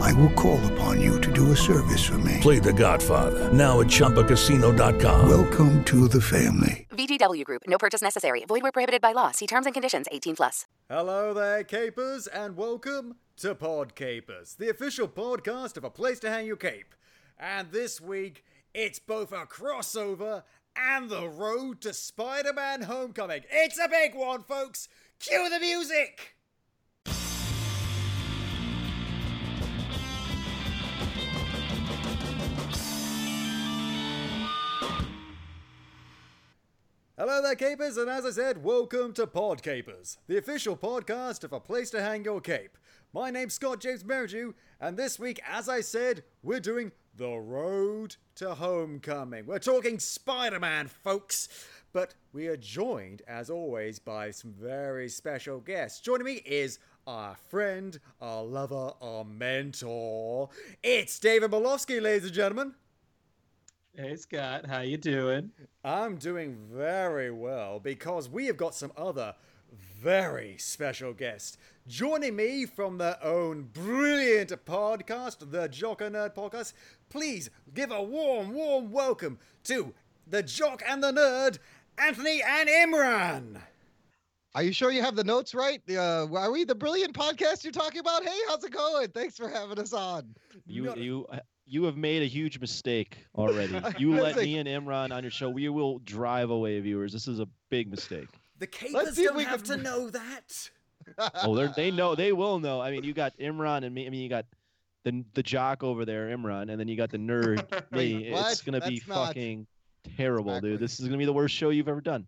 I will call upon you to do a service for me. Play The Godfather now at ChumbaCasino.com. Welcome to the family. VGW Group. No purchase necessary. Void where prohibited by law. See terms and conditions. 18 plus. Hello there, capers, and welcome to Pod Capers, the official podcast of a place to hang your cape. And this week, it's both a crossover and the road to Spider-Man: Homecoming. It's a big one, folks. Cue the music. Hello there, capers, and as I said, welcome to Pod Capers, the official podcast of a place to hang your cape. My name's Scott James Merridew, and this week, as I said, we're doing The Road to Homecoming. We're talking Spider Man, folks. But we are joined, as always, by some very special guests. Joining me is our friend, our lover, our mentor. It's David Malofsky, ladies and gentlemen. Hey Scott, how you doing? I'm doing very well because we have got some other very special guests. Joining me from their own brilliant podcast, the Jock and Nerd Podcast, please give a warm, warm welcome to the Jock and the Nerd, Anthony and Imran. Are you sure you have the notes right? Uh, are we the brilliant podcast you're talking about? Hey, how's it going? Thanks for having us on. You No- you you have made a huge mistake already. You let like- me and Imran on your show. We will drive away viewers. This is a big mistake. The capers see if don't we have to know that. Oh, they they know they will know. I mean, you got Imran and me. I mean, you got the the jock over there, Imran, and then you got the nerd me. It's gonna be not- fucking terrible, dude. This is gonna be the worst show you've ever done.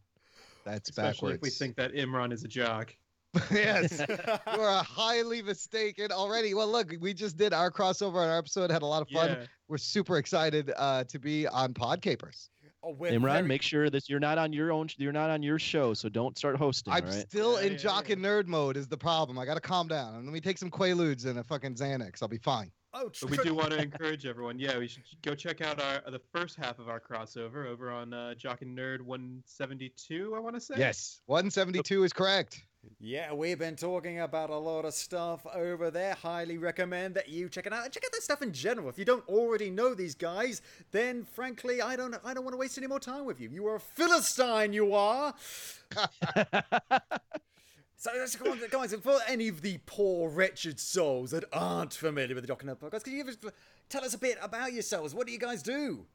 That's Especially backwards. if we think that Imran is a jock. yes, you are highly mistaken already. Well, look, we just did our crossover on our episode. Had a lot of fun. Yeah. We're super excited uh, to be on Podcapers. Oh, Imran, very- make sure that you're not on your own. You're not on your show, so don't start hosting. I'm all right? still Yeah, in yeah, jock yeah. and nerd mode. Is the problem? I gotta calm down. Let me take some Quaaludes and a fucking Xanax. I'll be fine. Oh, But we do want to encourage everyone. Yeah, we should go check out our the first half of our crossover over on uh, Jock and Nerd 172. I want to say. Yes, 172 is correct. Yeah, we've been talking about a lot of stuff over there. Highly recommend that you check it out. And check out that stuff in general. If you don't already know these guys, then frankly, I don't I don't want to waste any more time with you. You are a Philistine, you are. So let's go on, guys, for any of the poor, wretched souls that aren't familiar with the Jock and Nerd podcast, can you just tell us a bit about yourselves? What do you guys do?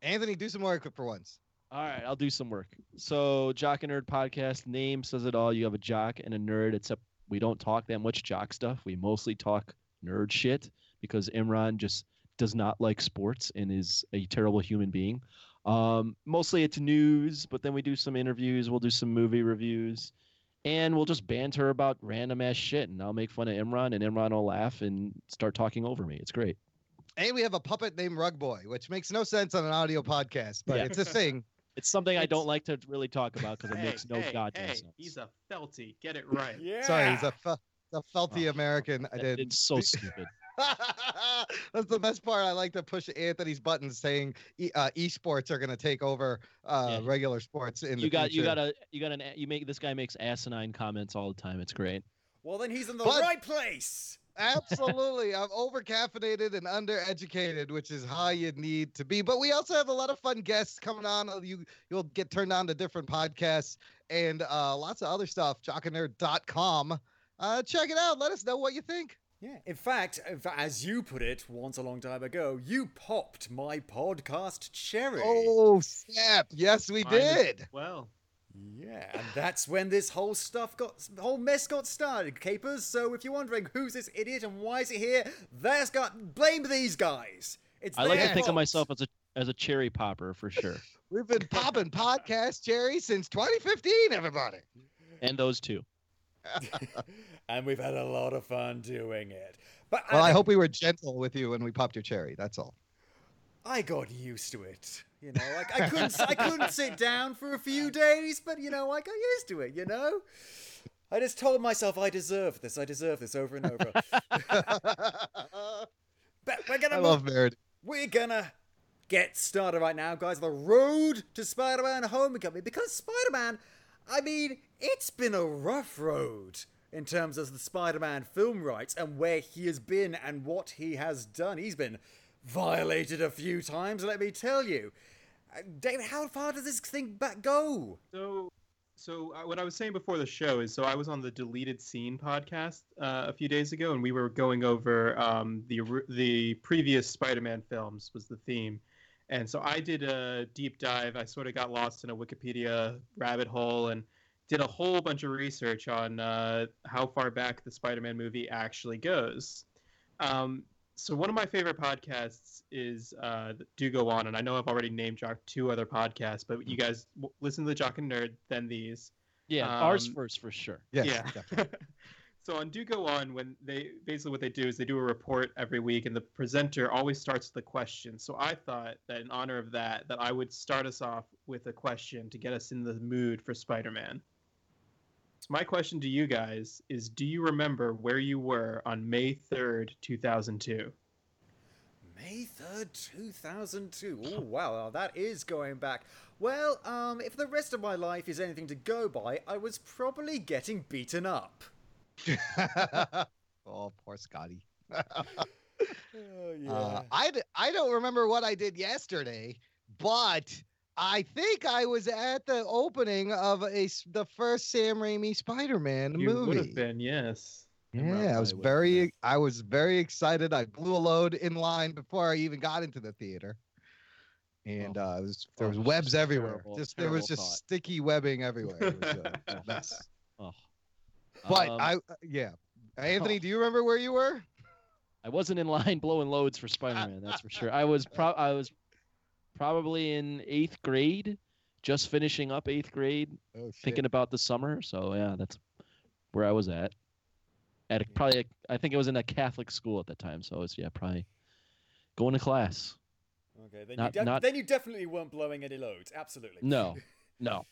Anthony, do some work for once. All right, I'll do some work. So, Jock and Nerd podcast name says it all. You have a jock and a nerd, except we don't talk that much jock stuff. We mostly talk nerd shit because Imran just does not like sports and is a terrible human being. Um, mostly it's news, but then we do some interviews. We'll do some movie reviews, and we'll just banter about random ass shit. And I'll make fun of Imran, and Imran will laugh and start talking over me. It's great. And we have a puppet named Rug Boy, which makes no sense on an audio podcast, but Yeah. it's a thing. It's something I don't like to really talk about because it Hey, makes no hey, goddamn hey, sense. He's a felty. Get it right. Yeah. Sorry, he's a, fe- a felty Oh, American. I did. It's so stupid. That's the best part. I like to push Anthony's buttons saying e- uh, esports are going to take over uh, Yeah. regular sports in you the got future. you got a you got an you make this guy makes asinine comments all the time. It's great. Well, then he's in the But- right place. Absolutely. I'm overcaffeinated and undereducated, which is how you need to be. But we also have a lot of fun guests coming on. Uh, You you'll get turned on to different podcasts and uh, lots of other stuff. Jockandnerd.com. Uh, check it out. Let us know what you think. Yeah, in fact, as you put it once a long time ago, you popped my podcast cherry. Oh snap! Yes, we Mine as did. Well, Yeah, and that's when this whole stuff got, the whole mess got started, capers. So if you're wondering who's this idiot and why is he here, there's got blame these guys. It's I like their to think of myself as a as a cherry popper for sure, We've been popping podcast Jerry since 2015. Everybody. and those two. and we've had a lot of fun doing it. But Well, I think hope we were gentle with you when we popped your cherry. That's all. I got used to it. You know, like I couldn't, I couldn't sit down for a few days, but you know, I got used to it. You know, I just told myself I deserve this. I deserve this over and over. but we're gonna I love Merridew. we're gonna get started right now, guys. The road to Spider-Man Homecoming, because Spider-Man, I mean, it's been a rough road in terms of the Spider-Man film rights and where he has been and what he has done. He's been violated a few times, let me tell you. David, how far does this thing back go? so so uh, what I was saying before the show is so I was on the deleted scene podcast uh, a few days ago, and we were going over um, the the previous Spider-Man films was the theme, and so I did a deep dive. I sort of got lost in a Wikipedia rabbit hole and did a whole bunch of research on uh, how far back the Spider-Man movie actually goes. Um, so one of my favorite podcasts is uh, Do Go On, and I know I've already named dropped two other podcasts, but you guys w- listen to the Jock and Nerd, then these. Yeah, ours Um, first for sure. Yes, yeah. definitely. so on Do Go On, when they basically what they do is they do a report every week, and the presenter always starts with a question. So I thought that in honor of that, that I would start us off with a question to get us in the mood for Spider-Man. So my question to you guys is: Do you remember where you were on May third, two thousand two? May 3rd, 2002. Oh, wow, that is going back. Well, um, if the rest of my life is anything to go by, I was probably getting beaten up. oh, poor Scotty. Oh, yeah. Uh, I, d- I don't remember what I did yesterday, but I think I was at the opening of a the first Sam Raimi Spider-Man You movie. would have been, yes. Yeah, I was probably would have very. I was very excited. I blew a load in line before I even got into the theater. And Oh. uh, was, there Oh, was it's webs everywhere. terrible- just there was just thought. sticky webbing everywhere. Was uh. Oh. But Um, I uh, yeah. Anthony, oh. do you remember where you were? I wasn't in line blowing loads for Spider-Man, that's for sure. I was pro- I was probably in eighth grade, just finishing up eighth grade, Oh, thinking about the summer. So yeah, that's where I was at. At a, probably, a, I think it was in a Catholic school at the time. So it's yeah, probably going to class. okay, then, not- you de- not- then you definitely weren't blowing any loads. Absolutely. No, no.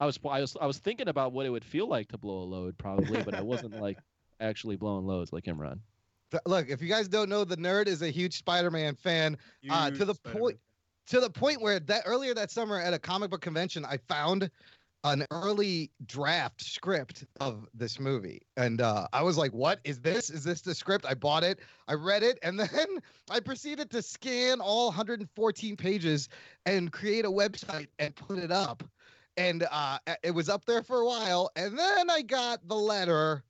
I was I was I was thinking about what it would feel like to blow a load probably, but I wasn't like actually blowing loads like Imran. Th- Look, if you guys don't know, the nerd is a huge Spider-Man fan. Uh, to the point to the point where that earlier that summer at a comic book convention, I found an early draft script of this movie, and uh, I was like, "What is this? Is this the script?" I bought it, I read it, and then I proceeded to scan all 114 pages and create a website and put it up. And uh, it was up there for a while, and then I got the letter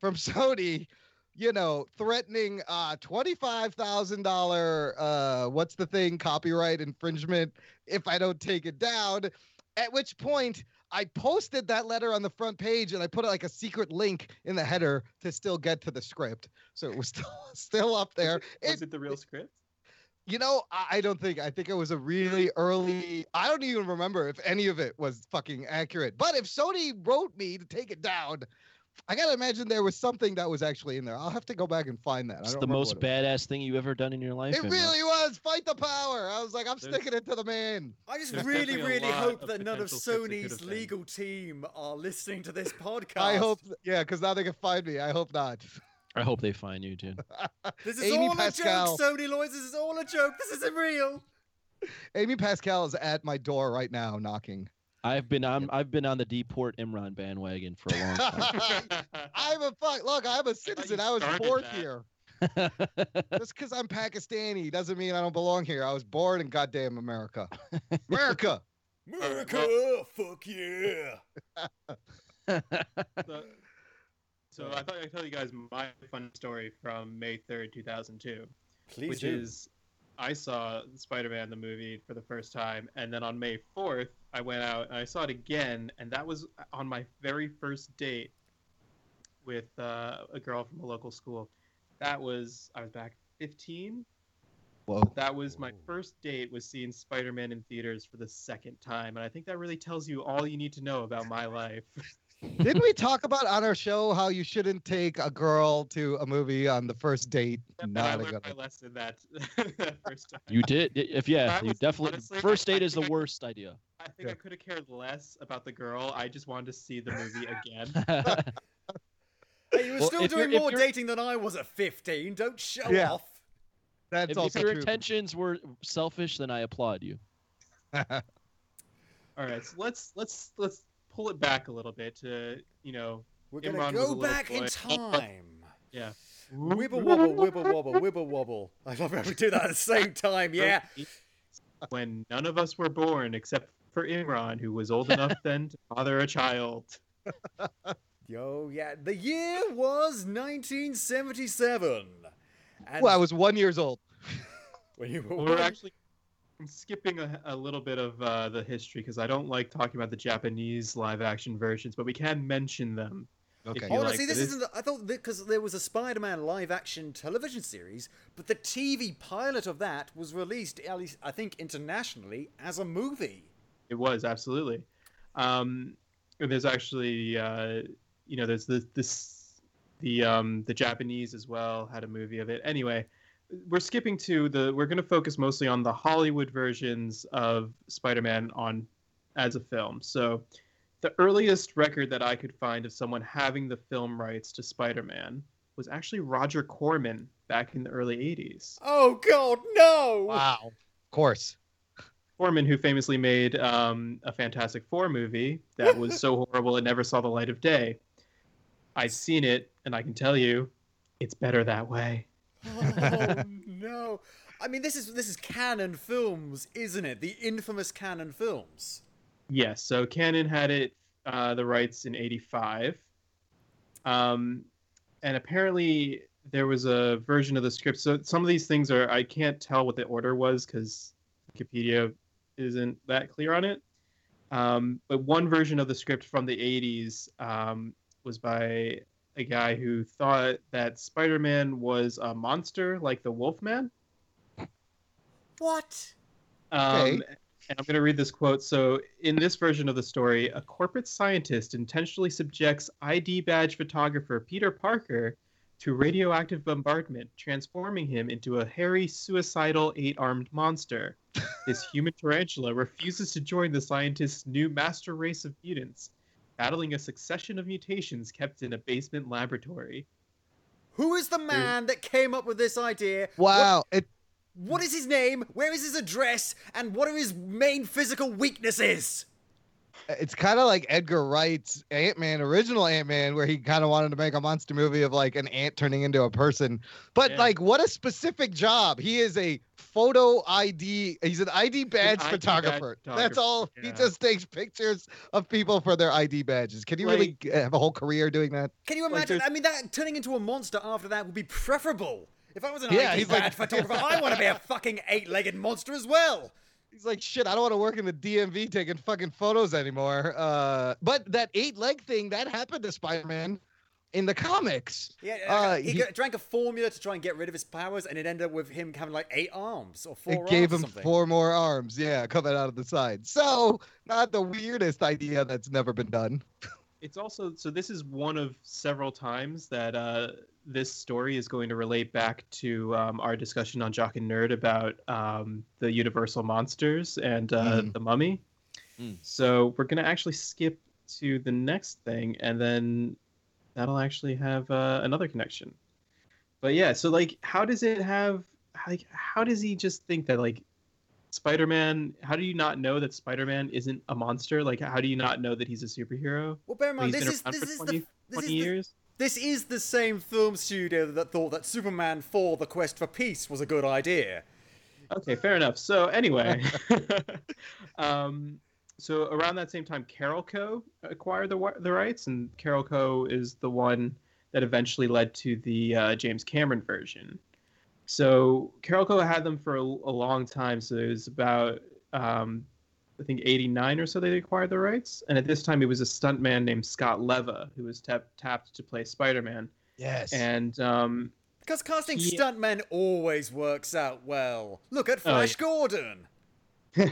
from Sony you know, threatening uh twenty-five thousand dollar uh what's the thing copyright infringement if I don't take it down. At which point I posted that letter on the front page and I put like a secret link in the header to still get to the script. So it was still still up there. Was It, it the real script? you know, I don't think I think it was a really early I don't even remember if any of it was fucking accurate. But if Sony wrote me to take it down, I gotta imagine there was something that was actually in there. I'll have to go back and find that. I It's don't the most it badass thing you've ever done in your life. It Imran. really was. Fight the power. I was like, I'm There's- sticking it to the man. I just There's really, really hope that none of potential scripts it could Sony's have been. legal team are listening to this podcast. I hope, yeah, because now they can find me. I hope not. I hope they find you too. This is Amy all Pascal. a joke, Sony lawyers. This is all a joke. This isn't real. Amy Pascal is at my door right now, knocking. I've been on I've been on the deport Imran bandwagon for a long time. I'm a fuck. Look, I'm a citizen. I was born that. here. Just because I'm Pakistani doesn't mean I don't belong here. I was born in goddamn America. America. America, fuck yeah. so, So I thought I'd tell you guys my fun story from May 3rd, 2002. Please which do. is I saw Spider-Man the movie for the first time, and then on May 4th, I went out and I saw it again, and that was on my very first date with uh, a girl from a local school. That was I was back 15. Whoa. That was my first date was seeing Spider-Man in theaters for the second time, and I think that really tells you all you need to know about my life. Didn't we talk about on our show how you shouldn't take a girl to a movie on the first date? And I Not a learned good my lesson that, that first time. You did. If yeah, I you was- definitely. honestly, first I- I date is the I- worst idea. I think I could have cared less about the girl. I just wanted to see the movie again. Hey, you were Well, still doing more dating than I was at 15. Don't show Yeah. off. That's if, if your true. intentions were selfish, then I applaud you. All right, so let's let's let's pull it back a little bit to you know We're gonna was a go little back in time. yeah. Wibble wobble, wibble wobble, wibble wobble. I love how we do that at the same time. Yeah. When none of us were born except for Imran, who was old enough then to father a child. Yo, yeah. The year was 1977. And Well, I was one years old. when you were We're actually I'm skipping a, a little bit of uh, the history because I don't like talking about the Japanese live action versions, but we can mention them. Okay. you Oh, no, like see, this this- isn't. The, I thought because there was a Spider-Man live-action television series, but the TV pilot of that was released, at least I think internationally, as a movie. It was absolutely. Um, and there's actually, uh, you know, there's this, this the um, the Japanese as well had a movie of it. Anyway, we're skipping to the. We're going to focus mostly on the Hollywood versions of Spider-Man on as a film. So, the earliest record that I could find of someone having the film rights to Spider-Man was actually Roger Corman back in the early '80s. Oh God, no! Wow. Of course. Corman who famously made um, a Fantastic Four movie that was so horrible it never saw the light of day. I've seen it, and I can tell you, it's better that way. Oh no! I mean, this is this is Cannon films, isn't it? The infamous Cannon films. Yes, so Cannon had it uh, the rights in '85, um, and apparently there was a version of the script. So some of these things are I can't tell what the order was because Wikipedia isn't that clear on it. Um, but one version of the script from the '80s um, was by a guy who thought that Spider-Man was a monster like the Wolfman. What? Um, Okay. And I'm going to read this quote. So, in this version of the story, a corporate scientist intentionally subjects ID badge photographer Peter Parker to radioactive bombardment, transforming him into a hairy, suicidal, eight armed monster. This human tarantula refuses to join the scientist's new master race of mutants, battling a succession of mutations kept in a basement laboratory. Who is the man that came up with this idea? Wow. It What is his name? Where is his address? And what are his main physical weaknesses? It's kind of like Edgar Wright's Ant Man, original Ant Man, where he kind of wanted to make a monster movie of like an ant turning into a person. But Yeah. like, what a specific job! He is a photo ID. He's an ID badge ID badge photographer. That's photographer, all. He just takes pictures of people for their ID badges. Can you really have a whole career doing that? Can you imagine? there's- I mean, that turning into a monster after that would be preferable. If I was an Yeah, ID he's like- photographer, I want to be a fucking eight-legged monster as well. He's like, shit, I don't want to work in the DMV taking fucking photos anymore. Uh, but that eight leg thing that happened to Spider Man in the comics. Yeah, Uh, he, he- got- drank a formula to try and get rid of his powers, and it ended up with him having like eight arms or four It arms gave or him something. four more arms, yeah, coming out of the side. So, not the weirdest idea that's never been done. it's also so this is one of several times that uh, this story is going to relate back to um, our discussion on Jock and Nerd about um, the Universal monsters and uh, Mm. the Mummy. Mm. So we're gonna actually skip to the next thing, and then that'll actually have uh, another connection. But yeah, so like, how does it have? Like, how does he just think that like Spider-Man? How do you not know that Spider-Man isn't a monster? Like, how do you not know that he's a superhero? Well, bear in mind, this been is around this for is 20, the this 20 is the, years. This is the same film studio that thought that Superman 4: The Quest for Peace was a good idea. Okay, fair enough. So anyway, um, so around that same time, Carolco acquired the the rights, and Carolco is the one that eventually led to the uh, James Cameron version. So Carolco had them for a, a, long time. So it was about um, I think 89 or so they acquired the rights. And at this time, it was a stuntman named Scott Leva who was tap- tapped to play Spider Man. Yes. And um, because casting he... stuntmen always works out well. Look at Flash oh, Gordon.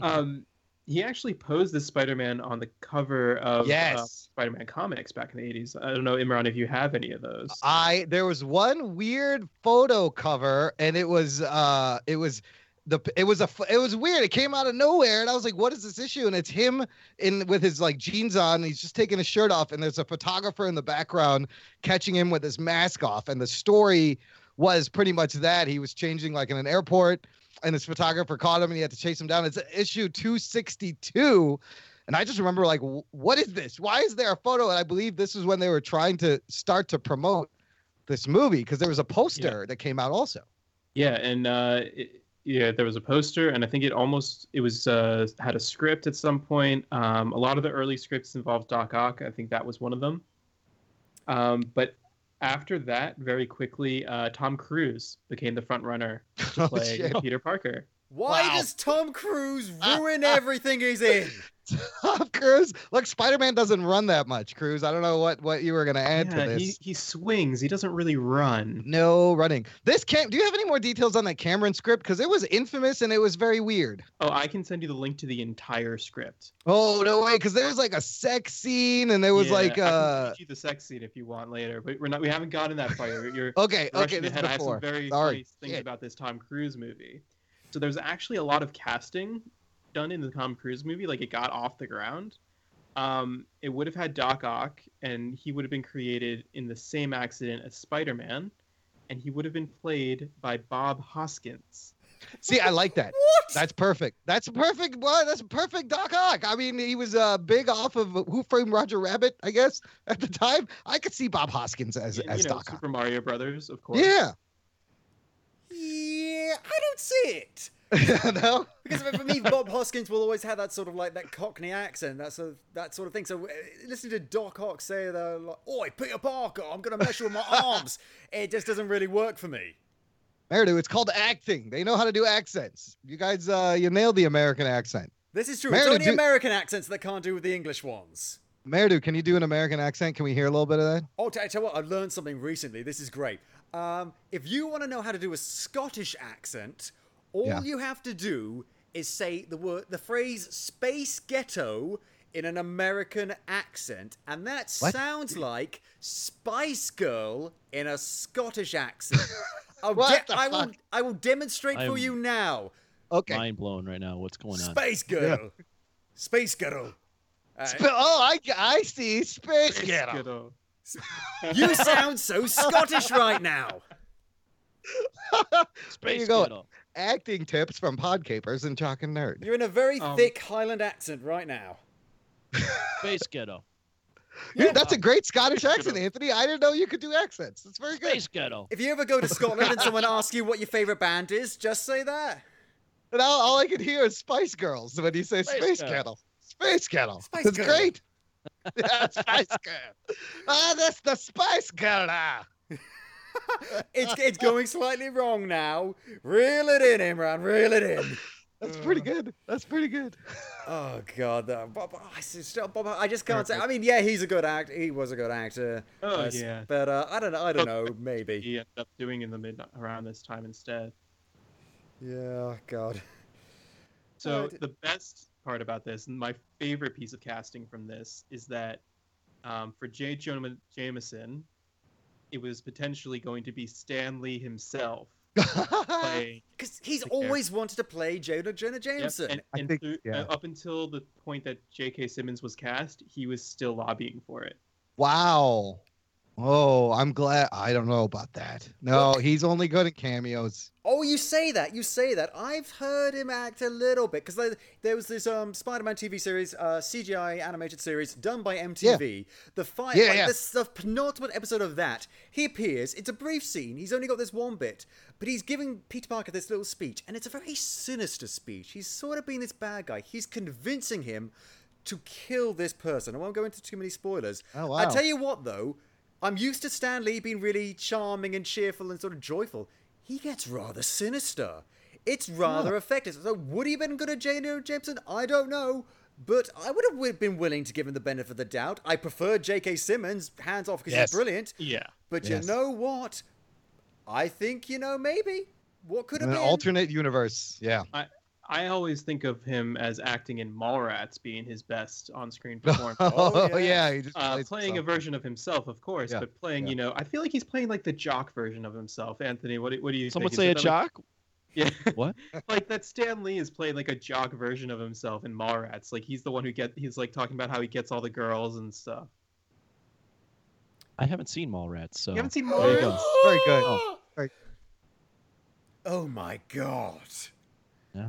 um, he actually posed as Spider-Man on the cover of yes. uh, Spider-Man comics back in the 80s. I don't know, Imran, if you have any of those. I there was one weird photo cover, and it was uh, it was the it was a it was weird. It came out of nowhere, and I was like, "What is this issue?" And it's him in with his like jeans on. he's just taking his shirt off, and there's a photographer in the background catching him with his mask off. And the story was pretty much that he was changing like in an airport, and his photographer caught him, and he had to chase him down. It's issue 262. And I just remember like, what is this? Why is there a photo? And I believe this is when they were trying to start to promote this movie because there was a poster yeah. that came out also. Yeah, and uh, it, yeah, there was a poster, and I think it almost it was uh, had a script at some point. Um, a lot of the early scripts involved Doc Ock. I think that was one of them. Um, but after that, very quickly, uh, Tom Cruise became the front runner to oh, play oh, Peter Parker. Why wow. does Tom Cruise ruin everything he's in? Tom Cruise. Look, Spider Man doesn't run that much, Cruise. I don't know what what you were gonna add yeah, to this. He, he swings. He doesn't really run. No running. This cam. Do you have any more details on that Cameron script? Because it was infamous and it was very weird. Oh, I can send you the link to the entire script. Oh no way! Because there was like a sex scene and there was yeah, like uh. I the sex scene if you want later, but we're not. We haven't gotten that far. You're okay. Okay. This ahead. I have some very Sorry. nice things yeah. about this Tom Cruise movie. So there's actually a lot of casting done in the Tom Cruise movie, like it got off the ground, um, it would have had Doc Ock, and he would have been created in the same accident as Spider Man, and he would have been played by Bob Hoskins. See, I like that. What? That's perfect. That's perfect. Well, that's perfect, Doc Ock. I mean, he was uh, big off of Who Framed Roger Rabbit, I guess, at the time. I could see Bob Hoskins as, yeah, as you know, Doc Super Mario Brothers, of course. Yeah. Yeah, I don't see it. no, because for me, Bob Hoskins will always have that sort of like that Cockney accent, that sort of that sort of thing. So uh, listening to Doc Ock say that, like, "Oi, Peter Parker, I'm gonna measure with my arms," it just doesn't really work for me. Merridew, it's called acting. They know how to do accents. You guys, uh, you nailed the American accent. This is true. Merridew, it's only do... American accents that can't do with the English ones. Merridew, can you do an American accent? Can we hear a little bit of that? Oh, tell you what, I learned something recently. This is great. Um, if you want to know how to do a Scottish accent, all yeah. you have to do is say the word, the phrase "space ghetto" in an American accent, and that what? sounds like Spice Girl in a Scottish accent. what de- I will, I will demonstrate I'm for you now. Okay. Mind blown right now. What's going on? Space Girl. Yeah. Space Girl. Uh, Sp- oh, I, I see. Space, Space Girl. Girl. you sound so Scottish right now. Space there you go acting tips from Podcapers and Jock and Nerd. You're in a very um, thick Highland accent right now. Space Ghetto. Yeah, that's a great Scottish accent, Anthony. I didn't know you could do accents. That's very good. Space Ghetto. If you ever go to Scotland and someone asks you what your favorite band is, just say that. And all, all I can hear is Spice Girls when you say Space, Space Kettle. Space Kettle. Spice that's Girl. great. yeah, Spice Girl. Ah, that's the Spice Girl now. It's it's going slightly wrong now. Reel it in, Imran. Reel it in. That's pretty good. That's pretty good. Oh God, Bob, I just can't say. I mean, yeah, he's a good actor. He was a good actor. Oh uh, yeah. But uh, I don't know. I don't know. Maybe he ended up doing in the mid around this time instead. Yeah. God. So the best part about this, and my favorite piece of casting from this, is that um, for J. Jonah Jameson, it was potentially going to be Stan Lee himself. Because he's always character. wanted to play Jonah Jonah Jameson. Yep. And, and think, through, yeah. uh, up until the point that J.K. Simmons was cast, he was still lobbying for it. Wow. Oh, I'm glad. I don't know about that. No, he's only good at cameos. Oh, you say that. You say that. I've heard him act a little bit because there, there, was this um, Spider-Man TV series, uh, CGI animated series done by MTV. Yeah. The fight, yeah, like, yeah. This, the penultimate episode of that, he appears. It's a brief scene. He's only got this one bit, but he's giving Peter Parker this little speech, and it's a very sinister speech. He's sort of being this bad guy. He's convincing him to kill this person. I won't go into too many spoilers. Oh wow! I tell you what, though I'm used to Stan Lee being really charming and cheerful and sort of joyful. He gets rather sinister. It's rather oh. effective. So would he have been good at J. Jonah Jameson? I don't know. But I would have been willing to give him the benefit of the doubt. I prefer J.K. Simmons, hands off, because Yes. he's brilliant. Yeah. But Yes. you know what? I think, you know, maybe. What could In have an alternate universe. Yeah. I I always think of him as acting in Mallrats being his best on-screen performance. Oh, yeah. yeah. He just Uh, plays playing a version of himself, of course, Yeah, but playing, yeah. you know, I feel like he's playing like the jock version of himself. Anthony, what do, what do you Some would think? say a Is it that, like- jock. Yeah. What? like that Stan Lee is playing like a jock version of himself in Mallrats. Like he's the one who get he's like talking about how he gets all the girls and stuff. I haven't seen Mallrats, so You haven't seen there you Mallrats? go. Very good. Oh. Very- Oh my god. Yeah.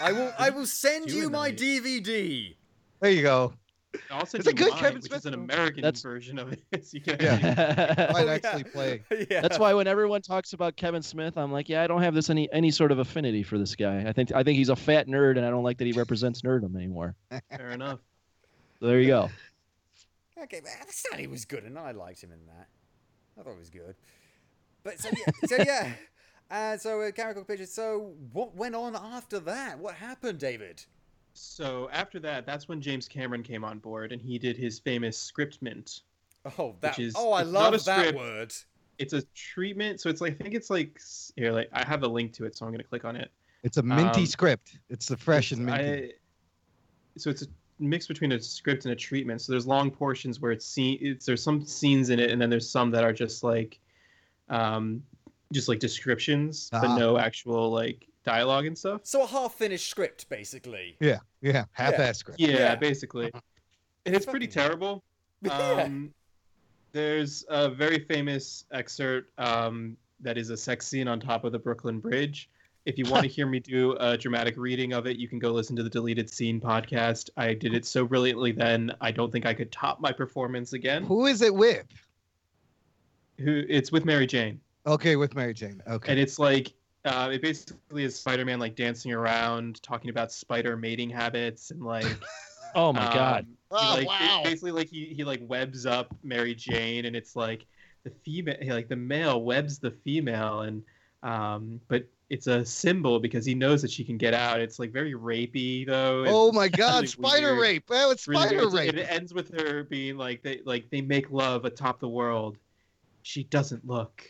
I will I will send You you my I- DVD. There you go. I'll send It's a good mine, Kevin Smith is an. American That's- version of it. so you can Yeah. Oh, Might yeah. actually play. yeah. That's why when everyone talks about Kevin Smith, I'm like, yeah, I don't have this any any sort of affinity for this guy. I think I think he's a fat nerd, and I don't like that he represents nerdom anymore. Fair enough. So there you go. Okay, but Stan Lee was good, and I liked him in that. I thought it was good. But so yeah, so yeah. And so uh, Camera Pictures. So what went on after that? What happened, David? So after that, that's when James Cameron came on board and he did his famous scriptment. Oh, that. is- oh, I it's not a love that script. word. It's a treatment, so it's like I think it's like s- here, like I have a link to it, so I'm gonna click on it. It's a minty Um, script. It's the fresh and minty. I- so it's a mix between a script and a treatment. So there's long portions where it's scene. It's there's some scenes in it, and then there's some that are just like, um, just like descriptions, Ah. but no actual like dialogue and stuff. So a half-finished script, basically. Yeah. Yeah. Half-ass script. Yeah, Yeah. basically. And it's pretty terrible. Yeah. Um, there's a very famous excerpt um, that is a sex scene on top of the Brooklyn Bridge. If you want to hear me do a dramatic reading of it, you can go listen to the Deleted Scene podcast. I did it so brilliantly then, I don't think I could top my performance again. Who is it with? Who it's with Mary Jane, Okay, with Mary Jane. Okay. and it's like uh, it basically is Spider-Man like dancing around, talking about spider mating habits, and like Oh my god. Um, he, Oh, like, wow. Basically, like he, he like webs up Mary Jane, and it's like the female, like the male webs the female, and um, but it's a symbol because he knows that she can get out. It's like very rapey though. It's oh my God! really spider weird. rape. Oh, it's really spider weird. rape. It ends with her being like they like they make love atop the world. She doesn't look.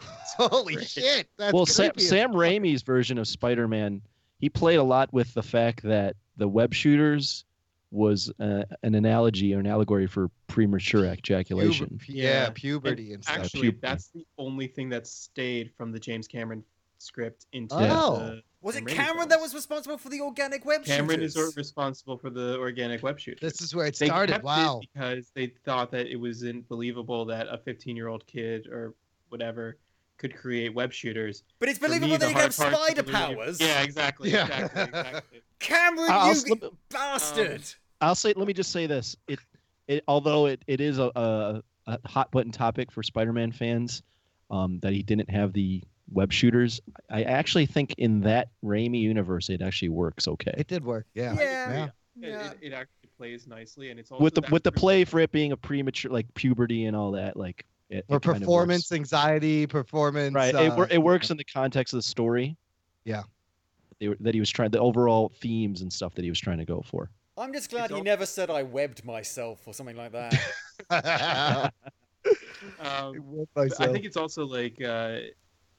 Holy Right. shit! That's well, Sam, Sam. Raimi's version of Spider-Man, he played a lot with the fact that the web shooters was uh, an analogy or an allegory for premature ejaculation. Puber- yeah, And puberty and, stuff. Actually, puberty. that's the only thing that stayed from the James Cameron script into Oh. the Was it Sam Raimi Cameron that was responsible for the organic web shooters? Cameron is responsible for the organic web shooters. This is where it They started. kept it Wow. because they thought that it wasn't believable that a 15-year-old kid or whatever could create web shooters. But it's For me, believable that the he can have spider to believe- powers. Yeah, exactly. Yeah. Exactly. exactly. Cameron, I'll, you let- bastard! I'll say. Let me just say this. It, it although it, it is a, a, a hot button topic for Spider-Man fans, um, that he didn't have the web shooters. I actually think in that Raimi universe, it actually works okay. It did work. Yeah. Yeah. It, Yeah. it, it actually plays nicely, and it's also with the with the play for it being a premature like puberty and all that like it, Or it kind of performance anxiety, performance. right it, wor- uh, it works in the context of the story Yeah. they were, that he was trying the overall themes and stuff that he was trying to go for I'm just glad It's he all- never said I webbed myself or something like that. Um, With but I think it's also like, uh,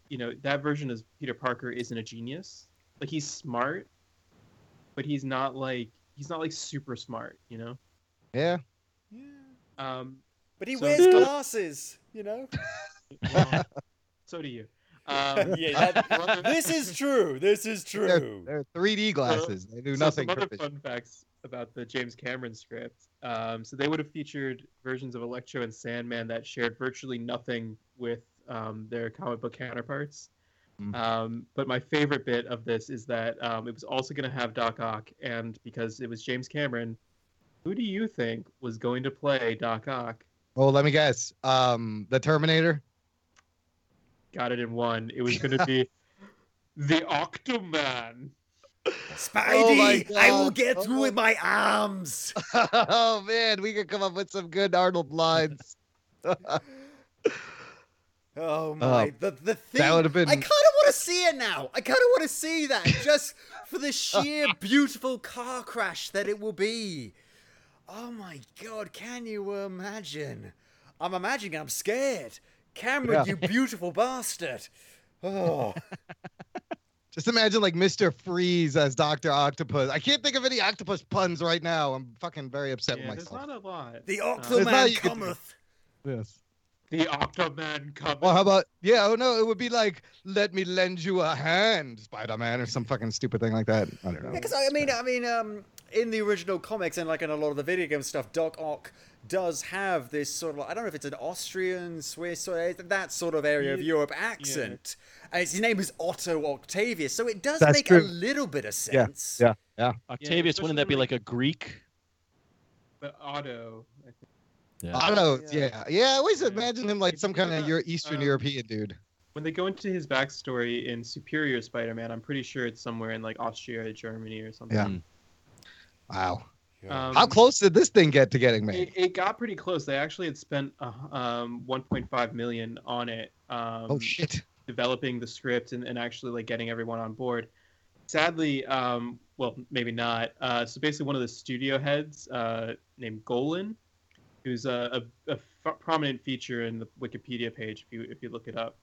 you know, that version of Peter Parker isn't a genius. Like he's smart, but he's not like he's not like super smart. You know. Yeah. Yeah. Um, But he So- wears glasses, you know? well, so do you. Um, yeah, that, this is true. This is They're, true. they're 3D glasses. They do so nothing. Some other fun facts about the James Cameron script. Um, so they would have featured versions of Electro and Sandman that shared virtually nothing with um, their comic book counterparts. Mm. Um, but my favorite bit of this is that um, it was also going to have Doc Ock, and because it was James Cameron, who do you think was going to play Doc Ock? Oh, let me guess. Um, the Terminator. Got it in one. It was going to be the Octoman. Spidey, Oh I will God. get through Oh. with my arms. oh man, we could come up with some good Arnold lines. Oh my! Uh, the the thing. That would have been. I kind of want to see it now. I kind of want to see that just for the sheer beautiful car crash that it will be. Oh my god! Can you imagine? I'm imagining. I'm scared. Cameron, yeah. you beautiful bastard. Oh. Just imagine like Mr. Freeze as Doctor Octopus. I can't think of any octopus puns right now. I'm fucking very upset yeah, with myself. There's not a lot. The Octoman uh, cometh. Yes. The Octoman cometh. Well, how about yeah? Oh no, it would be like "Let me lend you a hand, Spider-Man" or some fucking stupid thing like that. I don't know. Because I mean, I mean, um, in the original comics and like in a lot of the video game stuff, Doc Ock does have this sort of I don't know if it's an Austrian, Swiss, or that sort of area of Europe accent. Yeah. And his name is Otto Octavius, so it does That's make true. a little bit of sense. Yeah, yeah. yeah. Octavius, yeah, wouldn't that be like a Greek? But Otto, yeah. Otto, yeah. yeah, yeah. I always imagine him like some kind of um, Eastern um, European dude. When they go into his backstory in Superior Spider-Man, I'm pretty sure it's somewhere in like Austria, Germany, or something. Yeah. Wow. Um, How close did this thing get to getting made? It, it got pretty close. They actually had spent uh, um, 1.5 million on it. Um, oh shit! Developing the script and, and actually like getting everyone on board. Sadly, um, well, maybe not. Uh, so basically, one of the studio heads uh, named Golan, who's a, a, a f- prominent feature in the Wikipedia page if you if you look it up.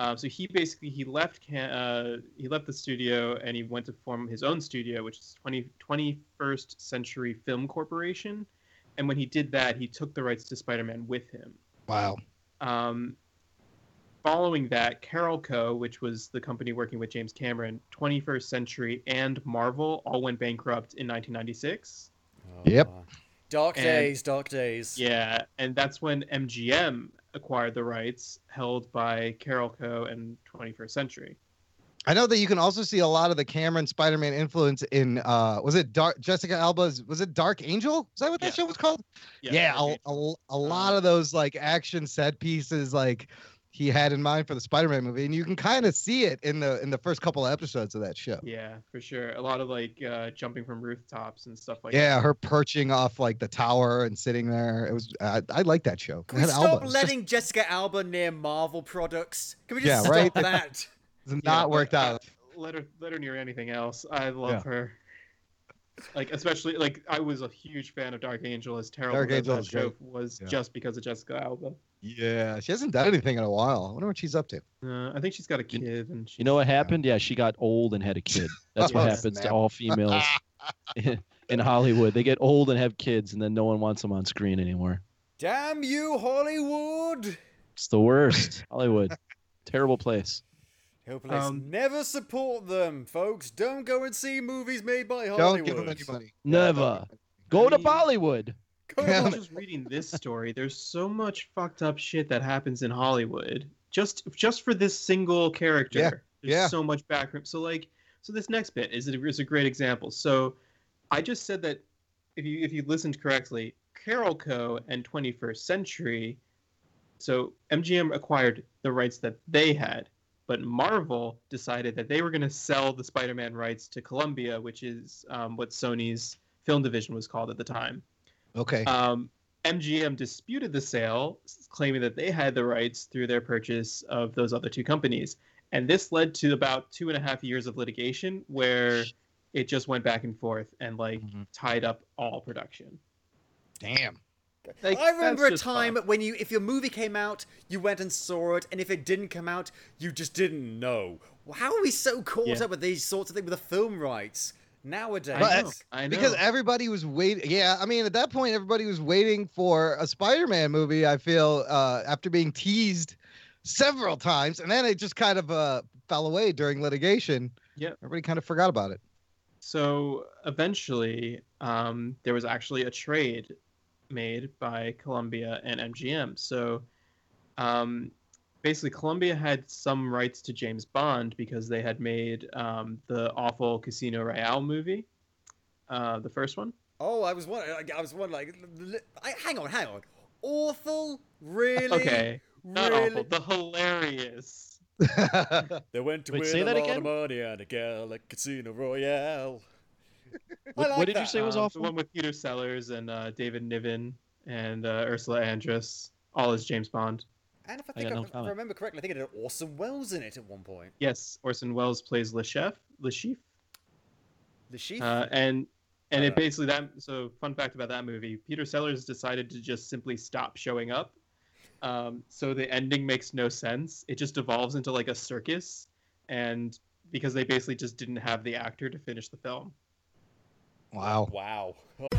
Um, so he basically he left can, uh, he left the studio and he went to form his own studio, which is 20, 21st Century Film Corporation. And when he did that, he took the rights to Spider-Man with him. Wow. Um, following that, Carolco, which was the company working with James Cameron, 21st Century, and Marvel all went bankrupt in 1996. Yep. Dark and, days, dark days. Yeah, and that's when MGM acquired the rights held by Carolco and 21st Century. I know that you can also see a lot of the Cameron Spider-Man influence in uh was it Dark Jessica Alba's was it Dark Angel? Is that what that yeah. show was called? Yeah, yeah a, a, a, lot of those like action set pieces like he had in mind for the Spider-Man movie, and you can kind of see it in the in the first couple of episodes of that show. Yeah, for sure. A lot of like uh, jumping from rooftops and stuff like yeah, that. Her perching off like the tower and sitting there. It was I, I like that show. Can we stop letting just... Jessica Alba near Marvel products? Can we just yeah, stop right? that? It's not yeah, worked out. Let her let her near anything else. I love yeah. her. Like especially like I was a huge fan of Dark Angel as terrible Dark Angel that show was just because of Jessica Alba. Yeah, she hasn't done anything in a while. I wonder what she's up to. Uh, I think she's got a kid, and you know what happened? Yeah, she got old and had a kid. That's what oh, happens snap. to all females in Hollywood. They get old and have kids, and then no one wants them on screen anymore. Damn you, Hollywood! It's the worst. Hollywood, terrible place. Hopefully, um, never support them, folks. Don't go and see movies made by Hollywood. Don't give them any money. Never. Go to Bollywood. I was just reading this story. There's so much fucked up shit that happens in Hollywood just just for this single character. Yeah. There's yeah. so much background. So like, so this next bit is a, is a great example. So, I just said that if you if you listened correctly, Carol Carolco and 21st Century. So MGM acquired the rights that they had, but Marvel decided that they were going to sell the Spider-Man rights to Columbia, which is um, what Sony's film division was called at the time. Okay. Um, MGM disputed the sale, claiming that they had the rights through their purchase of those other two companies. And this led to about two and a half years of litigation where it just went back and forth and like mm-hmm. tied up all production. Damn. Like, I remember a time fun. when you, if your movie came out, you went and saw it, and if it didn't come out, you just didn't know. How are we so caught yeah. up with these sorts of things with the film rights? nowadays. I know, I know. Because everybody was waiting. Yeah, I mean, at that point, everybody was waiting for a Spider-Man movie. I feel uh, after being teased several times, and then it just kind of uh, fell away during litigation. Yeah, everybody kind of forgot about it. So eventually, um, there was actually a trade made by Columbia and MGM. So um, basically Columbia had some rights to James Bond because they had made um, the awful Casino Royale movie, uh, the first one. Oh, I was wondering. I was wondering. Like, I, hang on, hang on. Awful, really? Okay, not really? awful. The hilarious. they went to Wait, win a lot again? of money on a gal at Casino Royale. what, like what did that. you say was um, awful? The one with Peter Sellers and uh, David Niven and uh, Ursula Andress. all as James Bond. And if I think I, no if I remember correctly, I think it had Orson Welles in it at one point. Yes, Orson Welles plays Le Chef, Le Chief. Le Chief. Uh, and and it basically that. So fun fact about that movie: Peter Sellers decided to just simply stop showing up. Um, so the ending makes no sense. It just evolves into like a circus, and because they basically just didn't have the actor to finish the film. Wow. Wow.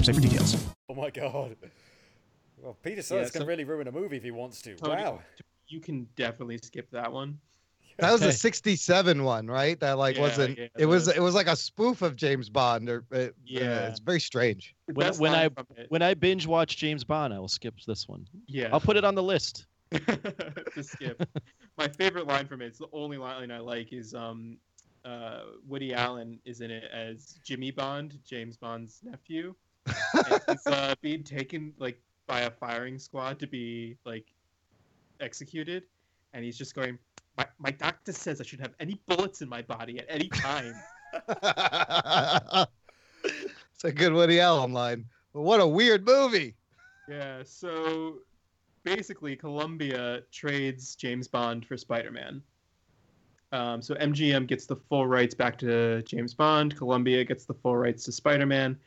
website for details. Oh my god. Well, Peter Sellers yeah, so, can really ruin a movie if he wants to. Tony, wow. You can definitely skip that one. That was a '67 one, right? That like yeah, wasn't. Yeah, it was. It was like a spoof of James Bond. Or uh, yeah, it's very strange. When, when I when I binge watch James Bond, I will skip this one. Yeah, I'll put it on the list. to skip. My favorite line from it. It's the only line I like. Is um, uh, Woody Allen is in it as Jimmy Bond, James Bond's nephew. He's uh, being taken like by a firing squad to be like executed, and he's just going my, my doctor says I should have any bullets in my body at any time. it's a good Woody Allen line. But what a weird movie. Yeah, so basically Columbia trades James Bond for Spider-Man. Um, so MGM gets the full rights back to James Bond. Columbia gets the full rights to Spider-Man,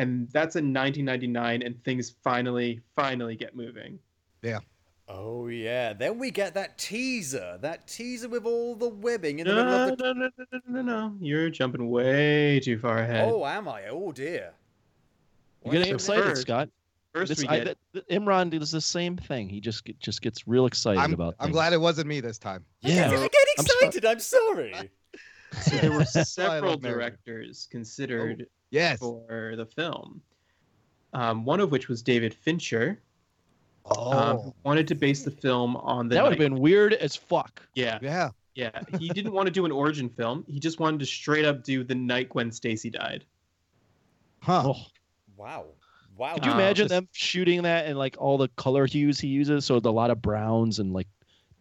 and that's in 1999, and things finally, finally get moving. Yeah. Oh yeah, then we get that teaser, that teaser with all the webbing in the no, middle of the. No, no, no, no, no, no! You're jumping way too far ahead. Oh, am I? Oh dear. You're getting excited, first, Scott. First, this, we get... I, Imran does the same thing. He just just gets real excited I'm, about. I'm things. glad it wasn't me this time. Yeah, I get, excited. I'm, I'm sorry. So there were several directors considered oh, yes. for the film. Um, one of which was David Fincher, um, oh. Um, wanted to base the film on the. That would have been weird as fuck. Yeah. Yeah. Yeah. He didn't want to do an origin film. He just wanted to straight up do the night Gwen Stacy died. Huh. Oh. Wow. Wow. Could you imagine them shooting that and like all the color hues he uses? So a lot of browns and like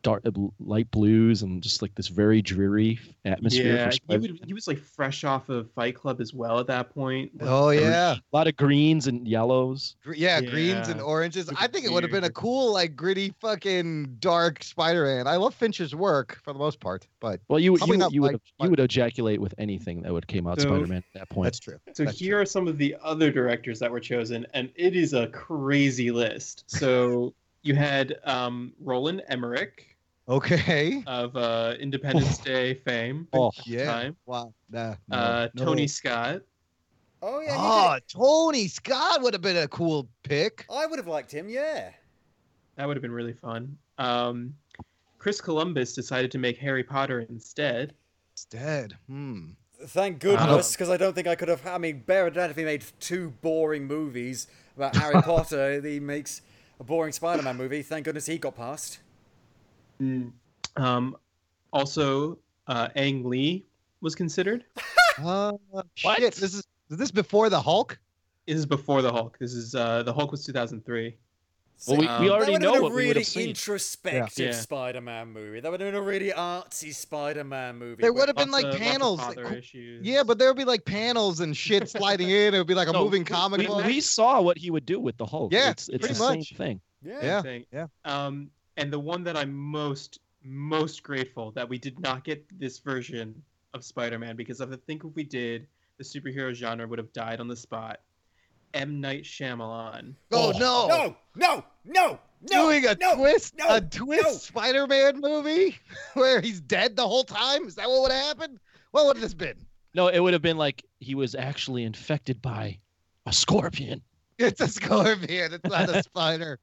dark uh, light blues and just like this very dreary atmosphere. Yeah, he, would, he was like fresh off of Fight Club as well at that point. Like, oh yeah, a lot of greens and yellows. Yeah, yeah. greens and oranges. I think it would have been a cool, like gritty, fucking dark Spider-Man. I love Fincher's work for the most part, but well, you you, you would you would ejaculate with anything that would came out so, Spider-Man at that point. That's true. So that's here true. are some of the other directors that were chosen, and it is a crazy list. So. You had um, Roland Emmerich, Okay. Of uh, Independence Day fame. Oh yeah. Time. Wow. Nah, no, uh, Tony no. Scott. Oh yeah. Oh, Tony Scott would have been a cool pick. I would have liked him. Yeah. That would have been really fun. Um, Chris Columbus decided to make Harry Potter instead. Instead. Hmm. Thank goodness, because I don't think I could have. I mean, Bear if he made two boring movies about Harry Potter. He makes a boring Spider-Man movie. Thank goodness he got past. Mm. Um, also, uh, Ang Lee was considered. uh, shit, this is is this before the Hulk? This is before the Hulk. This is uh, the Hulk was 2003. Well, we, um, we already know what really we would have seen. introspective yeah. Spider-Man movie. That would have been a really artsy Spider-Man movie. There would have been like panels. yeah, but there would be like panels and shit sliding in. It would be like a no, moving comic. We, we, saw what he would do with the Hulk. Yeah, it's, it's pretty the much. same thing. Yeah, yeah, yeah. Um, and the one that I'm most most grateful that we did not get this version of Spider-Man because I think if we did, the superhero genre would have died on the spot. M Night Shyamalan. Oh, oh, no, no, no, no, no, doing a no, twist, no, a twist no. Spider-Man movie where he's dead the whole time. Is that what would have happened? What would this been? No, it would have been like he was actually infected by a scorpion. It's a scorpion. It's not a spider.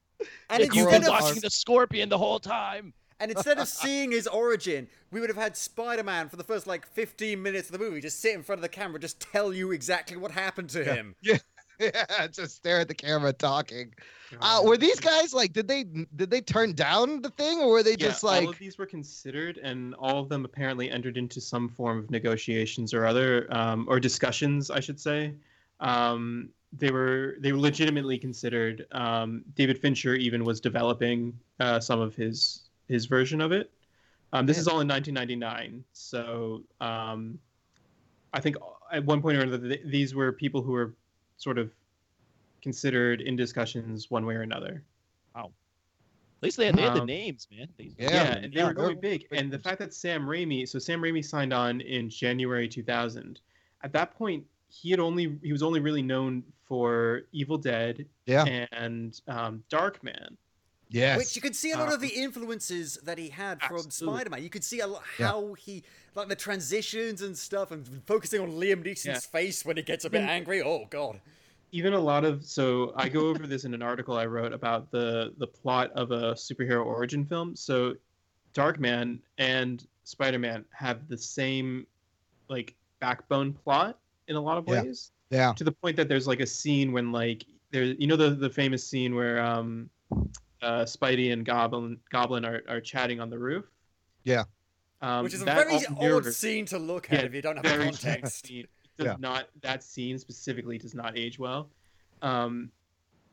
And You've instead been of watching the scorpion the whole time. And instead of seeing his origin, we would have had Spider Man for the first like 15 minutes of the movie just sit in front of the camera, just tell you exactly what happened to him. Yeah. Yeah, just stare at the camera talking. Uh, were these guys like? Did they did they turn down the thing, or were they just yeah, like? all of these were considered, and all of them apparently entered into some form of negotiations or other, um, or discussions, I should say. Um, they were they were legitimately considered. Um, David Fincher even was developing uh, some of his his version of it. Um, this is all in 1999, so um, I think at one point or another, th- these were people who were sort of considered in discussions one way or another. Wow. At least they had, they had the Um, names, man. These- Yeah, and they yeah, were very they're- big. And the fact that Sam Raimi, so Sam Raimi signed on in January 2000. At that point, he had only he was only really known for Evil Dead Yeah. and um, Darkman. Yes. Which you could see a lot Um, of the influences that he had from. Spider Man. You could see a lot Yeah. how he, like the transitions and stuff, and focusing on Liam Neeson's Yeah. face when he gets a bit Even- angry. Oh, God. Even a lot of so I go over this in an article I wrote about the the plot of a superhero origin film. So Darkman and Spider-Man have the same like backbone plot in a lot of Yeah. ways. yeah. to the point that there's like a scene when like there you know the the famous scene where um uh Spidey and Goblin Goblin are, are chatting on the roof. Yeah. Um, Which is a very all odd scene to look at Yeah, if you don't have very the context. scene. Does Yeah. not that scene specifically does not age well. Um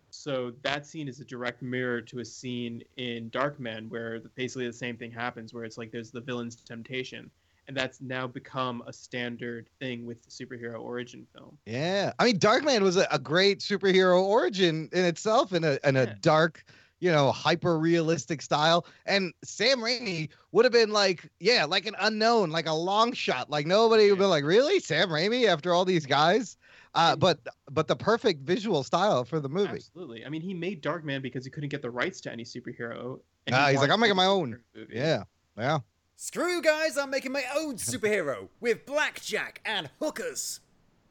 so that scene is a direct mirror to a scene in Dark Darkman where the- basically the same thing happens where it's like there's the villain's temptation and that's now become a standard thing with the superhero origin film. Yeah, I mean, Darkman was a, a great superhero origin in itself, in a in a Yeah. dark, you know, hyper realistic style. And Sam Raimi would have been like, yeah, like an unknown, like a long shot. Like nobody would be like, really, Sam Raimi after all these guys. Uh, but but the perfect visual style for the movie. Absolutely. I mean, he made Darkman because he couldn't get the rights to any superhero. and Ah, he he's like, I'm making my own. movie. Yeah, yeah. Screw you guys, I'm making my own superhero with blackjack and hookers.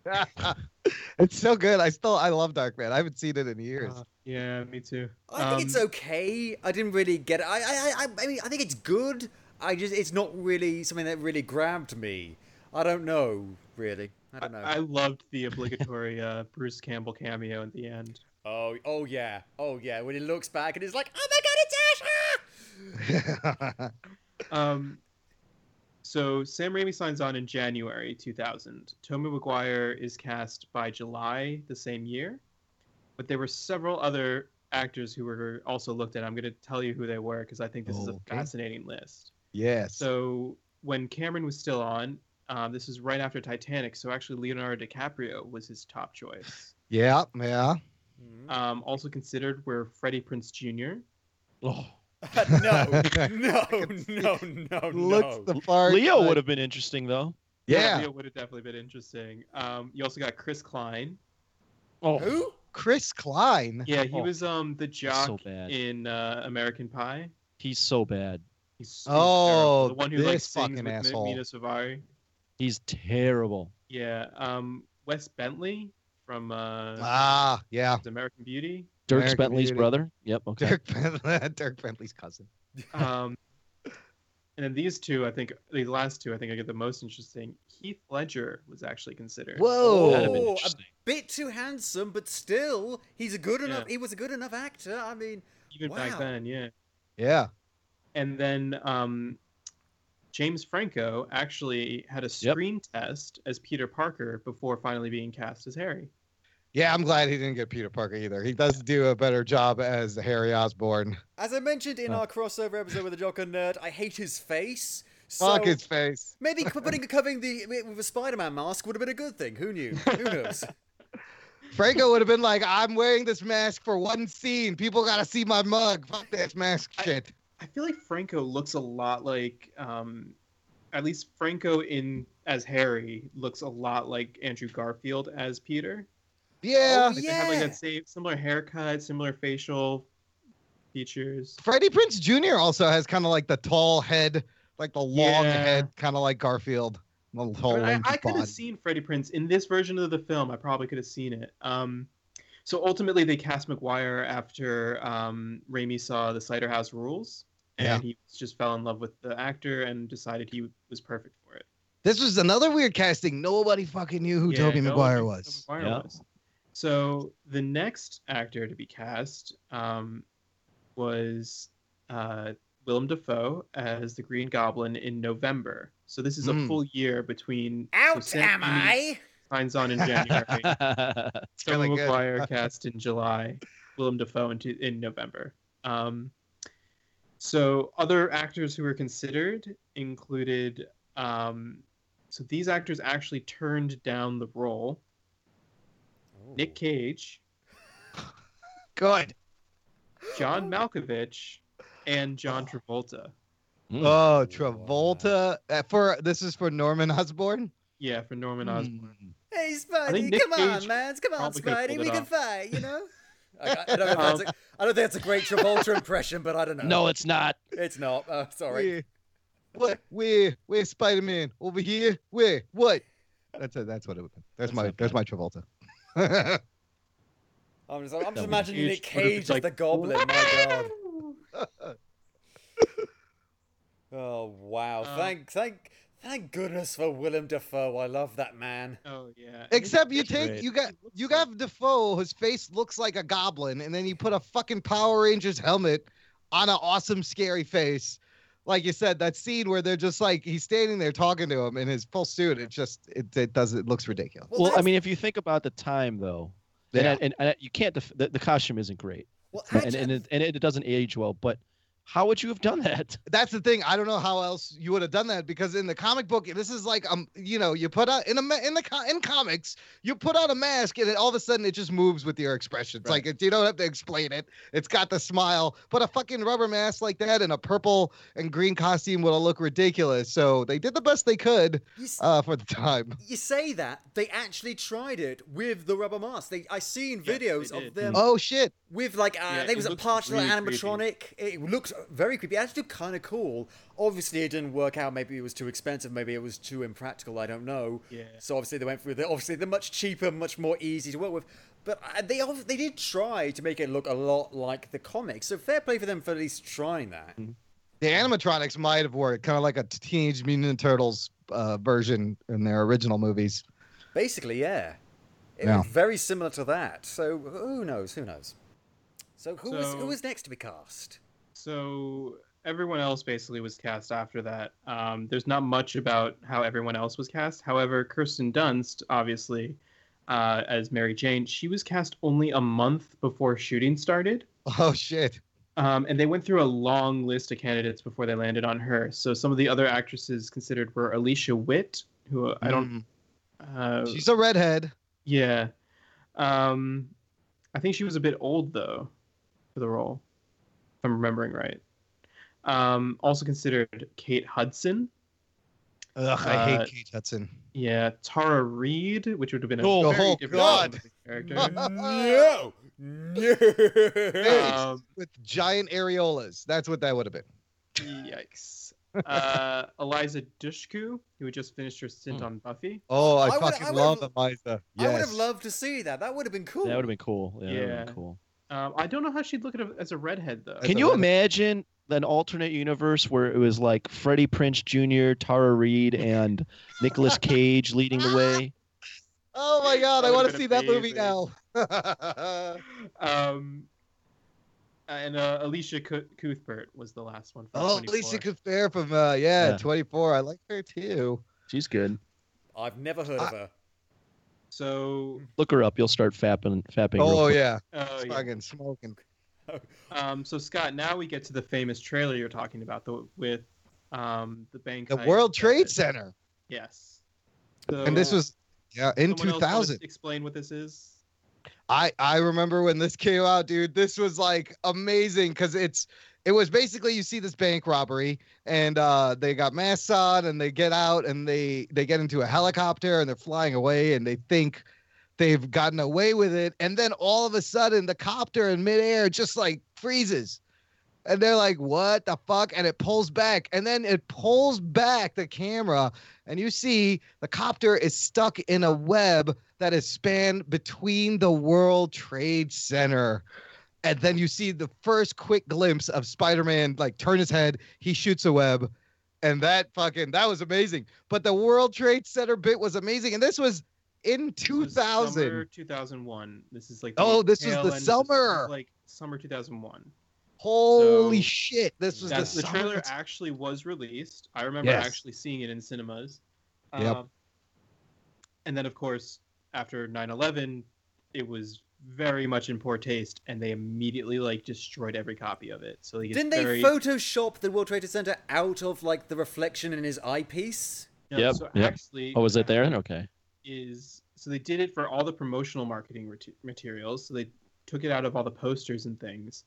it's so good. I still I love Darkman. I haven't seen it in years. Uh, yeah, me too. I think it's Um, okay. I didn't really get it. I, I, I, I mean, I think it's good. I just, it's not really something that really grabbed me. I don't know, really. I don't know. I loved the obligatory uh, Bruce Campbell cameo at the end. Oh, oh yeah, oh yeah. When he looks back and he's like, "Oh my God, it's Asha!" Um, so Sam Raimi signs on in January 2000. Tobey Maguire is cast by July the same year, but there were several other actors who were also looked at. I'm going to tell you who they were because I think this is a fascinating list. yes. So when Cameron was still on, um, this is right after Titanic. So actually, Leonardo DiCaprio was his top choice. yeah, yeah. Um, also considered were Freddie Prinze Jr. Oh, no, no, no, no, Looks no. the part. Leo would have been interesting though. Yeah. Leo would have definitely been interesting. Um, you also got Chris Klein. Oh, Who? Chris Klein. Yeah, he Oh, was um the jock so bad. in uh, American Pie. he's so bad. He's, he's Oh, terrible. the one who like this sings fucking with asshole. Mena Suvari. He's terrible. Yeah. Um, Wes Bentley from uh, Ah, yeah. American Beauty. Dirk American Bentley's Beauty. brother. Yep. Okay. Dirk Bentley, Dirk Bentley's cousin. Um, and then these two, I think these last two, I think I get the most interesting. Heath Ledger was actually considered. Whoa. That'd have been Oh, a bit too handsome, but still, he's a good Yeah. enough. He was a good enough actor. I mean, Even Wow. back then, yeah. Yeah. And then um, James Franco actually had a Yep. screen test as Peter Parker before finally being cast as Harry. Yeah, I'm glad he didn't get Peter Parker either. He does do a better job as Harry Osborn. as I mentioned in Oh. our crossover episode with the Jock and Nerd, I hate his face. So Fuck his face. maybe putting covering the with a Spider-Man mask would have been a good thing. Who knew? Who knows? Franco would have been like, I'm wearing this mask for one scene. People gotta see my mug. Fuck this mask shit. I feel like Franco looks a lot like, um, at least Franco in as Harry looks a lot like Andrew Garfield as Peter. Yeah, like, They have like that same similar haircut, similar facial features. Freddie Prinze Jr. also has kind of like the tall head, like the long Yeah. head, kind of like Garfield. The tall, I, I could have seen Freddie Prinze in this version of the film. I probably could have seen it. Um, so ultimately, they cast Maguire after um, Raimi saw The Cider House Rules, and Yeah. he just fell in love with the actor and decided he was perfect for it. This was another weird casting. Nobody fucking knew who Yeah, Tobey no one Maguire knew who was. Tobey Maguire was. So the next actor to be cast um, was uh, Willem Dafoe as the Green Goblin in November. So this is a Mm. full year between. Out so am Raimi I? Signs on in January. It's Tobey. Maguire cast in July. Willem Dafoe in, in November. Um, so other actors who were considered included. Um, so these actors actually turned down the role. Nick Cage, Good. John Malkovich, and John Travolta. Oh, Travolta. Uh, for this is for Norman Osborn. Yeah, for Norman Hmm. Osborn. Hey, think Spidey, Nick come on, Cage man. Come on, probably could've Spidey. pulled We it can off. fight, you know? I, I don't know if that's a, I don't think that's a great Travolta impression, but I don't know. No, it's not. It's not. Oh, sorry. Where? What? Where? Where's Spider Man? Over here? Where? What? That's it. That's what it would. be. There's my. There's my Travolta. I'm just, I'm just imagining was Nick huge. Would've Cage as like, the Goblin. My God. Oh wow! Um, thank, thank, thank goodness for Willem Dafoe. I love that man. Oh yeah. Except you take great. you got you got Dafoe, whose face looks like a goblin, and then you put a fucking Power Rangers helmet on an awesome scary face. Like you said, that scene where they're just like he's standing there talking to him in his full suit. It just it, it does it looks ridiculous. Well, Well, I mean, if you think about the time, though, Yeah. and, and, and you can't. Def- the, the costume isn't great, Well, and actually- and it, and it doesn't age well. But how would you have done that? That's the thing. I don't know how else you would have done that because in the comic book, this is like um, you know, you put out in a in the in comics, you put out a mask and it, all of a sudden it just moves with your expressions. Like it, you don't have to explain it. It's got the smile. But a fucking rubber mask like that and a purple and green costume would have looked ridiculous. So they did the best they could You s- uh, for the time. You say that they actually tried it with the rubber mask. They I seen Yes, they videos did. of them Oh shit! with like uh, Yeah, I think it was a partial really animatronic. It looks very creepy. Actually kind of cool. Obviously, it didn't work out. Maybe it was too expensive. Maybe it was too impractical. I don't know. Yeah. So obviously they went through the obviously they're much cheaper, much more easy to work with. But uh, they they did try to make it look a lot like the comics. So fair play for them for at least trying that. The animatronics might have worked, kind of like a Teenage Mutant Ninja Turtles uh, version in their original movies. Basically, yeah. It Yeah. was very similar to that. So who knows? Who knows? So who is So- who is next to be cast? So everyone else basically was cast after that. Um, there's not much about how everyone else was cast. However, Kirsten Dunst, obviously, uh, as Mary Jane, she was cast only a month before shooting started. Oh shit! Um, and they went through a long list of candidates before they landed on her. So some of the other actresses considered were Alicia Witt, who I don't. Uh, She's a redhead. yeah. Um, I think she was a bit old though for the role, if I'm remembering right. Um, also considered Kate Hudson. Ugh, I Uh, hate Kate Hudson. Yeah, Tara Reid, which would have been a Oh, very oh, different God. character. no, no. Um, with giant areolas. That's what that would have been. Yikes. Uh, Eliza Dushku, who had just finished her stint Hmm. on Buffy. Oh, I, I would- fucking I love have- Eliza. I would have loved to see that. That would have been cool. That would have been cool. Yeah, Yeah. been cool. Um, I don't know how she'd look at it as a redhead though. Can you redhead. imagine an alternate universe where it was like Freddie Prinze Jr., Tara Reid, and Nicolas Cage leading the way? Oh my god, That I want to been see that movie now. Um, and uh, Elisha Cu- Cuthbert was the last one. From oh, 24. Elisha Cuthbert from uh, yeah, Yeah. 24. I like her too. She's good. I've never heard of her. So, Look her up. You'll start fapping. fapping real Oh quick. yeah, oh, yeah. fucking smoking. um, so Scott, now we get to the famous trailer you're talking about, the with um the bank. The World Trade method. Center, Yes. and this was yeah in someone else 2000. Explain what this is. I I remember when this came out, dude. This was like amazing because it's it was basically you see this bank robbery and uh they got masks on and they get out and they they get into a helicopter and they're flying away and they think they've gotten away with it, and then all of a sudden the copter in midair just like freezes. And they're like, what the fuck? And it pulls back. And then it pulls back the camera. And you see the copter is stuck in a web that is spanned between the World Trade Center. And then you see the first quick glimpse of Spider Man like turn his head. He shoots a web. And that fucking, that was amazing. But the World Trade Center bit was amazing. And this was in 2000. Summer 2001. This is like oh, this is the summer. like summer 2001. Holy so, shit! This was the, the trailer actually was released. I remember yes. actually seeing it in cinemas. Yep. Um, and then, of course, after 9/11, it was very much in poor taste, and they immediately like destroyed every copy of it. So like, didn't very... they Photoshop the World Trade Center out of like the reflection in his eyepiece? No, yep. So yep. actually, oh, was it there? Okay. Is so they did it for all the promotional marketing materials. So they took it out of all the posters and things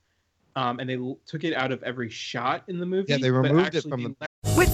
um, and they l- took it out of every shot in the movie. Yeah, they removed it from the.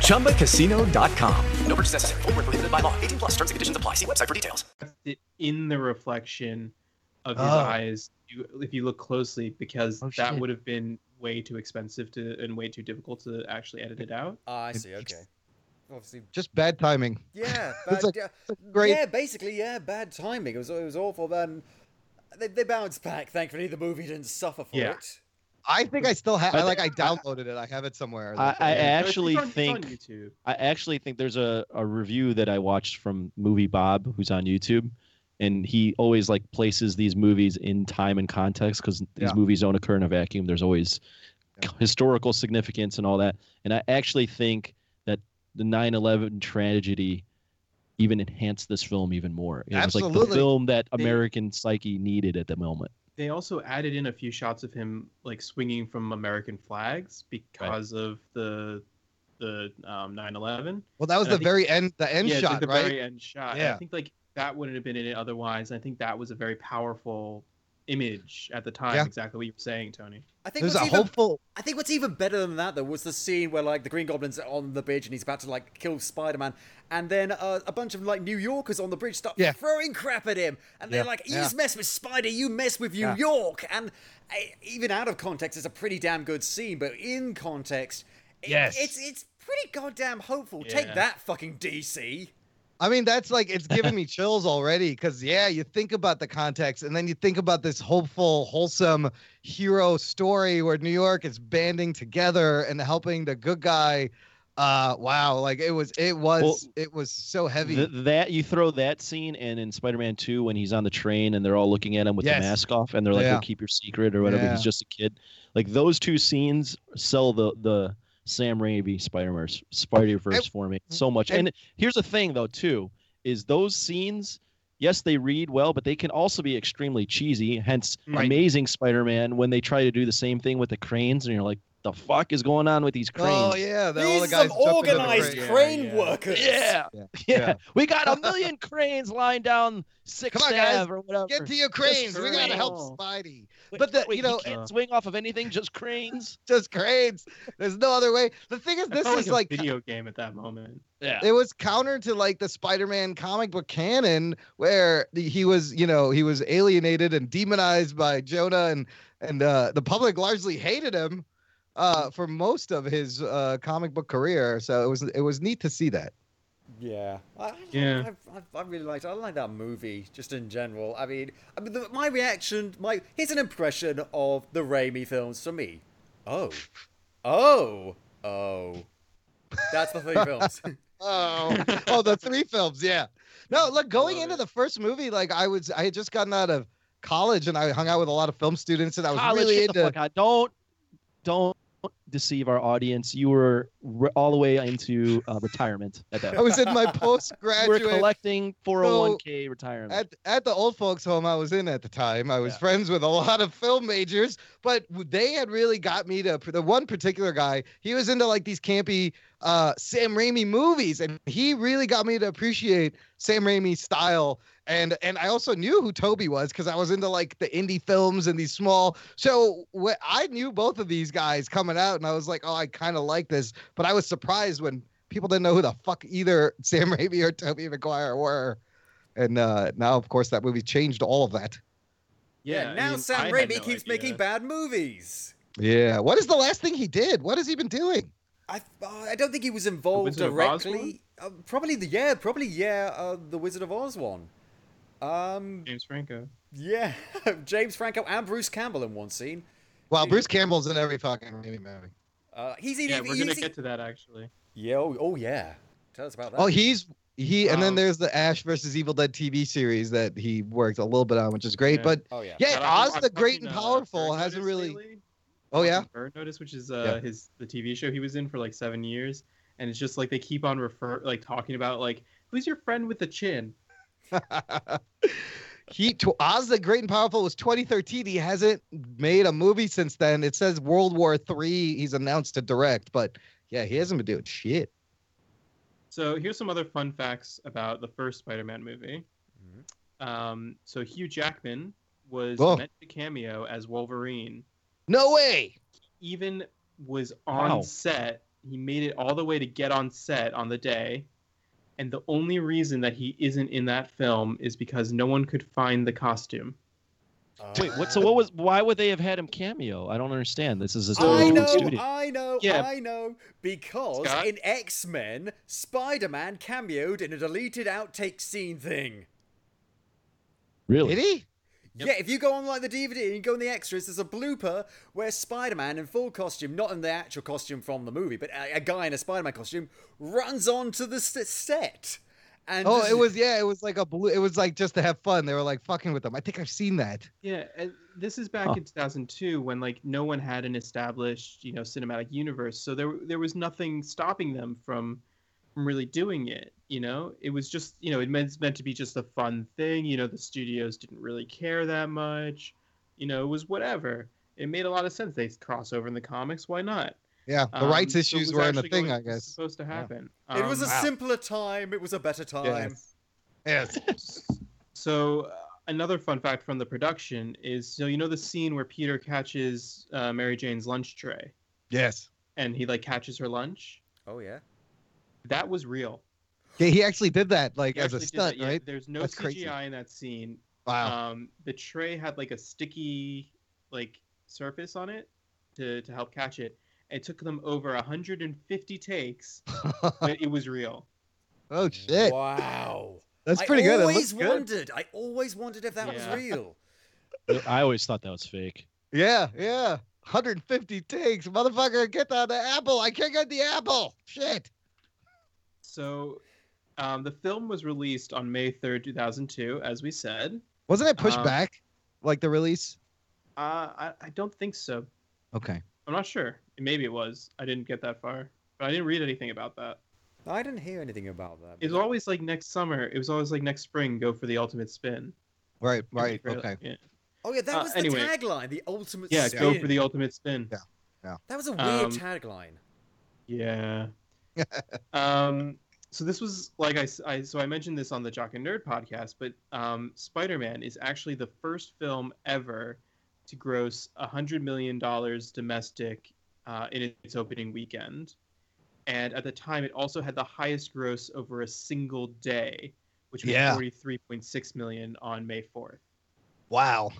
ChumbaCasino.com. No purchase necessary. Full prohibited by law. 18 plus terms and conditions apply. See website for details. In the reflection of his oh. eyes, you, if you look closely, because oh, that would have been way too expensive to and way too difficult to actually edit it out. Oh, I see. Okay obviously just bad timing. Yeah, bad, a, yeah, great... yeah, basically, yeah, bad timing. It was it was awful. Then um, they, they bounced back. Thankfully, the movie didn't suffer for yeah. it. I think I still have. I like. I downloaded it. I have it somewhere. I, I actually on, think. I actually think there's a, a review that I watched from Movie Bob, who's on YouTube, and he always like places these movies in time and context because these yeah. movies don't occur in a vacuum. There's always yeah. historical significance and all that. And I actually think that the 9/11 tragedy even enhanced this film even more. It Absolutely. was like the film that American psyche needed at the moment. They also added in a few shots of him like swinging from American flags because right. of the the um, 9/11. Well, that was and the very end, the end yeah, shot, like the right? very end shot. Yeah. I think like that wouldn't have been in it otherwise. I think that was a very powerful image at the time. Yeah. Exactly what you were saying, Tony. I think there's a even, hopeful. I think what's even better than that though was the scene where like the Green Goblin's on the bridge and he's about to like kill Spider-Man, and then uh, a bunch of like New Yorkers on the bridge start yeah. throwing crap at him, and they're yeah. like, "You just mess with Spider, you mess with New York," and uh, even out of context, it's a pretty damn good scene, but in context, it, yes, it's it's pretty goddamn hopeful. Take that, fucking DC. I mean, that's like it's giving me chills already because yeah, you think about the context and then you think about this hopeful, wholesome hero story where New York is banding together and helping the good guy. Uh, wow, like it was, it was, well, it was so heavy. Th- that you throw that scene and in Spider-Man Two when he's on the train and they're all looking at him with yes. the mask off and they're like, yeah. "We'll keep your secret" or whatever. Yeah. He's just a kid. Like those two scenes sell the the Sam Raimi Spider-Verse Spider-Verse for me mm-hmm. so much. And, and here's the thing though too is those scenes yes they read well but they can also be extremely cheesy hence right. amazing spider-man when they try to do the same thing with the cranes and you're like the fuck is going on with these cranes? Oh yeah, these all the guys some organized crane, crane yeah, workers. Yeah. Yeah. yeah. yeah. we got a million cranes lying down Sixth Come on, guys. or whatever. Get to your cranes. We gotta help Spidey. Wait, but the, wait, you know, he can't uh, swing off of anything, just cranes. Just cranes. There's no other way. The thing is, this is like, like video game at that moment. Yeah, it was counter to like the Spider-Man comic book canon, where he was, you know, he was alienated and demonized by Jonah, and and uh, the public largely hated him uh, for most of his uh, comic book career. So it was it was neat to see that. Yeah, I, Yeah. I, I, I really liked. It. I like that movie just in general. I mean, I mean, the, my reaction, my here's an impression of the Raimi films for me. Oh, oh, oh. That's the three films. oh, oh, the three films. Yeah. No, look, going into the first movie, like I was, I had just gotten out of college and I hung out with a lot of film students, and I was College, really get the into. fuck. Don't don't deceive our audience. You were re- all the way into uh, retirement at that. I was in my You we're collecting 401k retirement. At, at the old folks home I was in at the time, I was friends with a lot of film majors, but they had really got me to the one particular guy. He was into like these campy uh, Sam Raimi movies, and he really got me to appreciate Sam Raimi's style. And and I also knew who Tobey was because I was into like the indie films and these small. So wh- I knew both of these guys coming out, and I was like, oh, I kind of like this. But I was surprised when people didn't know who the fuck either Sam Raimi or Tobey Maguire were. And uh, now, of course, that movie changed all of that. Yeah, I now mean, Sam Raimi no keeps idea. making bad movies. Yeah. What is the last thing he did? What has he been doing? I uh, I don't think he was involved Wizard of directly. Uh, probably the yeah, probably yeah, uh, the Wizard of Oz one. Um, James Franco. yeah, James Franco and Bruce Campbell in one scene. Well, Bruce Campbell's in every fucking Raimi movie. Uh, he's Yeah, we're he's, gonna get to that actually. Yeah. Oh, oh yeah. Tell us about that. Oh, he's he, and then there's the Ash versus Evil Dead TV series that he worked a little bit on, which is great. Yeah. But Oh yeah. yeah, But I've- Oz I've the Great and uh, Powerful hasn't really. lately. Oh yeah. Burn Notice, which is uh, Yeah. his the TV show he was in for like seven years, and it's just like they keep on refer like talking about like who's your friend with the chin. he tw- Oz the Great and Powerful was 2013. He hasn't made a movie since then. It says World War Three. He's announced to direct, but yeah, he hasn't been doing shit. So here's some other fun facts about the first Spider-Man movie. Mm-hmm. Um, so Hugh Jackman was Oh. meant to cameo as Wolverine. No way. Even was on Wow. set. He made it all the way to get on set on the day. And the only reason that he isn't in that film is because no one could find the costume. Uh, Wait, what? So what was? Why would they have had him cameo? I don't understand. This is a I totally know, studio. I know, Yeah. I know. Because Scott? in X Men, Spider Man cameoed in a deleted outtake scene thing. Really? Did he? Yeah, if you go on like the DVD and you go in the extras, there's a blooper where Spider-Man in full costume, not in the actual costume from the movie, but a, a guy in a Spider-Man costume runs onto the s- set. And Oh, just- it was yeah. It was like a blue. It was like just to have fun. They were like fucking with them. I think I've seen that. Yeah, and this is back Huh. in 2002 when like no one had an established, you know, cinematic universe. So there there was nothing stopping them from from really doing it, you know? It was just, you know, it meant meant to be just a fun thing, you know, the studios didn't really care that much. You know, it was whatever. It made a lot of sense. They cross over in the comics, why not? Yeah, the Um, rights so issues was weren't a thing, going- I guess. supposed to happen. it was a Um, simpler time. It was a better time. Yes. So uh, another fun fact from the production is so you know the scene where Peter catches uh, Mary Jane's lunch tray Yes. and he like catches her lunch. Oh yeah. That was real. Yeah, he actually did that like He as a stunt, yeah. right? There's no That's CGI crazy. in that scene. Wow. Um, the tray had like a sticky like surface on it to to help catch it. It took them over 150 takes, but it was real. oh shit. Wow. That's I pretty good. I looks always good. wondered. I always wondered if that Yeah. was real. I always thought that was fake. Yeah, yeah. 150 takes, motherfucker. Get the, the apple. I can't get the apple. Shit. So, um, the film was released on May 3rd, 2002, as we said. Wasn't it pushed Um, back, like the release? Uh, I, I don't think so. Okay. I'm not sure. Maybe it was. I didn't get that far, but I didn't read anything about that. I didn't hear anything about that. It was always like next summer. It was always like next spring. Go for the ultimate spin. Right, right. Really- Okay. Yeah. Oh yeah, that Uh, was anyway. the tagline. The ultimate. Yeah. spin. Go for the ultimate spin. Yeah. Yeah. That was a weird Um, tagline. Yeah. um, so this was like I so I mentioned this on the Jock and Nerd podcast, but um, Spider-Man is actually the first film ever to gross a hundred million dollars domestic uh, in its opening weekend, and at the time it also had the highest gross over a single day, which was Yeah. forty-three point six million on May fourth. Wow.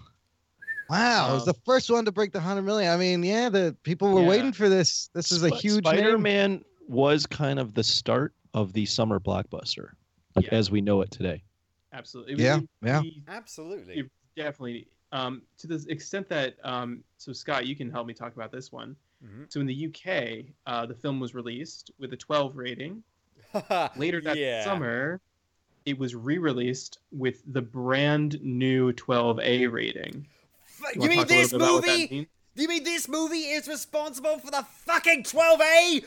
Wow. it was Um, the first one to break the 100 million. I mean, yeah, the people were Yeah. wait for this. This is a Sp- huge name. Spider-Man was kind of the start of the summer blockbuster, like Yeah. as we know it today. Absolutely. It- Yeah, it- yeah. it- Absolutely. it definitely. Um, to the extent that, um, so Scott, you can help me talk about this one. Mhm. So in the UK, uh, the film was released with a 12 rating. Later that Yeah. summer, it was re-released with the brand new 12A rating. F- You You mean talk a little this bit about what that movie? means? You mean this movie is responsible for the fucking 12A?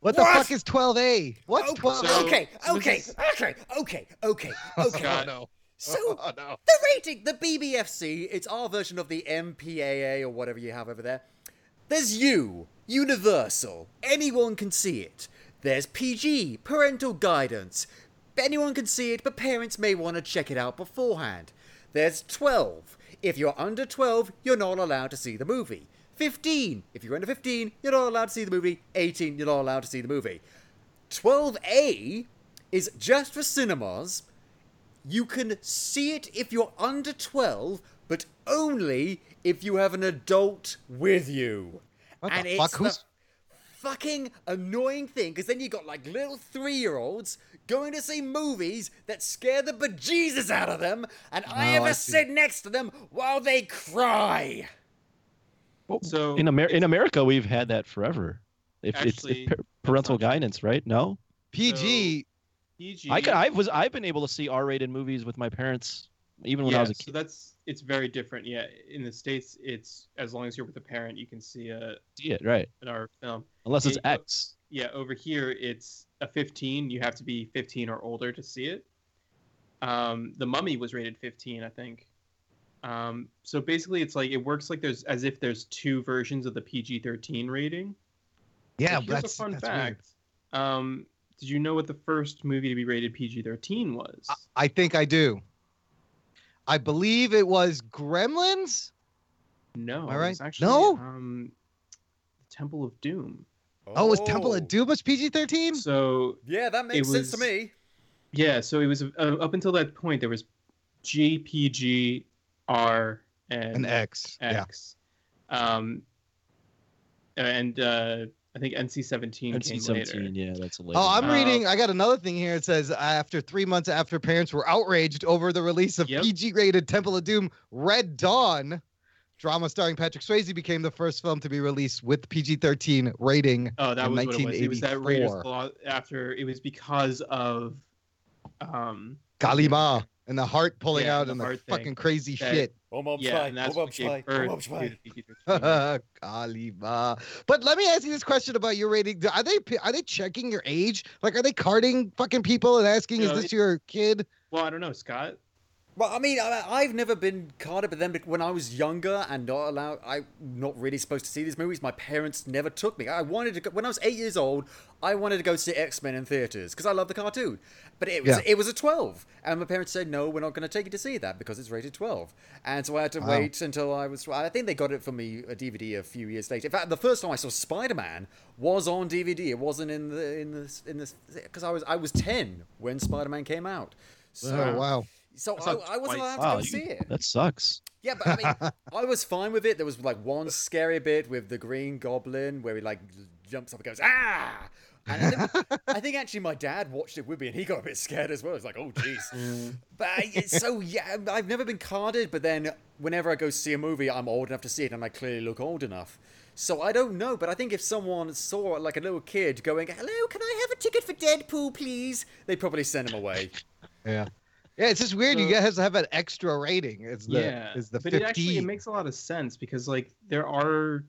What the What? fuck is 12A? What's Oh, 12A? So- okay, so okay, this is- okay, okay, okay, okay. Oh, Scott, So Oh, no. the rating, the BBFC, it's our version of the MPAA or whatever you have over there. There's you, Universal. Anyone can see it. There's PG, parental guidance. Anyone can see it, but parents may want to check it out beforehand. There's 12. If you're under 12, you're not allowed to see the movie. 15. If you're under 15, you're not allowed to see the movie. 18, you're not allowed to see the movie. 12A is just for cinemas. You can see it if you're under 12, but only if you have an adult with you. What and the it's fuck? Who's- fucking annoying thing, because then you got like little three year olds going to see movies that scare the bejesus out of them, and I Oh, have to sit next to them while they cry. So In Amer- in America, we've had that forever. If it's Actually, if pa- parental guidance, right? No, PG. PG. I could. I was. I've been able to see R-rated movies with my parents, even when I was a kid. so that's it's very different. Yeah, in the states, it's as long as you're with a parent, you can see a See it right, in our film. unless it's It- X. Yeah, over here it's a 15. You have to be 15 or older to see it. Um, the Mummy was rated 15, I think. Um, so basically, it's like it works like there's as if there's two versions of the PG-13 rating. Yeah, But here's that's a fun that's fact. Um, did you know what the first movie to be rated PG-13 was? weird. I think I do. I believe it was Gremlins. no, I it right? was actually No? um, Temple of Doom. Oh, it was Temple of Doom was PG thirteen. So Yeah, that makes It sense to me. Yeah, so it was uh, up until that point there was GPG, R, and, An X. Yeah. X. Um, and uh, I think NC-17 came NC-17. later. Yeah, that's a later. Oh, I'm Uh, reading. I got another thing here. It says after three months after parents were outraged over the release of Yep. PG-rated Temple of Doom: Red Dawn, drama starring Patrick Swayze became the first film to be released with PG-13 rating. Oh, that in was what it was. It was that Raiders 1984. Law after. It was because of um Kali Ma and the heart pulling Yeah, out the and the heart fucking thing. crazy That- shit. yeah, and that's what gave birth to Kali Ma. But let me ask you this question about your rating. Are they are they checking your age? Like, are they carding fucking people and asking, No, "Is this it- your kid?" Well, I don't know, Scott. Well, I mean, I, I've never been carded, but then when I was younger and not allowed, I'm not really supposed to see these movies. My parents never took me. I wanted to go when I was eight years old. I wanted to go see X Men in theaters because I love the cartoon, but it was Yeah. it was a twelve, and my parents said no, we're not going to take you to see that because it's rated twelve, and so I had to Wow. wait until I was. I think they got it for me a DVD a few years later. In fact, the first time I saw Spider Man was on DVD. It wasn't in the in the in the because I was I was ten when Spider Man came out. Oh, so, Oh wow. So I I, wasn't twice. allowed to Wow, go you- see it. that sucks. Yeah, but I mean, I was fine with it. There was like one scary bit with the Green Goblin where he like jumps up and goes ah. And I think, I think actually my dad watched it with me and he got a bit scared as well. He's like, oh jeez. but I, it's so yeah, I've never been carded. But then whenever I go see a movie, I'm old enough to see it and I clearly look old enough. So I don't know, but I think if someone saw like a little kid going, "Hello, can I have a ticket for Deadpool, please?" They'd probably send him away. Yeah. Yeah, it's just weird. you guys have to have an extra rating. It's the yeah, is the but 15. it actually it makes a lot of sense because like there are,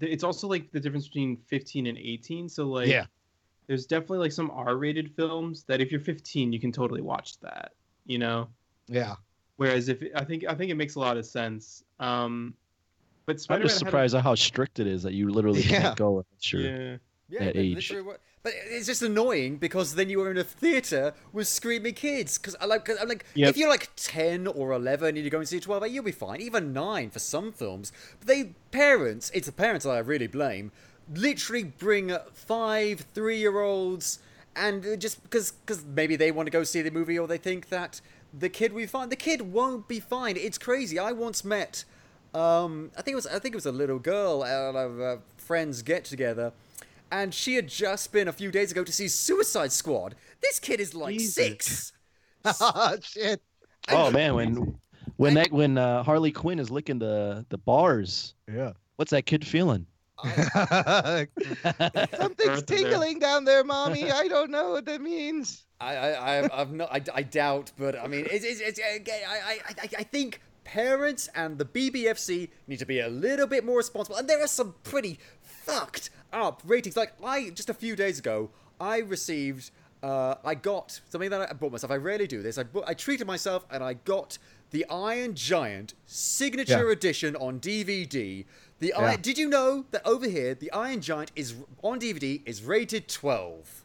it's also like the difference between 15 and 18. So like, Yeah. there's definitely like some R-rated films that if you're 15, you can totally watch that. You know, yeah. whereas if I think I think it makes a lot of sense. Um, but I'm Spider-Man just had a- surprised at how strict it is that you literally Yeah. can't go. Sure. Yeah. Yeah, That age. literally what- But it's just annoying because then you are in a theater with screaming kids. Because I like, 'cause I'm like, Yep. if you're like ten or eleven and you go and see twelve, you'll be fine. Even nine for some films. But they parents, it's the parents I really blame. Literally bring five, three-year-olds, and just because because maybe they want to go see the movie or they think that the kid will be fine. The kid won't be fine. It's crazy. I once met um, I think it was I think it was a little girl at a friends get together, and she had just been a few days ago to see Suicide Squad. This kid is like Jesus. six. oh shit! Oh man, when when that when uh, Harley Quinn is licking the the bars, Yeah. what's that kid feeling? Something's tingling down there, mommy. I don't know what that means. I, I, I, I've not, I, I doubt, but I mean, it's, it's, it's okay. I, I, I, I think parents and the BBFC need to be a little bit more responsible. And there are some pretty fucked up ratings. Like I, just a few days ago, I received, uh, I got something that I bought myself. I rarely do this. I, bought, I treated myself, and I got the Iron Giant signature Yeah. edition on DVD. The Yeah. Iron, did you know that over here the Iron Giant is on DVD is rated 12?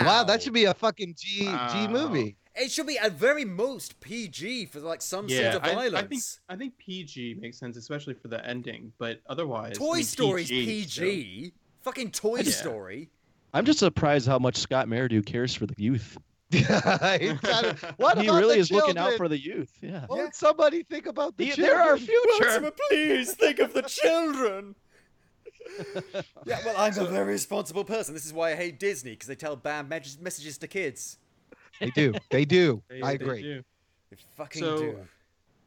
Wow, that should be a fucking G G movie. It should be at very most PG for like some Yeah, sort of I, violence. I think I think PG makes sense, especially for the ending. But otherwise, I Toy mean, Story's PG, PG. Fucking Toy Yeah. Story. I'm just surprised how much Scott Merridew cares for the youth. He's what he about really the is looking out for the youth. Yeah. Won't somebody think about the Yeah, children? they're our future. Ultima, please think of the children. yeah, well, I'm a very responsible person. This is why I hate Disney because they tell bad mes- messages to kids. They do. They do. They- I they agree. do. They fucking So, do.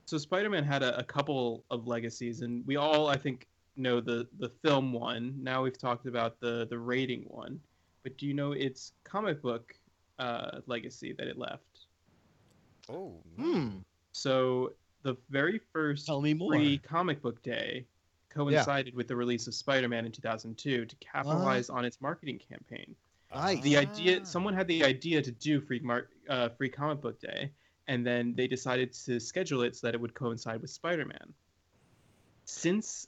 so Spider-Man had a, a couple of legacies, and we all, I think, know the the film one. Now we've talked about the the rating one, but do you know its comic book uh, legacy that it left? Oh. Hmm. So the very first Tell me more. free comic book day coincided with the release of Spider-Man in 2002 to capitalize on its marketing campaign. Nice. The idea, someone had the idea to do free mar- uh, free comic book day, and then they decided to schedule it so that it would coincide with Spider-Man. Since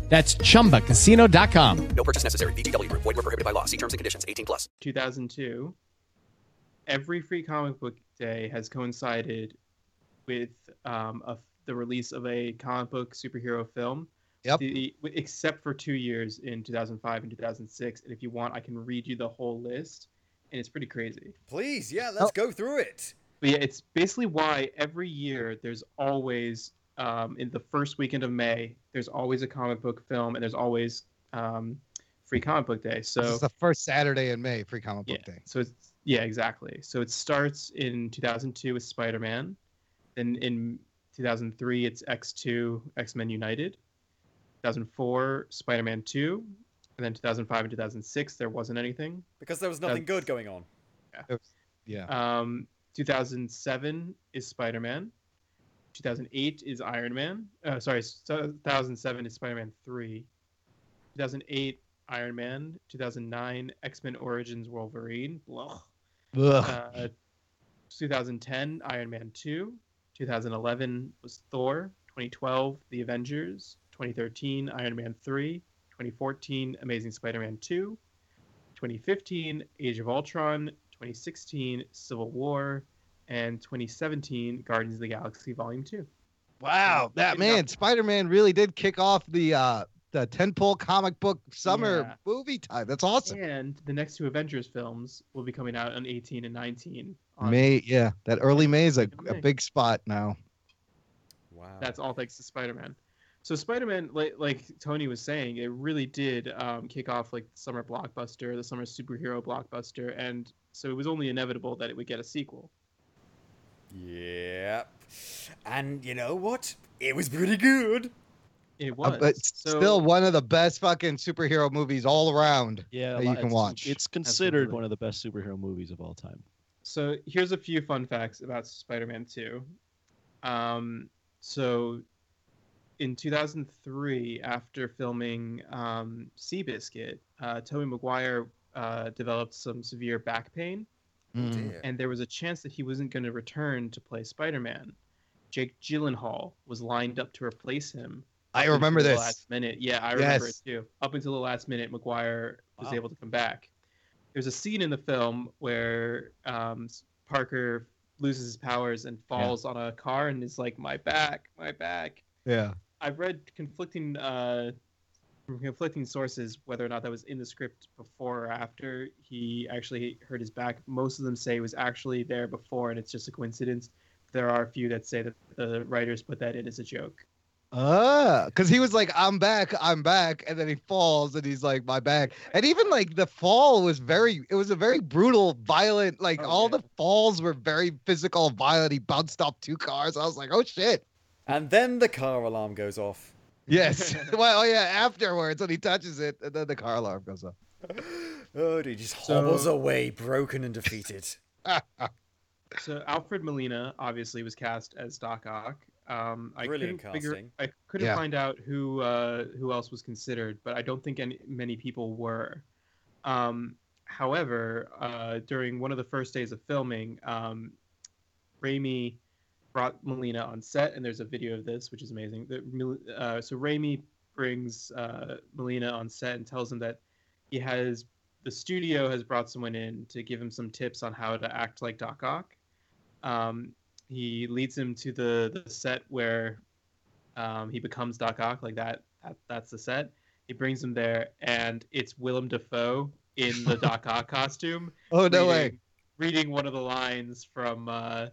That's chumbacasino.com. No purchase necessary. VGW Group. Void were prohibited by law. See terms and conditions. 18 plus. 2002, every free comic book day has coincided with um, a, the release of a comic book superhero film. Yep. The, except for two years in 2005 and 2006. And if you want, I can read you the whole list, and it's pretty crazy. Please, yeah, Oh. let's go through it. But yeah, it's basically why every year there's always um, in the first weekend of May there's always a comic book film and there's always um, free comic book day. So This is the first Saturday in May, free comic book yeah, day. so it's yeah, exactly. So it starts in 2002 with Spider-Man, then in 2003 it's X2 X-Men United, 2004 Spider-Man 2, and then 2005 and 2006 there wasn't anything. Because there was nothing good going on. Yeah. Um, 2007 is Spider-Man. 2008 is Iron Man. Uh, sorry, 2007 is Spider-Man 3. 2008 Iron Man. 2009 X-Men Origins Wolverine. Blah. Uh, 2010 Iron Man 2. 2011 was Thor. 2012 The Avengers. 2013 Iron Man 3. 2014 Amazing Spider-Man 2. 2015 Age of Ultron. 2016 Civil War. And 2017 Guardians of the Galaxy Volume 2. Wow, that man, Spider Man really did kick off the uh the tentpole comic book summer Yeah. movie time. That's awesome. And the next two Avengers films will be coming out on 18 and 19. on- May, yeah, that early May is a, a big spot now. Wow. That's all thanks to Spider-Man. So Spider-Man, like, like Tony was saying, it really did um, kick off like the summer blockbuster, the summer superhero blockbuster, and so it was only inevitable that it would get a sequel. Yep. And you know what? It was pretty good. It Uh, was. but so, still one of the best fucking superhero movies all around Yeah, that you can watch. It's considered Absolutely. one of the best superhero movies of all time. So here's a few fun facts about Spider-Man 2. Um, so in 2003, after filming um, Seabiscuit, uh, Tobey Maguire uh, developed some severe back pain, Mm. And there was a chance that he wasn't going to return to play Spider-Man. Jake Gyllenhaal was lined up to replace him. I remember this. Last minute, yeah, I remember Yes. it too. Up until the last minute, Maguire was Wow. able to come back. there's a scene in the film where um, Parker loses his powers and falls on a car and is like, "My back, my back." Yeah. I've read conflicting uh, from conflicting sources whether or not that was in the script before or after he actually hurt his back. Most of them say it was actually there before, and it's just a coincidence. There are a few that say that the writers put that in as a joke. Ah, because he was like, "I'm back, I'm back," and then he falls, and he's like, "My back." And even like the fall was very, it was a very brutal, violent. Like all the falls were very physical, violent. He bounced off two cars. I was like, "Oh shit!" And then the car alarm goes off. Yes. well, oh yeah. Afterwards, when he touches it, and then the car alarm goes off. Oh, dude, he just So- hobbles away, broken and defeated. So Alfred Molina obviously was cast as Doc Ock. Um, I Brilliant couldn't figure, casting. I couldn't Yeah. find out who uh, who else was considered, but I don't think any, many people were. Um, however, uh, during one of the first days of filming, um, Raimi brought Molina on set, and there's a video of this, which is amazing. The, uh, so Raimi brings uh, Molina on set and tells him that he has the studio has brought someone in to give him some tips on how to act like Doc Ock. Um, he leads him to the, the set where um, he becomes Doc Ock, like that, that. That's the set. He brings him there, and it's Willem Dafoe in the Doc Ock costume. Oh, no way. reading- Reading one of the lines from uh,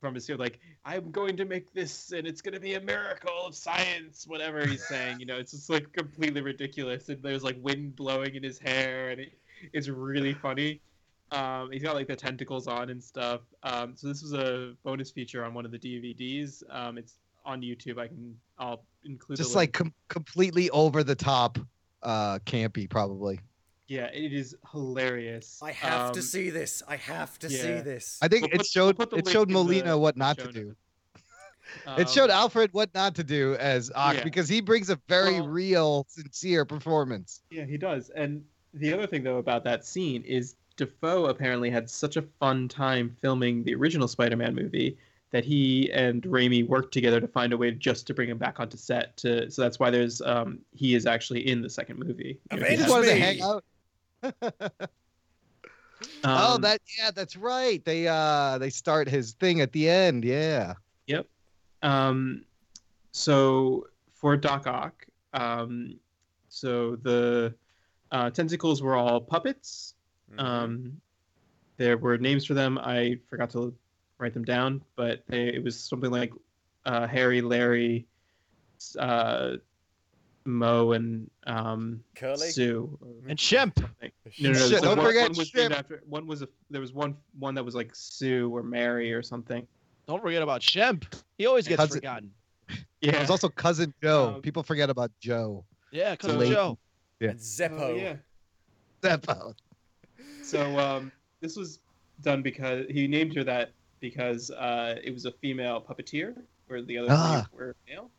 from his like, "I'm going to make this, and it's going to be a miracle of science." Whatever he's saying, you know, it's just like completely ridiculous. And there's like wind blowing in his hair, and it, it's really funny. Um, he's got like the tentacles on and stuff. Um, so this was a bonus feature on one of the DVDs. Um, it's on YouTube. I can I'll include Just like com- completely over the top, uh, campy, probably. Yeah, it is hilarious. I have to Um, see this. I have to see this. I think We'll it put- showed we'll it showed in the- Molina what not to do. Um, it showed Alfred what not to do as Ock yeah. because he brings a very Well- real, sincere performance. Yeah, he does. And the other thing though about that scene is Dafoe apparently had such a fun time filming the original Spider-Man movie that he and Raimi worked together to find a way just to bring him back onto set. To so that's why there's um he is actually in the second movie. You know, he He just has- wanted to hang out. Oh, Um, that yeah, that's right. They uh they start his thing at the end. Yeah. Yep. Um, so for Doc Ock, um, so the uh, tentacles were all puppets. Um, there were names for them. I forgot to write them down, but they, it was something like uh, Harry, Larry, uh, Mo, and um, Curly? Sue, And Shemp. No, no, no. Shit, so don't one, forget one was Shemp. after. One was a. There was one. One that was like Sue or Mary or something. Don't forget about Shemp. He always gets Cousin- forgotten. Yeah. there's also cousin Joe. Um, People forget about Joe. Yeah, cousin Late- Joe. Yeah. And Zeppo. Oh, yeah. Zeppo. So um, this was done because he named her that because uh, it was a female puppeteer, where the other Ah. were male.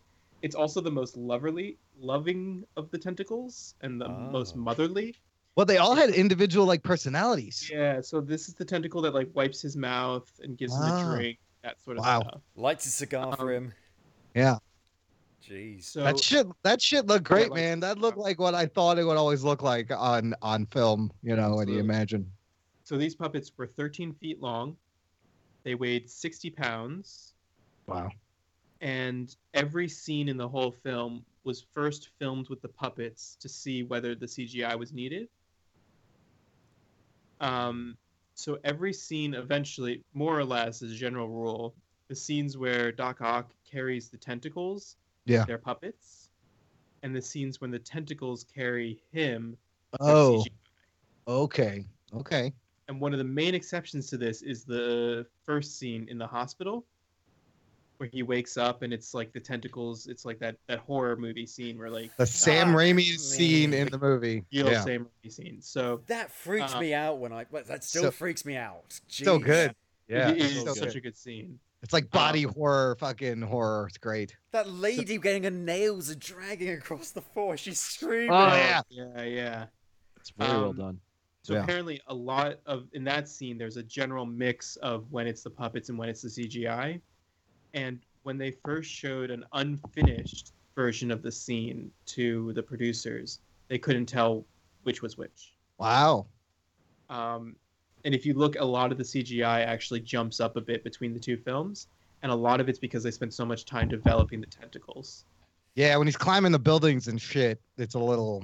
It's also the most loverly, loving of the tentacles and the most motherly. Well, they all had individual like personalities. Yeah. So this is the tentacle that like wipes his mouth and gives him Ah. a drink, that sort of Wow. stuff. Lights a cigar for him. Yeah. Jeez. So that shit that shit looked great, like- man. That looked like what I thought it would always look like on on film, you know, when you imagine. So these puppets were 13 feet long. They weighed 60 pounds. Wow. And every scene in the whole film was first filmed with the puppets to see whether the CGI was needed. Um, so every scene eventually, more or less, as a general rule, the scenes where Doc Ock carries the tentacles, Yeah. they're puppets. And the scenes when the tentacles carry him, Oh. CGI. Okay. Okay. And one of the main exceptions to this is the first scene in the hospital where he wakes up and it's like the tentacles, it's like that, that horror movie scene where like The Sam Ah, Raimi scene in the movie. Yeah. same Raimi scene. So That freaks Uh, me out when I. Well, that still so- freaks me out. So Jeez. good. Yeah. it, it it's is so such good. a good scene. It's like body horror, fucking horror. It's great. That lady getting her nails are dragging across the floor. She's screaming. Oh, yeah. Yeah, yeah. It's very well Um, done. So Yeah. apparently, a lot of in that scene, there's a general mix of when it's the puppets and when it's the CGI. And when they first showed an unfinished version of the scene to the producers, they couldn't tell which was which. Wow. Um, and if you look, a lot of the CGI actually jumps up a bit between the two films, and a lot of it's because they spent so much time developing the tentacles. Yeah, when he's climbing the buildings and shit, it's a little.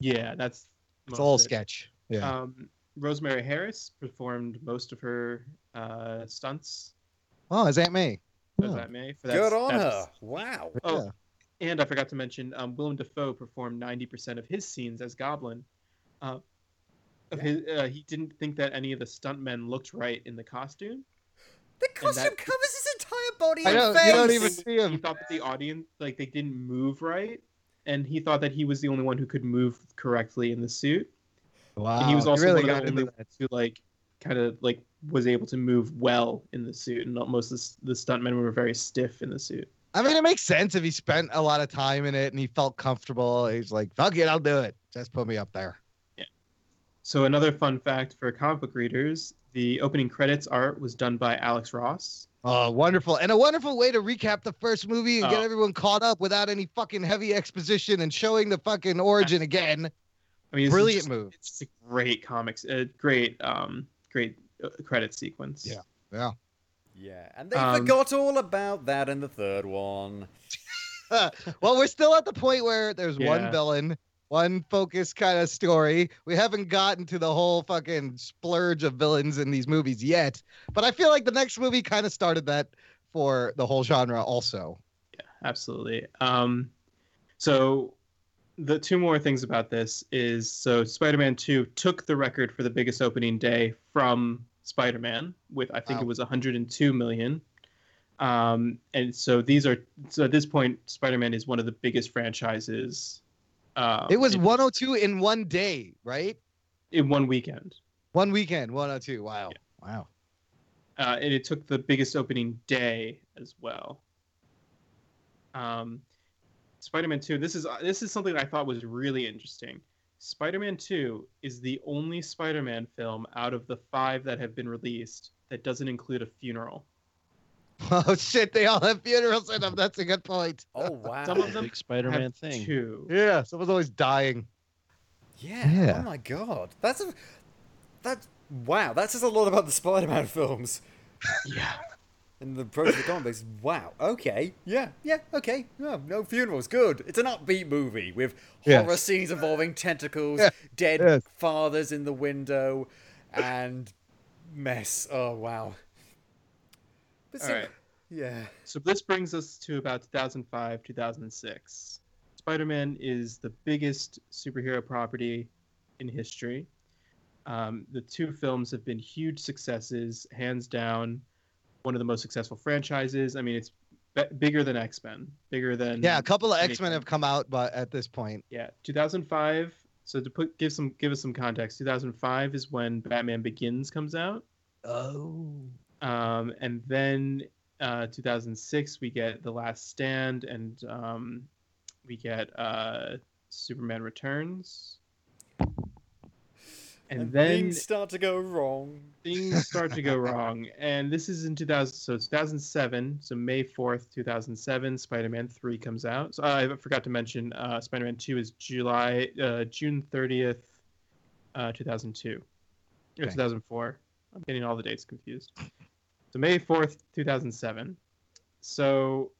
Yeah, that's. It's a little sketch. Yeah. Um, Rosemary Harris performed most of her uh, stunts. Oh, is Aunt May? As Aunt May for that. Good on that- her. Wow. Oh, and I forgot to mention, um, Willem Dafoe performed ninety percent of his scenes as Goblin. Uh, of his, uh, he didn't think that any of the stuntmen looked right in the costume. The And that- costume covers his entire body I and know, face. you don't even see him. He thought that the audience, like, they didn't move right, and he thought that he was the only one who could move correctly in the suit. Wow. and he was he also really one of the into only ones who, like, kind of like was able to move well in the suit, and not most of the, the stuntmen were very stiff in the suit. I mean, it makes sense if he spent a lot of time in it and he felt comfortable. He's like, "Fuck it, I'll do it. Just put me up there." Yeah. So another fun fact for comic book readers: the opening credits art was done by Alex Ross. Oh, wonderful. And a wonderful way to recap the first movie and get Oh. everyone caught up without any fucking heavy exposition and showing the fucking origin again. I mean, Brilliant just- move. It's a great comics, a great, um, great credit sequence. Yeah. Yeah. Yeah, and they Um, forgot all about that in the third one. well, we're still at the point where there's Yeah. one villain, one focus kind of story. We haven't gotten to the whole fucking splurge of villains in these movies yet, but I feel like the next movie kind of started that for the whole genre also. Yeah, absolutely. Um, so the two more things about this is so Spider-Man 2 took the record for the biggest opening day from Spider-Man with I think Wow. it was 102 million. Um, and so these are so at this point Spider-Man is one of the biggest franchises. Uh, it was in, 102 in one day, right? in one weekend. One weekend, 102. Wow. Wow. uh, and it took the biggest opening day as well. Um, Spider-Man Two. This is uh, this is something I thought was really interesting. Spider-Man Two is the only Spider-Man film out of the five that have been released that doesn't include a funeral. Oh shit, they all have funerals in them. That's a good point. Oh wow. Some of them Big Spider-Man have thing. Two. Yeah, someone's always dying. Yeah. Yeah. Oh my god. That's a that's wow. That says a lot about the Spider-Man films. Yeah. And the approach of the comic books. Wow. Okay. Yeah. Yeah. Okay. No, no funerals. Good. It's an upbeat movie with Yes. horror scenes involving tentacles, Yeah. dead Yes. fathers in the window, and mess. Oh wow. But All so- right. Yeah. So this brings us to about 2005, 2006. Spider-Man is the biggest superhero property in history. Um, the two films have been huge successes, hands down. One of the most successful franchises. I mean, it's b- bigger than X-Men, bigger than Yeah, a couple of X Men have come out, but at this point, Yeah, 2005. So to put give some give us some context, 2005 is when Batman Begins comes out. Oh. Um, and then uh, 2006 we get The Last Stand, and um, we get uh, Superman Returns. And, And then things start to go wrong. things start to go wrong. And this is in 2000, so 2007, so May 4th, 2007, Spider-Man 3 comes out. So uh, I forgot to mention uh, Spider-Man 2 is July, uh, June 30th, uh, 2002, or Okay. 2004. I'm getting all the dates confused. So May 4th, 2007. So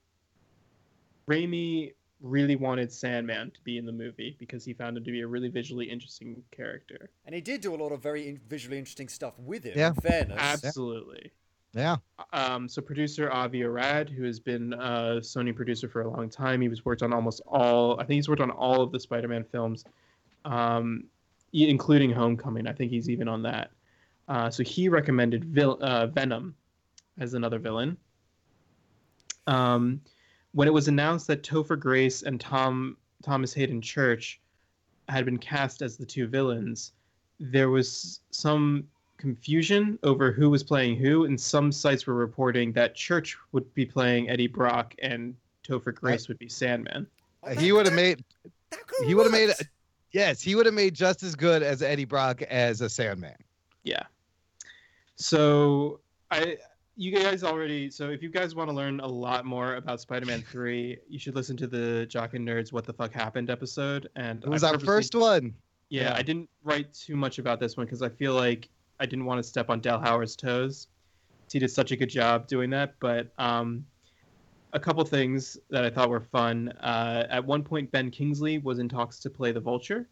Raimi really wanted Sandman to be in the movie because he found him to be a really visually interesting character. And he did do a lot of very in- visually interesting stuff with him. Yeah. In fairness. Absolutely. yeah. Um, so producer Avi Arad, who has been a Sony producer for a long time, he was worked on almost all. I think he's worked on all of the Spider-Man films, um, including Homecoming. I think he's even on that. Uh, so he recommended vil- uh, Venom as another villain. Um, when it was announced that Topher Grace and Tom Thomas Hayden Church had been cast as the two villains, there was some confusion over who was playing who, and some sites were reporting that Church would be playing Eddie Brock and Topher Grace would be Sandman. Oh, he would have made. He would have made. Yes, he would have made just as good as Eddie Brock as a Sandman. Yeah. So I you guys already so if you guys want to learn a lot more about Spider-Man 3, you should listen to the Jock and Nerds What the Fuck Happened episode and It was I our first one. Yeah, Yeah. I didn't write too much about this one because I feel like I didn't want to step on Del Howard's toes. He did such a good job doing that, but um, a couple things that I thought were fun. Uh, at one point, Ben Kingsley was in talks to play the Vulture.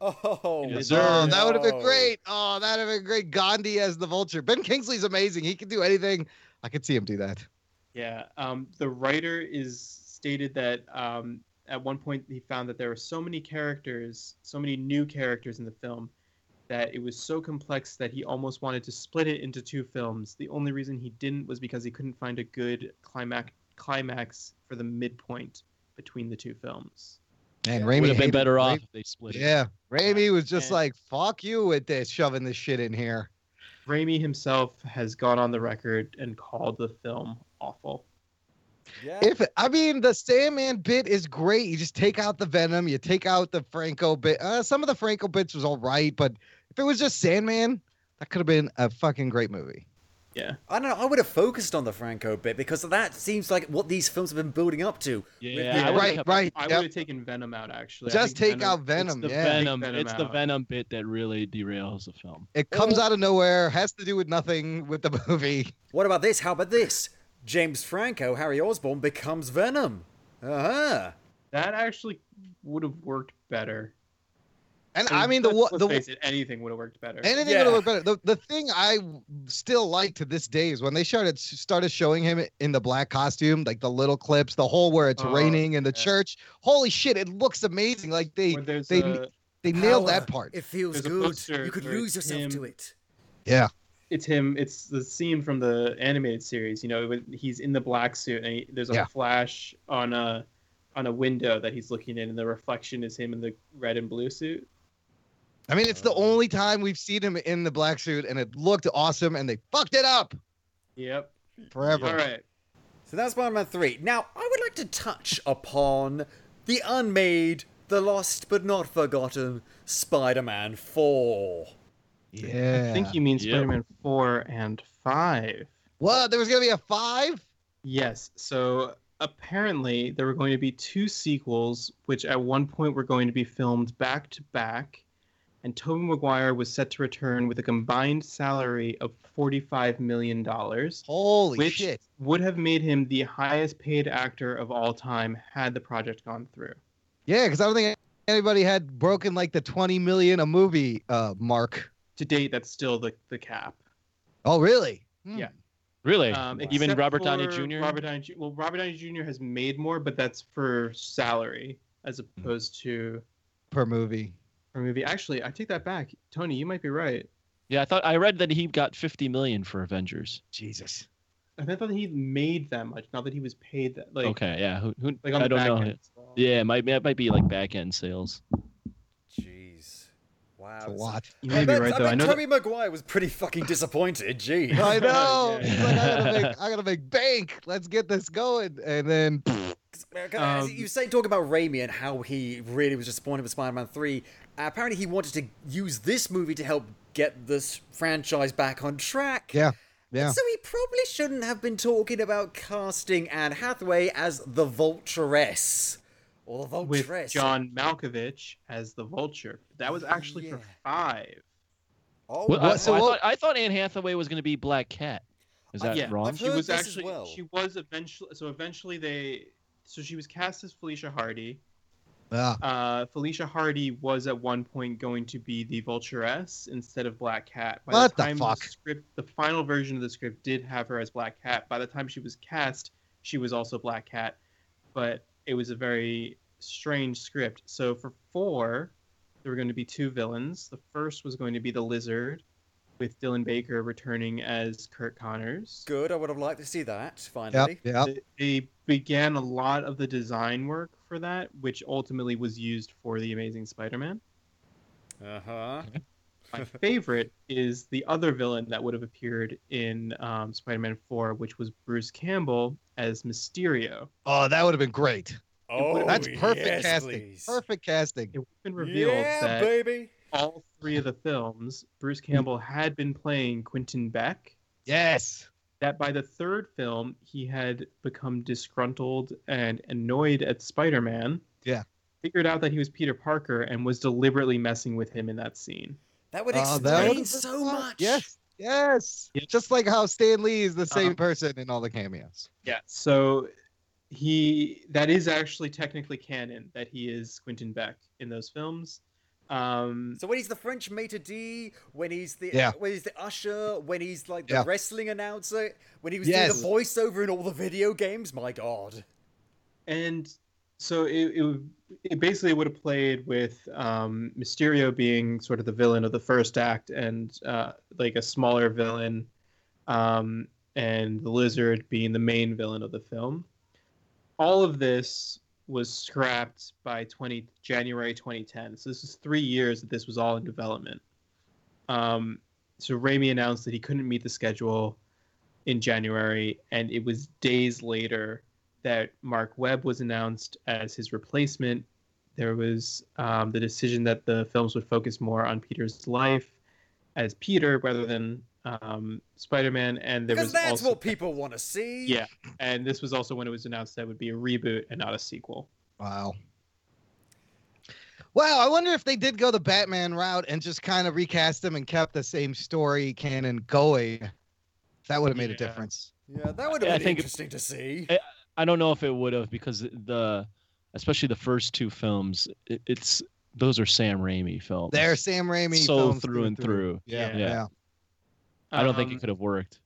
Oh, Yes, Oh, that would have been great. Oh, that would have been great. Gandhi as the vulture. Ben Kingsley's amazing. He can do anything. I could see him do that. Yeah, um, the writer is stated that um, at one point he found that there were so many characters, so many new characters in the film, that it was so complex that he almost wanted to split it into two films. The only reason he didn't was because he couldn't find a good climax climax for the midpoint between the two films. Man, Would Raimi have been better off Raimi- if they split it. Yeah, Raimi was just And- like, "Fuck you with this, shoving this shit in here." Raimi himself has gone on the record and called the film awful. Yeah. If I mean the Sandman bit is great, you just take out the Venom, you take out the Franco bit. Uh, some of the Franco bits was all right, but if it was just Sandman, that could have been a fucking great movie. Yeah. I don't know. I would have focused on the Franco bit because that seems like what these films have been building up to. Yeah, Yeah, I right, kept- right. I would have taken Venom out actually. I Just think take out Venom. It's the yeah, Venom. Venom It's the. Venom bit that really derails the film. it comes out of nowhere, has to do with nothing with the movie. What about this? How about this? James Franco, Harry Osborn becomes Venom. Uh-huh. That actually would have worked better. And And I mean the let's- wa- let's the face it, anything would have worked better. Anything Yeah. would have worked better. The, the thing I still like to this day is when they started started showing him in the black costume, like the little clips, the whole where it's Oh, raining in the yeah. church. Holy shit, it looks amazing. Like they they a- they nailed Power. that part. It feels There's good. You could lose it's yourself to it. Yeah. it's him. It's the scene from the animated series. You know, when he's in the black suit and he, there's a Yeah. flash on a on a window that he's looking in, and the reflection is him in the red and blue suit. I mean, it's the only time we've seen him in the black suit, and it looked awesome, and they fucked it up Yep. forever. All right. So that's Spider-Man 3. Now, I would like to touch upon the unmade, the lost but not forgotten Spider-Man 4. Yeah. I think you mean Yep. Spider-Man four and five. What? There was gonna be a five? Yes. So apparently there were going to be two sequels, which at one point were going to be filmed back to back, and Tobey Maguire was set to return with a combined salary of forty-five million dollars, Holy which shit! would have made him the highest paid actor of all time had the project gone through. Yeah, because I don't think anybody had broken like the twenty million a movie uh mark. To date, that's still the the cap. Oh, really? Hmm. Yeah. Really? Um, Even Robert Downey Jr. Robert Downey. Ju- Well, Robert Downey Jr. has made more, but that's for salary as Hmm. opposed to per movie. Per movie. Actually, I take that back. Tony, you might be right. Yeah, I thought I read that he got 50 million for Avengers. Jesus. I thought that he made that much, not that he was paid that. Like, okay, yeah. Who, who, like on I the don't back know. end. Yeah, it might it might be like back end sales. Jeez. Wow. It's a lot. You I be bet, right I though. bet I know. that- Tobey Maguire was pretty fucking disappointed. Gee. I know. Yeah. He's like, I gotta make, I gotta make bank. Let's get this going, and then Um, you say talk about Raimi and how he really was disappointed with Spider-Man 3. Uh, apparently, he wanted to use this movie to help get this franchise back on track. yeah, yeah. So he probably shouldn't have been talking about casting Anne Hathaway as the Vulturess. Or the with John Malkovich as the Vulture. That was actually for five. Oh, What, what- I, so I thought, I thought Anne Hathaway was going to be Black Cat. Is Uh, that yeah, wrong? I've She was this as actually well. she was eventually so eventually they so she was cast as Felicia Hardy. Yeah. Uh, Felicia Hardy was at one point going to be the Vulturess instead of Black Cat. By What the time fuck? script, the final version of the script did have her as Black Cat. By the time she was cast, she was also Black Cat, but it was a very strange script. So for four, there were going to be two villains. The first was going to be the Lizard, with Dylan Baker returning as Curt Connors. Good, I would have liked to see that, Yep, finally. yep. They- They began a lot of the design work for that, which ultimately was used for the Amazing Spider-Man. Uh-huh. My favorite is the other villain that would have appeared in um, Spider-Man 4, which was Bruce Campbell as Mysterio. Oh, that would have been great. Oh, That's perfect yes, casting. please. Perfect casting. It would have been revealed Yeah, that baby. all three of the films, Bruce Campbell had been playing Quentin Beck. Yes. That by the third film, he had become disgruntled and annoyed at Spider-Man. Yeah. figured out that he was Peter Parker and was deliberately messing with him in that scene. That would uh, explain that would've so much. Yes, yes. Just like how Stan Lee is the uh-huh. same person in all the cameos. Yeah. So he that is actually technically canon that he is Quentin Beck in those films. Um, So when he's the French maitre d', when he's the Yeah. when he's the usher, when he's like the Yeah. wrestling announcer, when he was Yes. doing the voiceover in all the video games, my god. and so it, it it basically would have played with um, Mysterio being sort of the villain of the first act and uh, like a smaller villain, um, and the Lizard being the main villain of the film. All of this was scrapped by 20 January 2010. So this is three years that this was all in development. Um, so Raimi announced that he couldn't meet the schedule in January, and it was days later that Mark Webb was announced as his replacement. There was um, the decision that the films would focus more on Peter's life as Peter rather than um, Spider-Man, and there Because was that's also what people want to see. yeah, and this was also when it was announced that it would be a reboot and not a sequel. Wow. Wow, I wonder if they did go the Batman route and just kind of recast him and kept the same story canon going. That would have made a difference. Yeah, that would have Yeah, I been think- interesting to see. I, I don't know if it would have because the, especially the first two films, it, it's those are Sam Raimi films. They're Sam Raimi so films through and through. Yeah, Yeah. yeah. I don't think Um, it could have worked.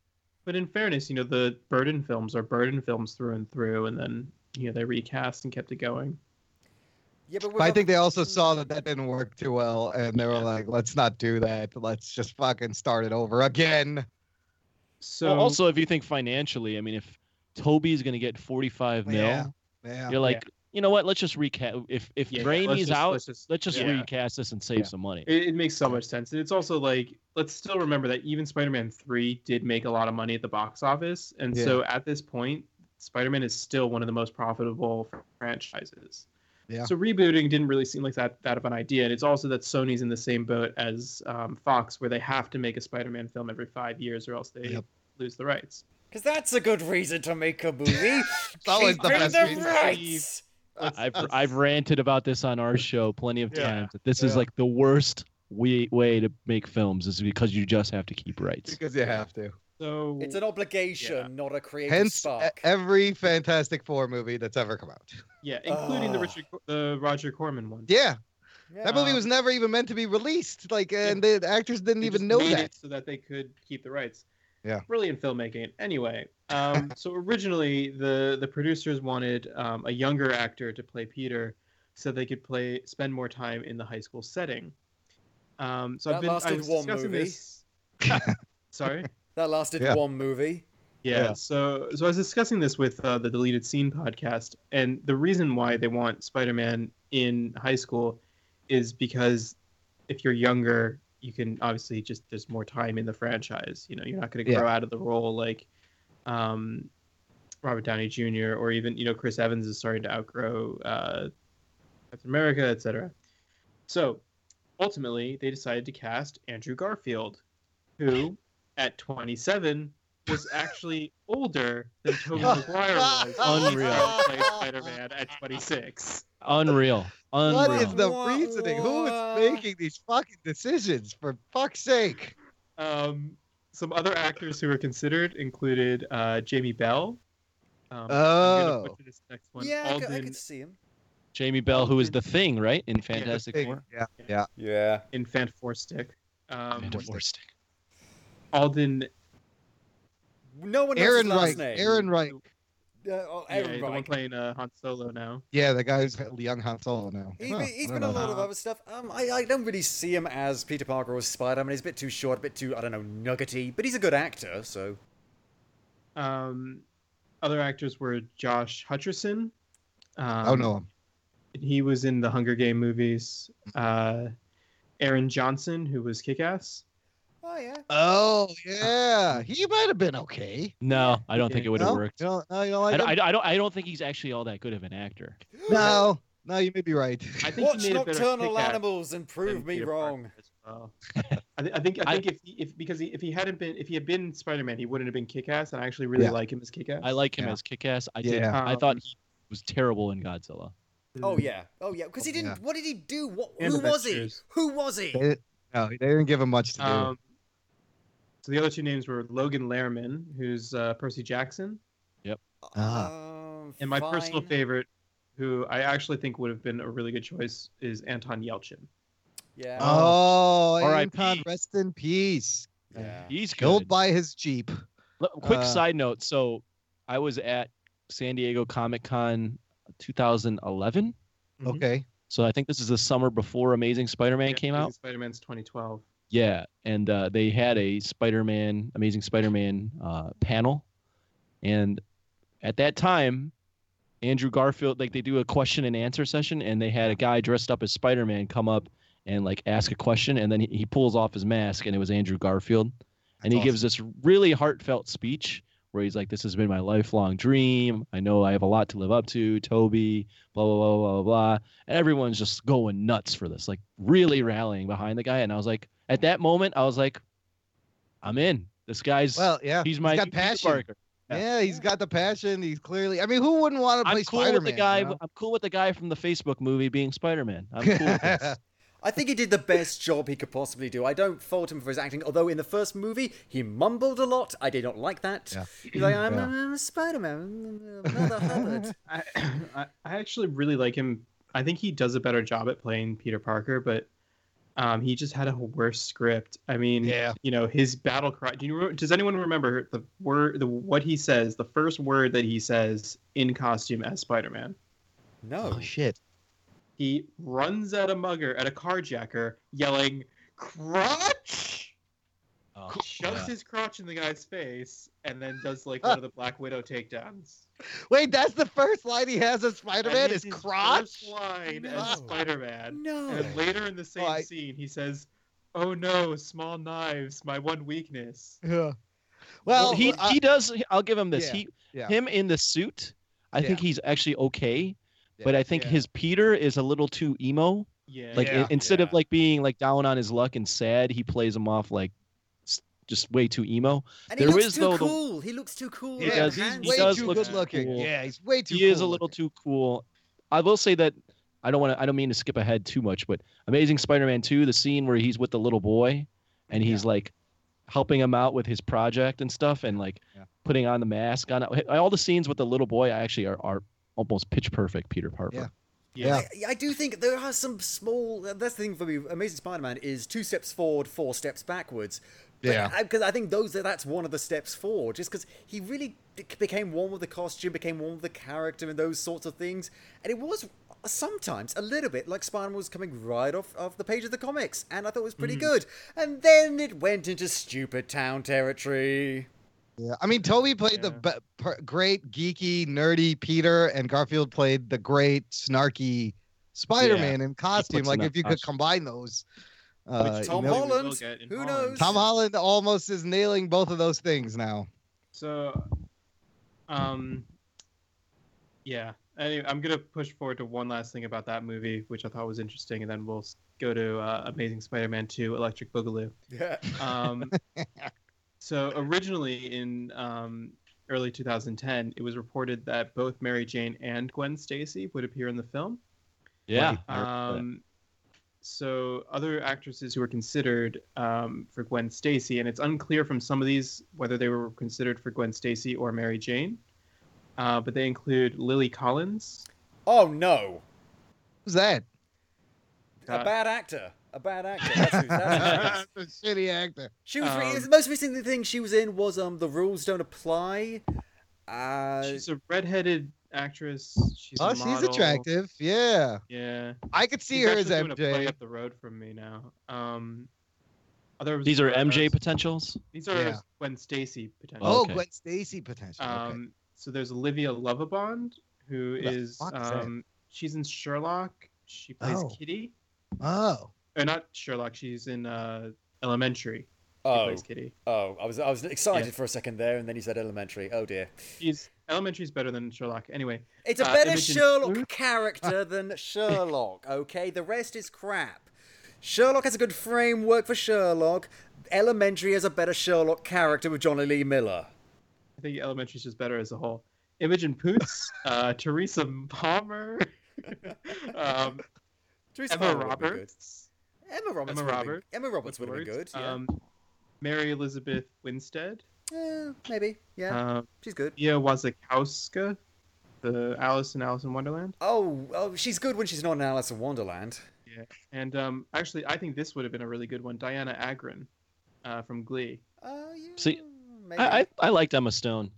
But in fairness, you know, the Burton films are Burton films through and through, and then you know they recast and kept it going. Yeah, but, But I think they also saw that that didn't work too well, and they were like, "Let's not do that. Let's just fucking start it over again." So Well, also, if you think financially, I mean, if Tobey's going to get 45 mil, Yeah, yeah. you're like, you know what? Let's just recast. If if Yeah, Raimi's let's just- out, let's let's just- just, yeah. recast this and save some money. It, it makes so much sense. And it's also like, let's still remember that even Spider Man 3 did make a lot of money at the box office. And so at this point, Spider Man is still one of the most profitable franchises. Yeah. So rebooting didn't really seem like that that of an idea. And it's also that Sony's in the same boat as um, Fox, where they have to make a Spider Man film every five years or else they lose the rights. Because that's a good reason to make a movie. it's always the Keep best the reason. rights. I've I've ranted about this on our show plenty of Yeah. times. That this is like the worst way way to make films is because you just have to keep rights. Because you have to. So It's an obligation, not a creative Hence, spark. every Fantastic Four movie that's ever come out. yeah, including the. Richard, the Roger Corman one. Yeah, that movie was never even meant to be released. Like, and the actors didn't They even just know made that. it so that they could keep the rights. Yeah. Brilliant filmmaking. Anyway, um, so originally the the producers wanted um, a younger actor to play Peter, so they could play spend more time in the high school setting. Um, so That I've been I lasted was one discussing movie. this. Sorry. That lasted Yeah. one movie. Yeah, Yeah. So so I was discussing this with uh, the deleted scene podcast, and the reason why they want Spider-Man in high school is because if you're younger, you can obviously just there's more time in the franchise. You know, you're not going to grow out of the role like um, Robert Downey Jr. or even you know Chris Evans is starting to outgrow uh, Captain America, etc. So ultimately, they decided to cast Andrew Garfield, who at 27 was actually older than Tobey Maguire was. Unreal. Unreal. Played Spider-Man at 26. Unreal. Unreal. What is the reasoning? Who is making these fucking decisions? For fuck's sake! Um, some other actors who were considered included uh, Jamie Bell. Um, I'm gonna Oh. butcher this next one. Yeah, I could, I Alden could see him. Jamie Bell, who is the thing, right? In Fantastic Thing. Four. Yeah, yeah. Yeah. in Fantastic. Um, Fantastic Stick. Alden, No one knows Aaron his last Reich. name. One Reich. Uh, oh, yeah, Aaron the one Reich. playing uh, Han Solo now. Yeah, the guy who's young Han Solo now. He, Huh, he's I been don't a know. lot of other stuff. Um, I, I don't really see him as Peter Parker or Spider-Man. He's a bit too short, a bit too, I don't know, nuggety. But he's a good actor, so... Um, other actors were Josh Hutcherson. Um, Oh no. He was in the Hunger Game movies. Uh, Aaron Johnson, who was Kick-Ass. Oh, yeah. Oh yeah, he might have been okay. No, I don't think it would have No? worked. You don't, no, you don't I, like don't- him? I, don't- I don't. I don't think he's actually all that good of an actor. No, no, you may be right. I think Watch he made a better Nocturnal Kick-Ass Animals and prove me Peter Parker wrong. as well. I, th- I think I I- think if he, if because he, if he hadn't been if he had been Spider Man, he wouldn't have been Kick Ass, and I actually really Yeah. like him as Kick Ass. I like him Yeah. as Kick-Ass. I did. Yeah. I thought he was terrible in Godzilla. Oh yeah, oh yeah, because he didn't. Yeah. What did he do? What? And Who the was he? Ventures. Who was he? They, no, they didn't give him much to do. Um, so the other two names were Logan Lerman, who's uh, Percy Jackson, Ah. Um, and my personal favorite, who I actually think would have been a really good choice, is Anton Yelchin. Yeah. oh, R.I.P.. Anton, rest in peace. Yeah. He's Killed by his Jeep. L- Quick Uh, side note. So I was at San Diego Comic Con 2011. Okay. So I think this is the summer before Amazing Spider-Man came out. Spider Man's 2012. Yeah, and uh, they had a Spider-Man, Amazing Spider-Man uh, panel, and at that time, Andrew Garfield, like they do a question and answer session, and they had a guy dressed up as Spider-Man come up and like ask a question, and then he, he pulls off his mask, and it was Andrew Garfield, and he That's gives this really heartfelt speech where he's like, "This has been my lifelong dream. I know I have a lot to live up to, Tobey." Blah blah blah blah blah, blah. And everyone's just going nuts for this, like really rallying behind the guy, and I was like, at that moment, I was like, I'm in. This guy's Well, yeah. he's my got new Peter passion. Parker. Yeah. he's got the passion. He's clearly. I mean, who wouldn't want to play I'm cool Spider-Man? with the guy. you know? I'm cool with the guy from the Facebook movie being Spider-Man. I'm cool with this. I think he did the best job he could possibly do. I don't fault him for his acting, although in the first movie he mumbled a lot. I did not like that. Yeah. He's like, I'm Yeah. a Spider-Man, Mother Hubbard. I, I I actually really like him. I think he does a better job at playing Peter Parker, but um, he just had a worse script. I mean, Yeah. you know, his battle cry. Do you re- does anyone remember the word, the what he says, the first word that he says in costume as Spider-Man? No. Oh shit. He runs at a mugger, at a carjacker, yelling "crotch." Oh, shoves yeah. his crotch in the guy's face, and then does like one of the Black Widow takedowns. Wait, that's the first line he has as Spider-Man is his crotch. first line No. as Spider-Man. No. And later in the same I- scene, he says, "Oh no, small knives, my one weakness." Yeah. Well, Well, he uh, he does. I'll give him this. yeah, He yeah. him in the suit. I think he's actually okay, but I think Yeah. his Peter is a little too emo. Yeah. Like Yeah. i- instead of like being like down on his luck and sad, he plays him off like s- just way too emo. And he looks is, too though, the- cool. He looks too cool. He does- he's he way does too look good looking. cool. Yeah, he's way too. he is a little looking. too cool. I will say that I don't want to. I don't mean to skip ahead too much, but Amazing Spider-Man 2, the scene where he's with the little boy, and he's like helping him out with his project and stuff, and like Yeah. putting on the mask on all the scenes with the little boy. I actually, are, are almost pitch perfect. Peter Parker. Yeah. Yeah. I, I do think there are some small. That's the thing for me. Amazing Spider-Man is two steps forward, four steps backwards. Yeah. Because I think those that's one of the steps forward. Just because he really became one with the costume, became one with the character, and those sorts of things. And it was sometimes a little bit like Spider-Man was coming right off of the page of the comics, and I thought it was pretty mm. good. And then it went into stupid town territory. Yeah, I mean, Tobey played the be- per- great geeky nerdy Peter, and Garfield played the great snarky Spider-Man in costume. Like if that you could combine those. Uh, Tom you know, Holland- Holland, will get in who Holland. knows? Tom Holland almost is nailing both of those things now. So, um, yeah. Anyway, I'm gonna push forward to one last thing about that movie, which I thought was interesting, and then we'll go to uh, Amazing Spider-Man 2: Electric Boogaloo. Yeah. Um, so originally in um, early 2010, it was reported that both Mary Jane and Gwen Stacy would appear in the film. Yeah. I. Um, so other actresses who were considered um, for Gwen Stacy, and it's unclear from some of these whether they were considered for Gwen Stacy or Mary Jane. Uh, but they include Lily Collins. Oh no, Who's that? a Uh, bad actor. A bad actor. That's who, that's who a shitty actor. She was Um, the most recent thing she was in was um the rules don't apply. Uh, she's a redheaded actress. She's a Oh, she's attractive. Yeah, Yeah. I could see She's her as actually doing a play up the road from me now. Um, other These are MJ potentials. These are Yeah. Gwen Stacy potential. Oh, Okay. Gwen Stacy potential. okay. Um, so there's Olivia Lovibond, who Who the is fuck is that? um, she's in Sherlock. She plays Oh. Kitty. Oh, Or not Sherlock. She's in uh, Elementary. She oh, plays Kitty. oh, I was I was excited Yeah. for a second there, and then you said elementary. Oh dear, She's Elementary's better than Sherlock. Anyway, it's a Uh, better Imogen Sherlock character than Sherlock. Okay, the rest is crap. Sherlock has a good framework for Sherlock. Elementary has a better Sherlock character with Jonny Lee Miller. I think Elementary's just better as a whole. Imogen Poots, uh, Teresa Palmer. um, Teresa Emma Palmer would be good. Roberts. Emma Roberts. Emma Roberts. Emma Roberts would have been good. Yeah. Um, Mary Elizabeth Winstead. Eh, maybe. Yeah. Um, she's good. Mia Wasikowska, the Alice in Alice in Wonderland. Oh, oh, she's good when she's not in Alice in Wonderland. Yeah. And um, actually, I think this would have been a really good one. Dianna Agron uh, from Glee. Oh, yeah. See, Maybe. I, I I liked Emma Stone.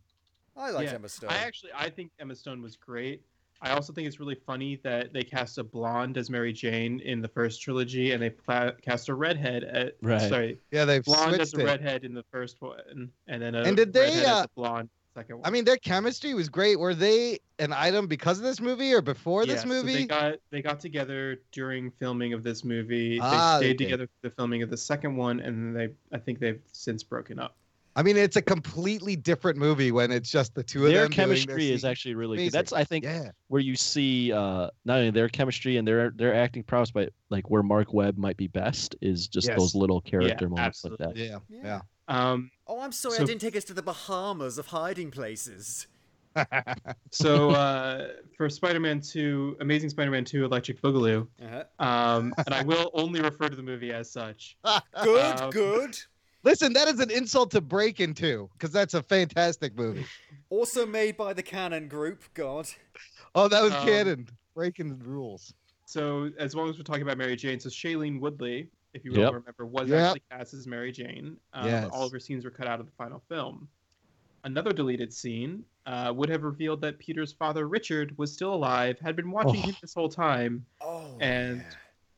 I like Yeah. Emma Stone. I actually, I think Emma Stone was great. I also think it's really funny that they cast a blonde as Mary Jane in the first trilogy, and they pla- cast a redhead at Right. sorry, Yeah, they've blonde as switched a it. redhead in the first one, and then a And did they, redhead as uh, a blonde second one. I mean, their chemistry was great. Were they an item because of this movie or before this Yeah, so movie? they got they got together during filming of this movie. Ah, they they stayed did. together for the filming of the second one, and they I think they've since broken up. I mean, it's a completely different movie when it's just the two of Their them. doing their chemistry is actually really Amazing. good. That's I think Yeah. where you see uh, not only their chemistry and their their acting prowess, but like where Marc Webb might be best is just Yes. those little character Yeah, moments like that. absolutely. Yeah, yeah. Um, Oh, I'm sorry, I didn't take us to the Bahamas of hiding places. so uh, for Spider-Man 2, Amazing Spider-Man 2, Electric Boogaloo, Uh-huh. um, and I will only refer to the movie as such. Good, Um, good. Listen, that is an insult to break into because that's a fantastic movie. Also made by the Cannon Group. God. Oh, that was Um, canon. Breaking the rules. So as long as we're talking about Mary Jane, so Shailene Woodley, if you Yep. will remember, was Yep. actually cast as Mary Jane. Um, Yes. All of her scenes were cut out of the final film. Another deleted scene uh, would have revealed that Peter's father, Richard, was still alive, had been watching Oh. him this whole time, Oh. and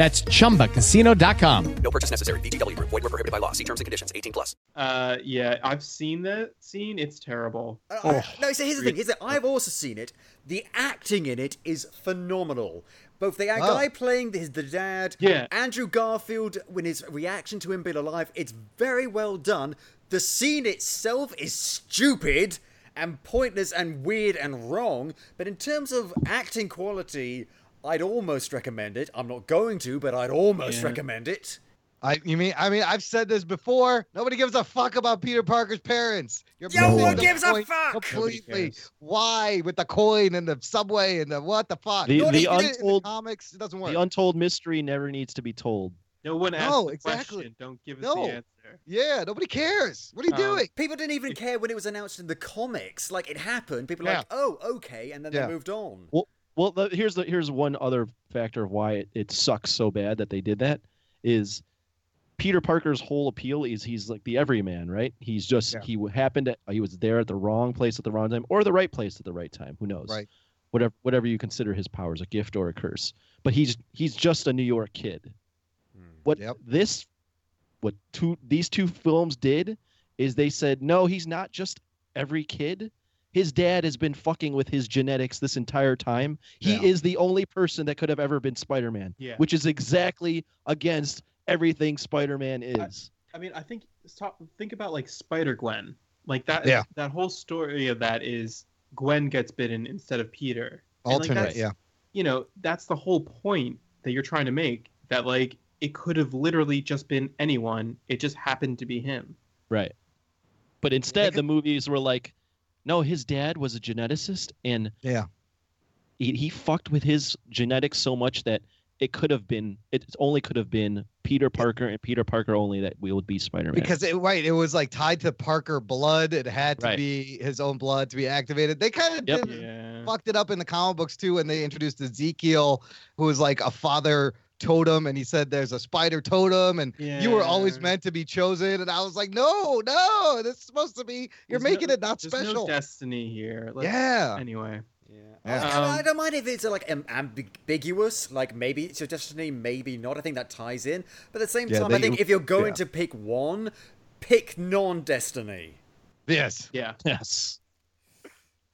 That's chumbacasino.com. No purchase necessary. VGW Group. Void were prohibited by law. See terms and conditions. 18 plus. uh, yeah, I've seen that scene. It's terrible. Uh, I- no, so here's the thing: is that I've also seen it. The acting in it is phenomenal. Both the Oh. guy playing his the dad, Yeah. Andrew Garfield, when his reaction to him being alive, it's very well done. The scene itself is stupid and pointless and weird and wrong, but in terms of acting quality, I'd almost recommend it. I'm not going to, but I'd almost Yeah. recommend it. I you mean I mean I've said this before. Nobody gives a fuck about Peter Parker's parents. You're No one gives a fuck! Completely. Why with the coin and the subway and the what the fuck? The- Not the even in untold- comics. It doesn't work. The untold mystery never needs to be told. No one asked No, the exactly. question. Don't give us No. the answer. yeah, nobody cares. What are you Um, doing? People didn't even care when it was announced in the comics. Like it happened. People were Yeah. like, "Oh, okay," and then Yeah. they moved on. Well, well, the, here's the here's one other factor of why it, it sucks so bad that they did that is Peter Parker's whole appeal is he's like the everyman, right? He's just Yeah. he happened to, he was there at the wrong place at the wrong time or the right place at the right time. Who knows? Right. Whatever whatever you consider his powers, a gift or a curse. But he's he's just a New York kid. Hmm. What Yep. this what two these two films did is they said no, he's not just every kid. His dad has been fucking with his genetics this entire time. He Yeah. is the only person that could have ever been Spider-Man, Yeah. which is exactly against everything Spider-Man is. I mean, I think stop. Think about like Spider Gwen. Like that. Yeah. That whole story of that is Gwen gets bitten instead of Peter. And, like, Alternate, yeah. You know, that's the whole point that you're trying to make. That like it could have literally just been anyone. It just happened to be him. Right. But instead, the movies were like, no, his dad was a geneticist, and Yeah. he, he fucked with his genetics so much that it could have been, it only could have been Peter Parker and Peter Parker only that we would be Spider-Man. Because it right, it was like tied to Parker blood. It had to Right. be his own blood to be activated. They kind of Yep. did Yeah. fucked it up in the comic books too when they introduced Ezekiel, who was like a father totem, and he said there's a spider totem, and you were always meant to be chosen. And I was like, no, no, this is supposed to be. You're There's making no- it not special. No destiny here. Let's- Yeah. Anyway. I, I- I Um, don't mind if it's like ambiguous, like maybe it's your destiny, maybe not. I think that ties in. But at the same Yeah, time, I they- think if you're going yeah. to pick one, pick non-destiny. yes. Yeah. yes.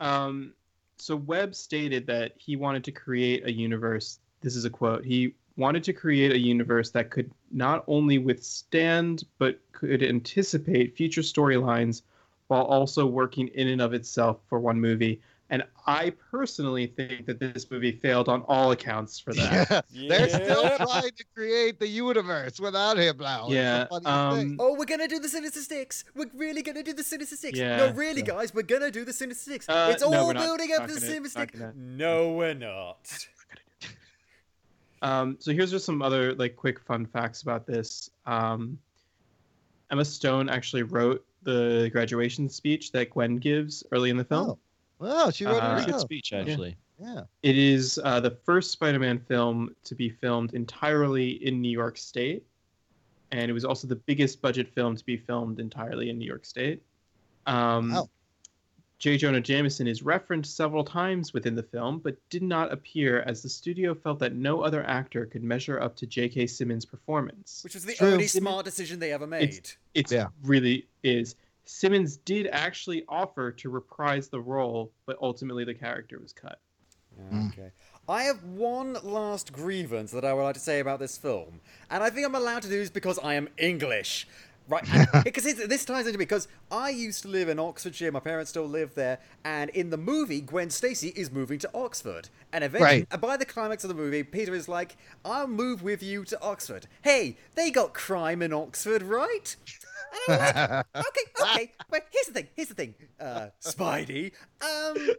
Um, so Webb stated that he wanted to create a universe. This is a quote. He wanted to create a universe that could not only withstand but could anticipate future storylines while also working in and of itself for one movie. And I personally think that this movie failed on all accounts for that. Yeah. They're still trying to create the universe without him now. Yeah. Um, oh, we're gonna do the Sinister Six. We're really gonna do the Sinister Six. Yeah. no, really, guys, we're gonna do the Sinister Six. Uh, it's all no, we're not- building not up to the gonna- Sinister Six. No, we're not. Um, so here's just some other like quick fun facts about this. Um, Emma Stone actually wrote the graduation speech that Gwen gives early in the film. Oh, wow, she wrote Uh, it Pretty good speech, actually. Yeah. It is uh, the first Spider-Man film to be filmed entirely in New York State, and it was also the biggest budget film to be filmed entirely in New York State. Um, Wow. J. Jonah Jameson is referenced several times within the film, but did not appear as the studio felt that no other actor could measure up to J.K. Simmons' performance. Which was the True. only smart decision they ever made. It's, it's Yeah. really is. Simmons did actually offer to reprise the role, but ultimately the character was cut. Mm. Okay. I have one last grievance that I would like to say about this film, and I think I'm allowed to do this because I am English. Right, because this ties into because I used to live in Oxfordshire. My parents still live there, and in the movie, Gwen Stacy is moving to Oxford, and eventually, Right. by the climax of the movie, Peter is like, "I'll move with you to Oxford." Hey, they got crime in Oxford, right? And I'm like, okay, okay, but here's the thing. Here's the thing, uh, Spidey. Um,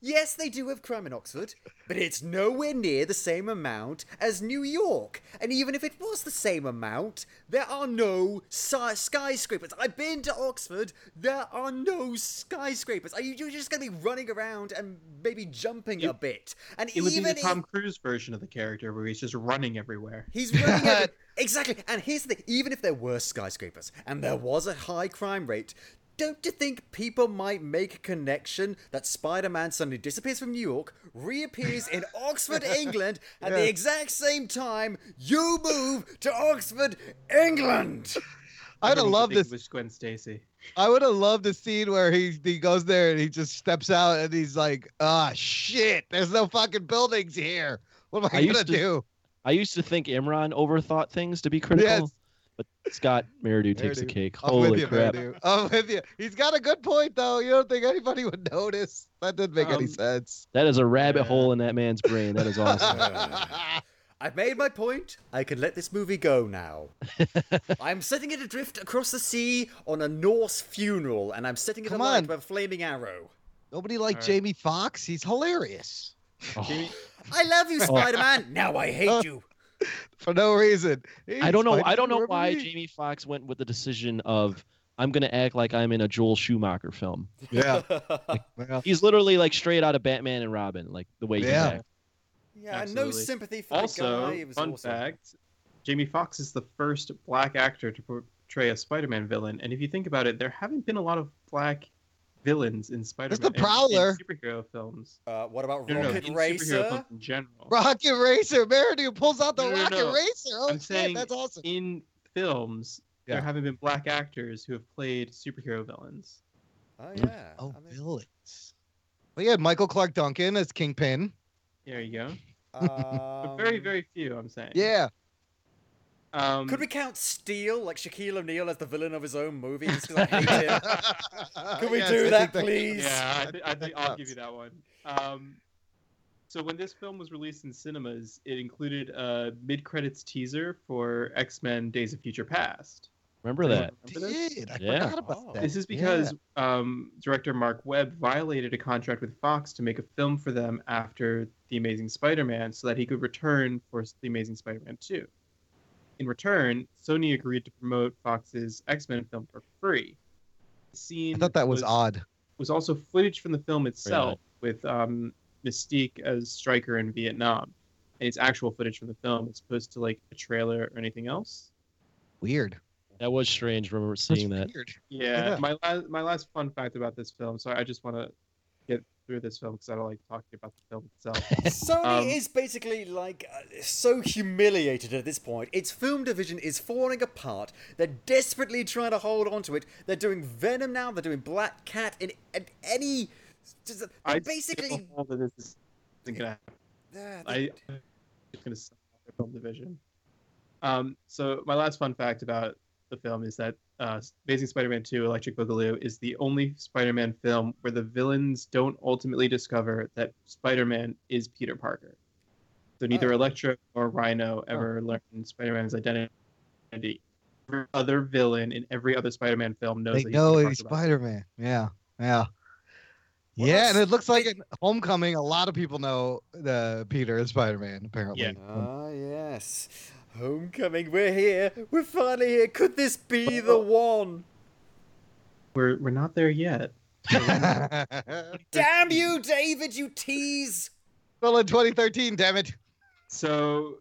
yes, they do have crime in Oxford, but it's nowhere near the same amount as New York. And even if it was the same amount, there are no si- skyscrapers. I've been to Oxford. There are no skyscrapers. Are you you're just going to be running around and maybe jumping a bit? And It would be even the if- Tom Cruise version of the character where he's just running everywhere. He's running every- exactly. And here's the thing: even if there were skyscrapers and there was a high crime rate, don't you think people might make a connection that Spider-Man suddenly disappears from New York, reappears in Oxford, England, at the exact same time you move to Oxford, England? I'd have loved this. it was Gwen Stacy. I would have loved the scene where he he goes there and he just steps out and he's like, ah, shit, there's no fucking buildings here. What am I, I gonna used to- do? I used to think Imran overthought things to be critical, Yes. But Scott Merridew takes the Merridew. cake. I'm Holy with you, crap! Merridew. I'm with you. He's got a good point though. You don't think anybody would notice? That didn't make any Um, sense. That is a rabbit hole in that man's brain. That is awesome. I've made my point. I can let this movie go now. I'm setting it adrift across the sea on a Norse funeral, and I'm setting it Come alight on. with a flaming arrow. Nobody like Alright. Jamie Foxx. He's hilarious Jamie, I love you, Oh. Spider-Man. Now I hate you. for no reason. I don't know. I don't know why movie? Jamie Foxx went with the decision of I'm gonna act like I'm in a Joel Schumacher film. Yeah. Well, He's literally like straight out of Batman and Robin, like the way he Yeah. acts. Yeah, no sympathy for also, the guy. It was fun awesome. fact: Jamie Foxx is the first black actor to portray a Spider-Man villain, and if you think about it, there haven't been a lot of black villains in Spider-Man. the in- in Prowler. superhero films. Uh, what about No, no, no, Rocket in superhero Racer? films in general. Rocket Racer. Merridew pulls out the No, no, Rocket no. Racer. Oh I'm shit, saying that's awesome. in films, Yeah. there haven't been black actors who have played superhero villains. Oh yeah. Oh, I mean, villains. We had Michael Clarke Duncan as Kingpin. There you go. But very, um, very few. I'm saying. Yeah. Um, Could we count Steel, like Shaquille O'Neal, as the villain of his own movie? Just 'cause I hate him. Could we Yes, do I that, think please? Yeah, I, th- I think I'll give you that one. Um, so when this film was released in cinemas, it included a mid-credits teaser for X-Men: Days of Future Past. Remember that? remember this? Did. I Yeah. forgot about Oh. that. This is because um, director Marc Webb violated a contract with Fox to make a film for them after The Amazing Spider-Man, so that he could return for The Amazing Spider-Man 2. In return, Sony agreed to promote Fox's X-Men film for free. The scene I thought that was, odd. was also footage from the film itself odd. with um, Mystique as Stryker in Vietnam. And it's actual footage from the film as opposed to like a trailer or anything else. Weird. That was strange. Remember seeing that. Weird. Yeah, Yeah. my last my last fun fact about this film. So I just want to get through this film because I don't like talking about the film itself. Sony Um, is basically like uh, so humiliated at this point. Its film division is falling apart. They're desperately trying to hold on to it. They're doing Venom now. They're doing Black Cat and, and any. I basically. this isn't gonna happen. uh, I, I'm just gonna stop film division. Um, so my last fun fact about the film is that uh, Amazing Spider-Man 2: Electric Boogaloo is the only Spider-Man film where the villains don't ultimately discover that Spider-Man is Peter Parker. So neither Oh. Electro or Rhino ever learn Spider-Man's identity. Every other villain in every other Spider-Man film knows They that he's know Peter he's Spider Man. Yeah, yeah. yeah, and it looks like in Homecoming, a lot of people know the Peter is Spider Man. Apparently, Yeah. Ah, yes. Homecoming, we're here. We're finally here. Could this be the one? We're we're not there yet. Damn you, David, you tease! Well, in 2013, damn it. So,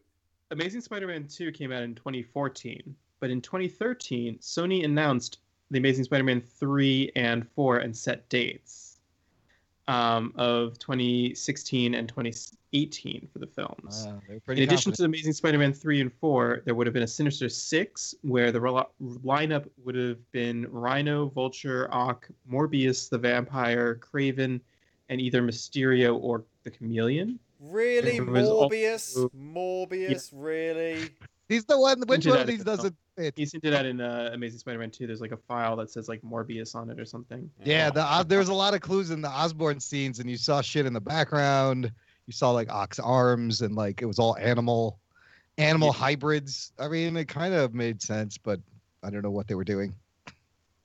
Amazing Spider-Man 2 came out in 2014, but in 2013, Sony announced the Amazing Spider-Man 3 and 4 and set dates um, of 2016 and 2018 for the films. Wow, in addition confident. to Amazing Spider-Man 3 and 4, there would have been a Sinister 6 where the rel- lineup would have been Rhino, Vulture, Ock, Morbius, the Vampire, Kraven, and either Mysterio or the Chameleon. Really, There was also- Morbius? Morbius, really? He's the one. Which one of these doesn't fit? He's hinted at in uh, Amazing Spider-Man 2. There's like a file that says like Morbius on it or something. Yeah, the, uh, there was a lot of clues in the Osborn scenes, and you saw shit in the background. You saw like ox arms, and like it was all animal, animal hybrids. I mean, it kind of made sense, but I don't know what they were doing.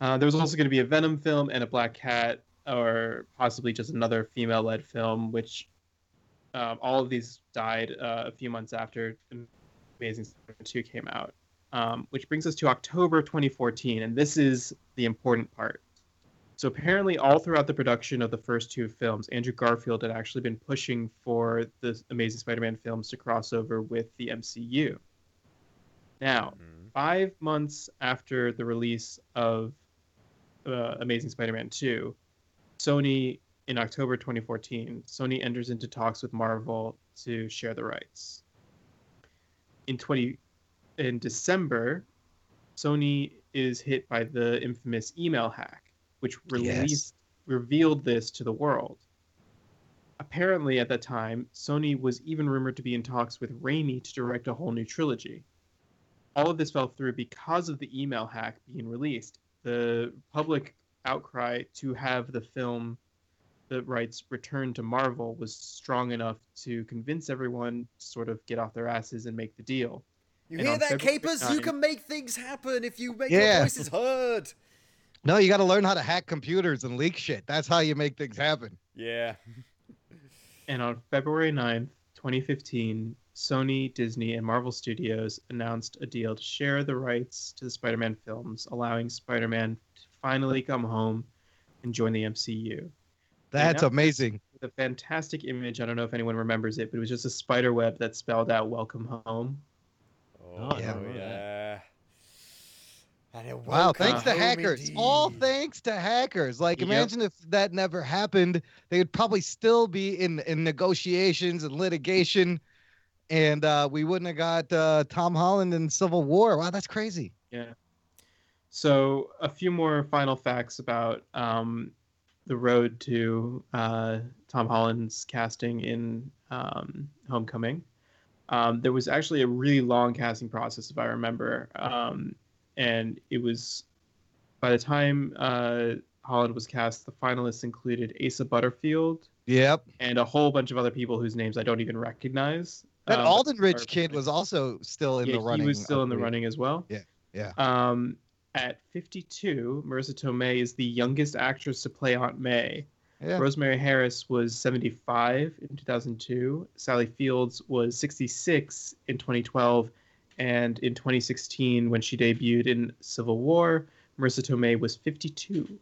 Uh, there was also going to be a Venom film and a Black Cat, or possibly just another female-led film, which um, all of these died uh, a few months after Amazing Spider-Man 2 came out. Um, which brings us to October 2014, and this is the important part. So apparently, all throughout the production of the first two films, Andrew Garfield had actually been pushing for the Amazing Spider-Man films to cross over with the MCU. Now, five months after the release of uh, Amazing Spider-Man 2, Sony in October 2014, Sony enters into talks with Marvel to share the rights. In 20 in December, Sony is hit by the infamous email hack, which released revealed this to the world. Apparently, at that time, Sony was even rumored to be in talks with Raimi to direct a whole new trilogy. All of this fell through because of the email hack being released. The public outcry to have the film, the rights returned to Marvel, was strong enough to convince everyone to sort of get off their asses and make the deal. You And hear that, February Capers? You can make things happen if you make Yeah. your voices heard. No, you got to learn how to hack computers and leak shit. That's how you make things happen. Yeah. And on February 9th, 2015, Sony, Disney, and Marvel Studios announced a deal to share the rights to the Spider Man films, allowing Spider Man to finally come home and join the MCU. That's amazing. The fantastic image, I don't know if anyone remembers it, but it was just a spider web that spelled out Welcome Home. Oh, yeah. yeah. And it Wow, thanks to hackers. indeed. All thanks to hackers. Like, Yep. imagine if that never happened. They would probably still be in, in negotiations and litigation, and uh, we wouldn't have got uh, Tom Holland in Civil War. Wow, that's crazy. Yeah. So a few more final facts about um, the road to uh, Tom Holland's casting in um, Homecoming. Um, there was actually a really long casting process, if I remember, um, and it was by the time uh, Holland was cast, the finalists included Asa Butterfield Yep. and a whole bunch of other people whose names I don't even recognize. That Um, Ridge kid was also still in yeah, the running. He was still in the running as well. Yeah. Yeah. Um, at 52, Marisa Tomei is the youngest actress to play Aunt May. Yeah. Rosemary Harris was 75 in 2002. Sally Fields was 66 in 2012. And in 2016, when she debuted in Civil War, Marisa Tomei was 52.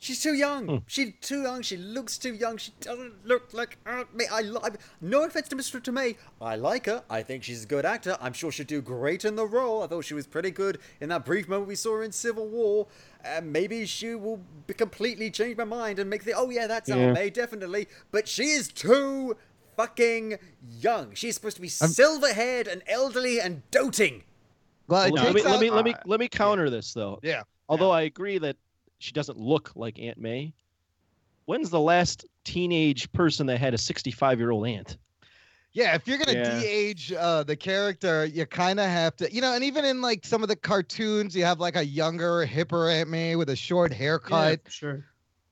She's too young. Hmm. She's too young. She looks too young. She doesn't look like Aunt May. I li- no offense to Mr. Tomei. I like her. I think she's a good actor. I'm sure she'll do great in the role. I thought she was pretty good in that brief moment we saw her in Civil War. And maybe she will be completely change my mind and make the oh yeah that's Yeah. Aunt May definitely. But she is too fucking young. She's supposed to be silver haired and elderly and doting. Well, it Well, let, me, takes let me let me let me counter this though. Yeah. Although I agree that she doesn't look like Aunt May. When's the last teenage person that had a 65 year old aunt? Yeah, if you're gonna Yeah. de-age uh, the character, you kind of have to, you know. And even in like some of the cartoons, you have like a younger, hipper Aunt May with a short haircut. for sure.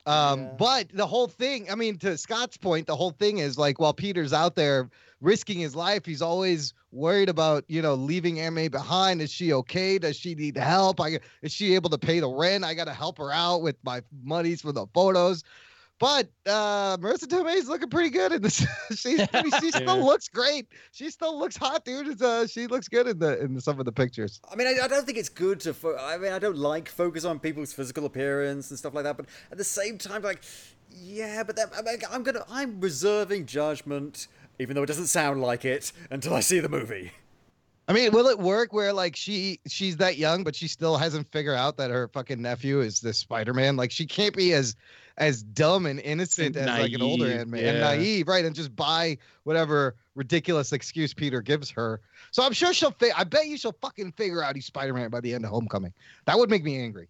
Um, but the whole thing, I mean, to Scott's point, the whole thing is like while Peter's out there risking his life, he's always worried about, you know, leaving May behind. Is she okay? Does she need help? I is she able to pay the rent? I gotta help her out with my monies for the photos. But uh Marisa Tomei's looking pretty good in this. She's pretty, she still looks great. She still looks hot, dude. It's, uh, she looks good in the in some of the pictures. I mean, I, I don't think it's good to. Fo- I mean, I don't like focus on people's physical appearance and stuff like that. But at the same time, like, yeah, but that, I mean, I'm gonna, I'm reserving judgment, even though it doesn't sound like it, until I see the movie. I mean, will it work where like she she's that young, but she still hasn't figured out that her fucking nephew is the Spider Man? Like she can't be as as dumb and innocent And as like an older naive, Aunt May and naive, right? And just buy whatever ridiculous excuse Peter gives her. So I'm sure she'll. Fi- I bet you she'll fucking figure out he's Spider Man by the end of Homecoming. That would make me angry.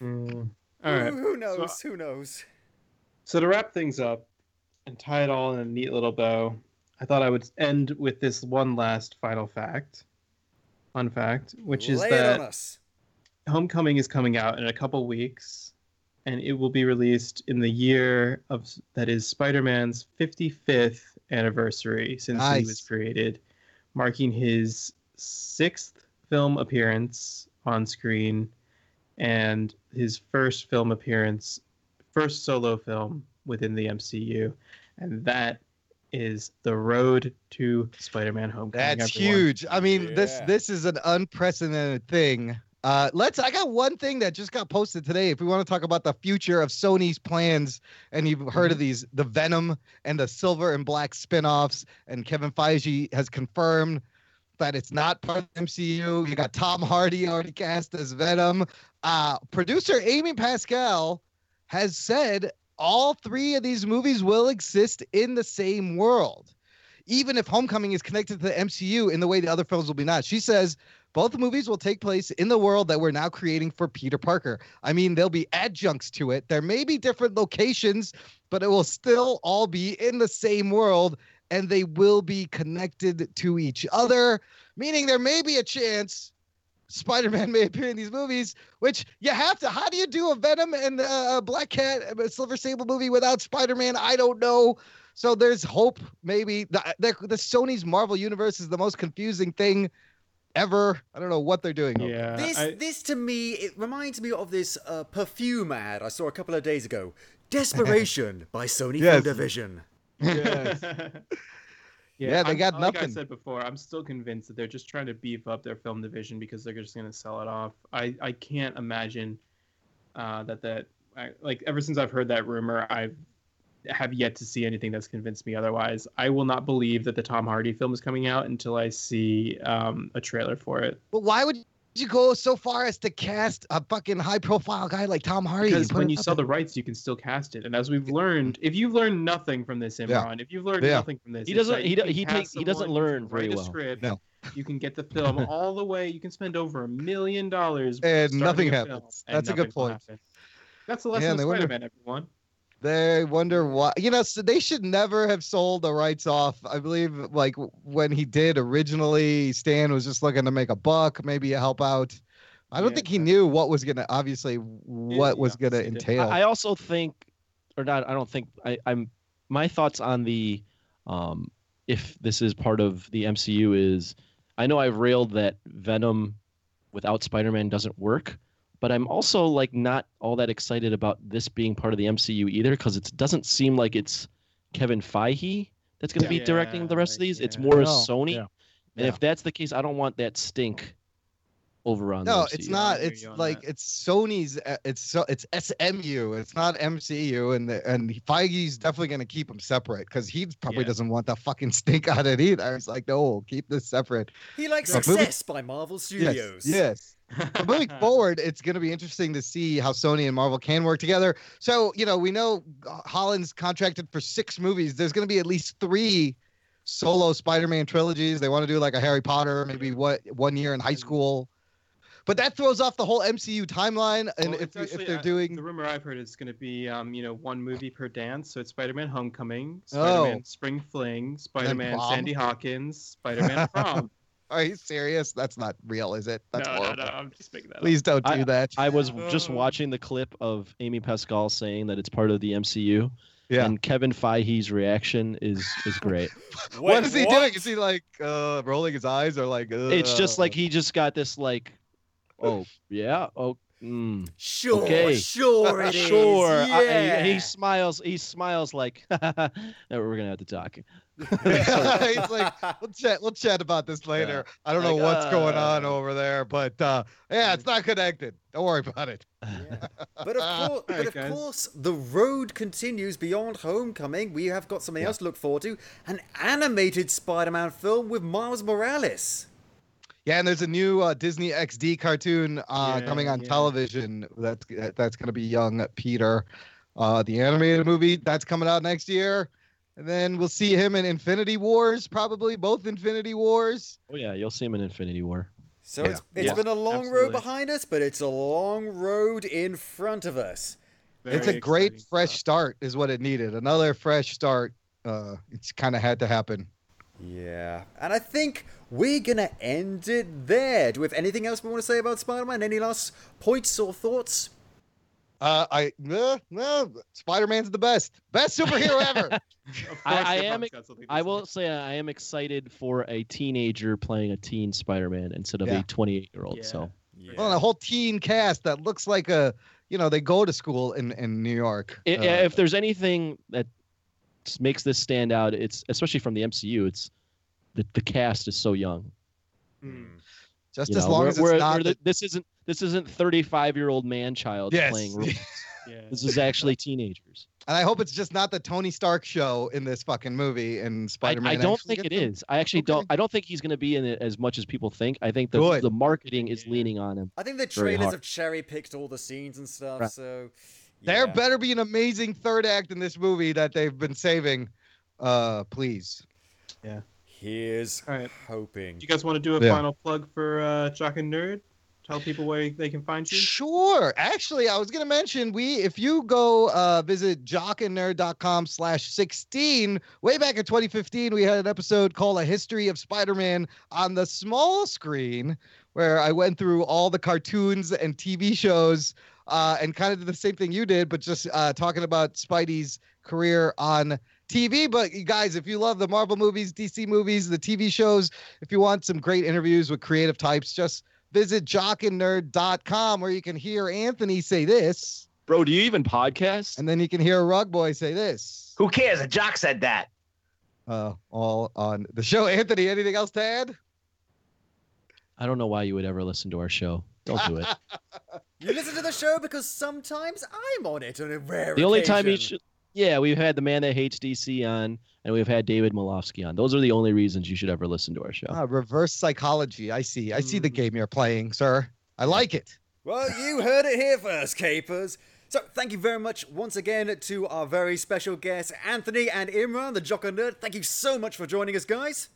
Mm. All right. Who, who knows? who knows? So to wrap things up and tie it all in a neat little bow, I thought I would end with this one last final fact. Fun fact, which is Lay it that. Homecoming is coming out in a couple weeks, and it will be released in the year of that is Spider-Man's 55th anniversary since he was created, marking his sixth film appearance on screen and his first film appearance, first solo film within the MCU, and that is the road to Spider-Man: Homecoming. That's everyone. huge. I mean, this this is an unprecedented thing. Uh, let's. I got one thing that just got posted today. If we want to talk about the future of Sony's plans, and you've heard of these, the Venom and the Silver and Black spin-offs, and Kevin Feige has confirmed that it's not part of the MCU. You got Tom Hardy already cast as Venom. Uh, producer Amy Pascal has said all three of these movies will exist in the same world even if Homecoming is connected to the MCU in the way the other films will be not. She says both movies will take place in the world that we're now creating for Peter Parker. I mean, there'll be adjuncts to it. There may be different locations, but it will still all be in the same world and they will be connected to each other, meaning there may be a chance Spider-Man may appear in these movies, which you have to. How do you do a Venom and uh, a Black Cat, a Silver Sable movie without Spider-Man? I don't know. So there's hope. Maybe the, the the Sony's Marvel universe is the most confusing thing ever. I don't know what they're doing. Yeah. This, I- this to me, it reminds me of this uh, perfume ad I saw a couple of days ago. Desperation by Sony Yes. Film Division. Yeah, they I'm- got nothing. Like I said before, I'm still convinced that they're just trying to beef up their film division because they're just going to sell it off. I, I can't imagine uh, that that I, like ever since I've heard that rumor, I've have yet to see anything that's convinced me otherwise. I will not believe that the Tom Hardy film is coming out until I see um, a trailer for it. But why would you go so far as to cast a fucking high-profile guy like Tom Hardy? Because when you sell the rights, you can still cast it. And as we've learned, if you've learned nothing from this, Yeah. Imran, if you've learned Yeah. nothing from this, He doesn't- that he do- he cast takes- he doesn't learn can very write a well. script, No. You can get the film all the way. You can spend over a million dollars And nothing happens. That's a good point. happen. That's the Yeah, lesson and of Spider-Man, everyone. They wonder why. You know, so they should never have sold the rights off. I believe, like when he did originally, Stan was just looking to make a buck, maybe help out. I don't Yeah, think he knew what was gonna, obviously, what was gonna entail. I I also think, or not. I don't think. I, I'm. My thoughts on the, um, if this is part of the MCU is, I know I've railed that Venom, without Spider-Man doesn't work, but I'm also like not all that excited about this being part of the MCU either because it doesn't seem like it's Kevin Feige that's going to be directing the rest of these. It's more No, Sony, yeah. and Yeah. if that's the case, I don't want that stink over on. the no, it's not. It's like it's Sony's. uh, It's so it's SMU. It's not MCU, and the, and Feige's definitely gonna keep them separate because he probably Yeah. doesn't want that fucking stink on it either. It's like no, keep this separate. He likes But moving- success by Marvel Studios. Yes. yes. But moving forward, it's going to be interesting to see how Sony and Marvel can work together. So, you know, we know Holland's contracted for six movies. There's going to be at least three solo Spider-Man trilogies. They want to do like a Harry Potter, maybe what one year in high school. but that throws off the whole MCU timeline. And Well, if, actually, if they're uh, doing the rumor I've heard is going to be, um, you know, one movie per dance. So it's Spider-Man: Homecoming, Spider-Man: Oh. Spring Fling, Spider-Man. Sadie Hawkins, Spider-Man: Prom. Are you serious? That's not real, is it? That's no, horrible. no, no, I'm just making that. Please don't do I, that. I was just Oh. watching the clip of Amy Pascal saying that it's part of the MCU. Yeah. And Kevin Feige's reaction is is great. what is he doing? Is he like uh, rolling his eyes or like? Uh, it's just like he just got this like, oh yeah, oh. Mm, Sure, okay. sure it is, sure. I- and he- and he, smiles. He smiles like, "No, we're gonna have to talk. He's like, we'll chat. We'll chat about this later. I don't know Like, what's going on uh, over there, but uh, yeah, it's not connected. Don't worry about it. But of, course, but of course, the road continues beyond Homecoming. We have got something else to look forward to an animated Spider Man film with Miles Morales. Yeah, and there's a new uh, Disney XD cartoon uh, Yeah, coming on yeah. television. That's that's going to be young Peter. Uh, the animated movie that's coming out next year, and then we'll see him in Infinity Wars, probably both Infinity Wars. Oh yeah, you'll see him in Infinity War. So it's, it's Yeah. been a long absolutely. road behind us, but it's a long road in front of us. it's a great fresh start, is what it needed. Another fresh start. Uh, it's kind of had to happen. Yeah, and I think we're gonna end it there. Do we have anything else we want to say about Spider-Man? Any last points or thoughts? Uh, I uh, no, Spider-Man's the best, best superhero ever. I, I am. I will say I am excited for a teenager playing a teen Spider-Man instead of Yeah. a 28-year-old. So Well, and a whole teen cast that looks like a, you know, they go to school in in New York. I- Uh, if there's anything that makes this stand out, it's especially from the MCU. It's the the cast is so young. just You as know, long we're- as it's we're- not we're the- the- this isn't this isn't 35 year old man child Yes. playing roles. This is actually teenagers. And I hope it's just not the Tony Stark show in this fucking movie and Spider-Man. I don't think it them. is. I actually don't. I don't think he's going to be in it as much as people think. I think the Good. the marketing is leaning on him. I think the trailers have cherry picked all the scenes and stuff. Right. So There better be an amazing third act in this movie that they've been saving. Uh, please. Yeah. Here's hoping. Do you guys want to do a Yeah. final plug for uh, Jock and Nerd? Tell people where they can find you. Sure. Actually, I was gonna mention we if you go uh visit jockandnerd.com slash 16, way back in 2015, we had an episode called A History of Spider-Man on the small screen, where I went through all the cartoons and TV shows uh and kind of did the same thing you did, but just uh talking about Spidey's career on TV. But you guys, if you love the Marvel movies, DC movies, the TV shows, if you want some great interviews with creative types, just visit jockandnerd.com where you can hear Anthony say this. Bro, do you even podcast? And then you can hear a Rug Boy say this. Who cares? A jock said that. Uh, all on the show. Anthony, anything else to add? I don't know why you would ever listen to our show. Don't do it. You listen to the show because sometimes I'm on it on a rare the only time you occasion. should. Yeah, we've had the man that hates DC on, and we've had David Malofsky on. Those are the only reasons you should ever listen to our show. Ah, reverse psychology. I see. I see the game you're playing, sir. I like it. Well, you heard it here first, Capers. So, thank you very much once again to our very special guests, Anthony and Imran, the Jock and Nerd. Thank you so much for joining us, guys.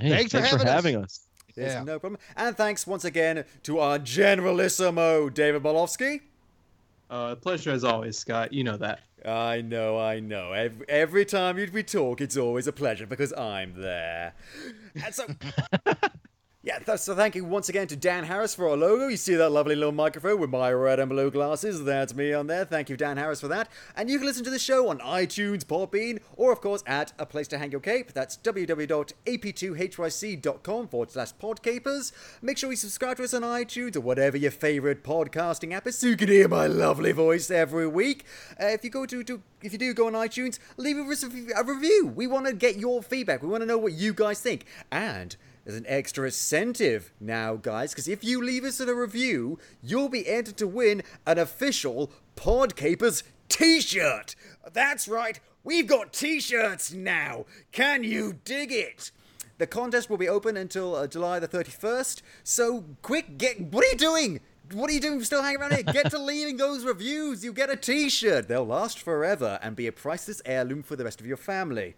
Hey, thanks, for having, us. There's Yeah. no problem. And thanks once again to our Generalissimo, David Malofsky. Uh, pleasure as always, Scott. You know that. I know, I know. Every, every time we talk, it's always a pleasure because I'm there. And so, yeah, th- so thank you once again to Dan Harris for our logo. You see that lovely little microphone with my red and blue glasses? That's me on there. Thank you, Dan Harris, for that. And you can listen to the show on iTunes, Podbean, or of course at a place to hang your cape. That's www.ap2hyc.com forward slash podcapers. Make sure you subscribe to us on iTunes or whatever your favorite podcasting app is so you can hear my lovely voice every week. Uh, if you go to, to if you do go on iTunes, leave us a, a review. We want to get your feedback. We want to know what you guys think. And there's an extra incentive now, guys, because if you leave us in a review, you'll be entered to win an official Podcapers t-shirt. That's right, we've got t-shirts now. Can you dig it? The contest will be open until uh, July the 31st. So quick, get what are you doing? What are you doing? Still hanging around here? Get to leaving those reviews. You get a t-shirt. They'll last forever and be a priceless heirloom for the rest of your family.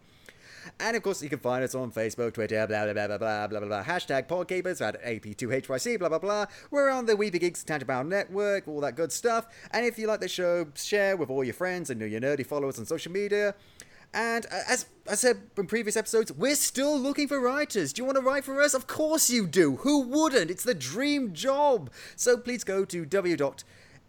And of course, you can find us on Facebook, Twitter, blah, blah, blah, blah, blah, blah, blah, blah. Hashtag Podcapers at AP2HYC, blah, blah, blah. We're on the Weeby Geeks Tangible Network, all that good stuff. And if you like the show, share with all your friends and your nerdy followers on social media. And uh, as I said in previous episodes, we're still looking for writers. Do you want to write for us? Of course you do. Who wouldn't? It's the dream job. So please go to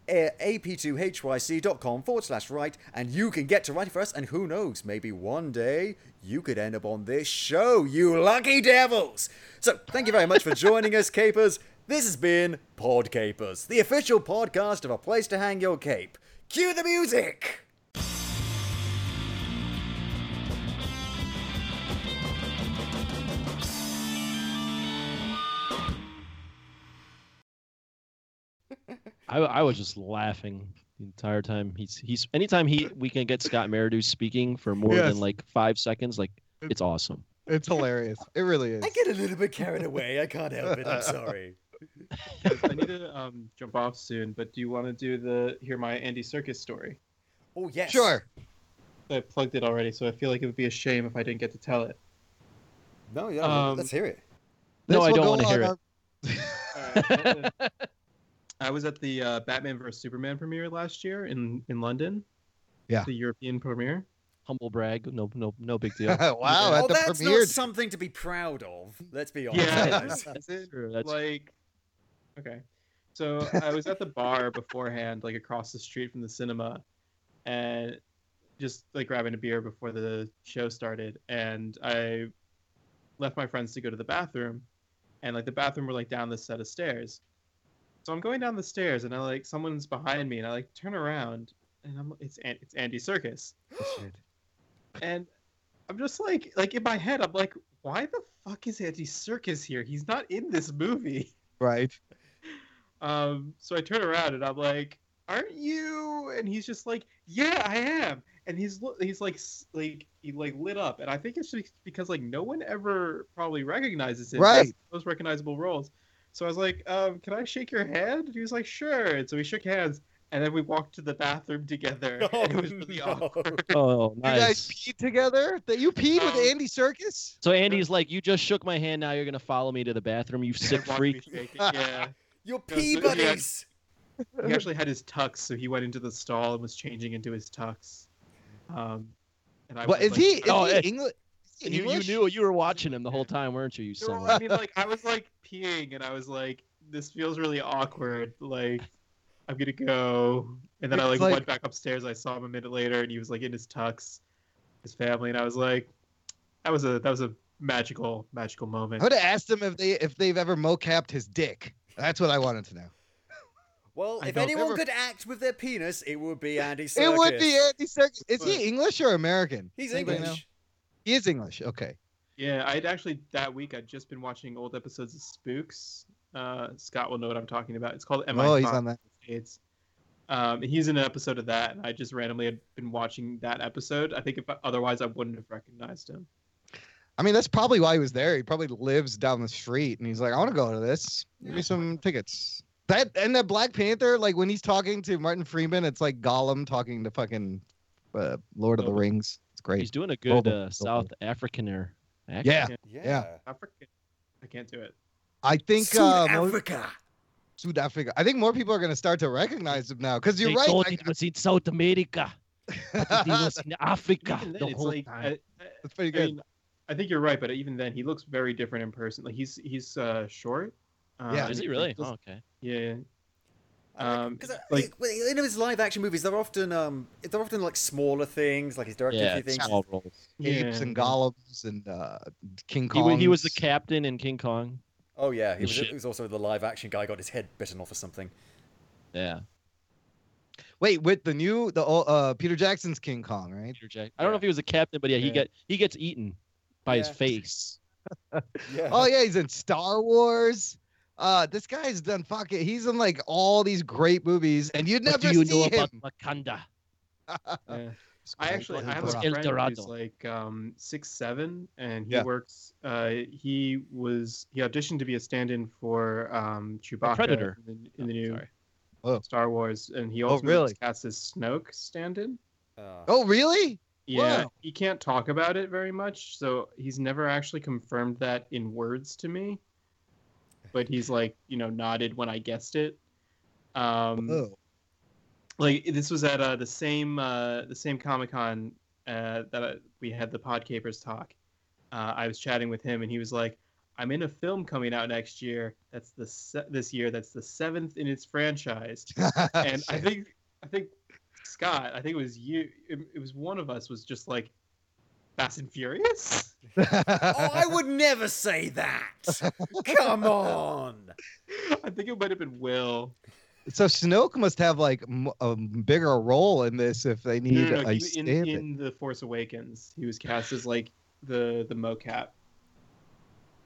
w.ap2hyc.com forward slash write and you can get to writing for us. And who knows, maybe one day you could end up on this show, you lucky devils. So thank you very much for joining us, Capers. This has been Pod Capers, the official podcast of A Place to Hang Your Cape. Cue the music! I, I was just laughing the entire time. He's he's anytime he we can get Scott Merridew speaking for more Yes. than like five seconds, like it's awesome. It's hilarious. It really is. I get a little bit carried away. I can't help it. I'm sorry. I need to um, jump off soon, but do you want to do the hear my Andy Serkis story? Oh yes. Sure. I plugged it already, so I feel like it would be a shame if I didn't get to tell it. No, yeah, Um, let's hear it. No, This I don't want to on hear our- it. Alright, I was at the uh, Batman vs Superman premiere last year in in London. Yeah. The European premiere. Humble brag, no no no big deal. wow, oh, at the that's premiere. not something to be proud of. Let's be honest. Yeah, guys. is true, that's- like okay. So I was at the bar beforehand, like across the street from the cinema, and just like grabbing a beer before the show started, and I left my friends to go to the bathroom, and like the bathroom were like down this set of stairs. So I'm going down the stairs, and I like someone's behind me, and I like turn around, and I'm it's it's Andy Serkis, and I'm just like like in my head, I'm like, why the fuck is Andy Serkis here? He's not in this movie. Right. Um, so I turn around and I'm like, "Aren't you?" And he's just like, "Yeah, I am." And he's he's like like he like lit up, and I think it's just because like no one ever probably recognizes him. Right. Most recognizable roles. So I was like, um, "Can I shake your hand?" And he was like, "Sure." And so we shook hands, and then we walked to the bathroom together. and it was really awkward. Oh, nice. You guys nice. peed together? That you peed with Um, Andy Serkis? So Andy's like, you just shook my hand. Now you're gonna follow me to the bathroom. You sick freak. Yeah. Your No, so he pee buddies. He actually had his tux, so he went into the stall and was changing into his tux. Um, and I What was is like, he? Is Oh, he eh, English? You, you knew you were watching him the whole time, weren't you? You No, son. I mean, like, I was like peeing, and I was like, "This feels really awkward." Like, I'm gonna go, and then I like, like- went back upstairs. I saw him a minute later, and he was like in his tux, his family, and I was like, "That was a that was a magical magical moment." I would have asked him if they if they've ever mocapped his dick. That's what I wanted to know. Well, I if anyone ever- could act with their penis, it would be Andy Serkis. It would be Andy Serkis. Is But- he English or American? He's Anybody know? English. He is English. Okay. Yeah, I'd actually that week I'd just been watching old episodes of Spooks. Uh, Scott will know what I'm talking about. It's called MI5. Oh, he's on that. It's um, he's in an episode of that, and I just randomly had been watching that episode. I think if otherwise I wouldn't have recognized him. I mean, that's probably why he was there. He probably lives down the street, and he's like, "I want to go to this. Give me some tickets." That and that Black Panther, like when he's talking to Martin Freeman, it's like Gollum talking to fucking uh, Lord of the. Rings. It's great. He's doing a good Global, uh, global. South Africaner. accent. Yeah, Yeah. yeah. African. I can't do it. I think South uh, more- Africa. South Africa. I think more people are going to start to recognize him now because you're they right. thought I- it was in South America. But he was in Africa then, the whole like time. I, That's pretty I good. mean, I think you're right, but even then, he looks very different in person. Like he's he's uh, short. Uh, Yeah. Is he he really? just- Oh, okay. Yeah. Um, Because like in his live action movies, they're often um, they're often like smaller things, like his directed Yeah, few things. small roles. apes yeah, and Gollums and uh, King Kong. wa- he was the captain in King Kong. Oh yeah, he was, he was also the live action guy. Got his head bitten off or something. Yeah. Wait, with the new the ol- uh Peter Jackson's King Kong, right? Peter Jack. I don't know if he was a captain, but yeah, he Yeah. get he gets eaten by his face. Yeah. Oh yeah, he's in Star Wars. Uh, this guy's done fucking. He's in like all these great movies, and you'd What never do you see know him. about Wakanda? Yeah. I actually I have a El friend who's like um six seven and he Yeah. works uh he was he auditioned to be a stand-in for um Chewbacca Predator. in the, in the Oh, new. Oh. Star Wars and he Oh, also really? cast as Snoke stand-in. Uh, Oh really? Yeah, Whoa. he can't talk about it very much, so he's never actually confirmed that in words to me. But he's like, you know, nodded when I guessed it. Um, Oh. like this was at uh, the same uh, the same Comic Con uh, that uh, we had the Podcapers talk. Uh, I was chatting with him, and he was like, "I'm in a film coming out next year. That's the se- this year. That's the seventh in its franchise." and I think I think Scott, I think it was you. It, it was one of us was just like Fast and Furious. Oh, I would never say that. Come on. I think it might have been Will. So Snoke must have like m- a bigger role in this if they need no, no, a in, stand-in. in the Force Awakens, he was cast as like the the mocap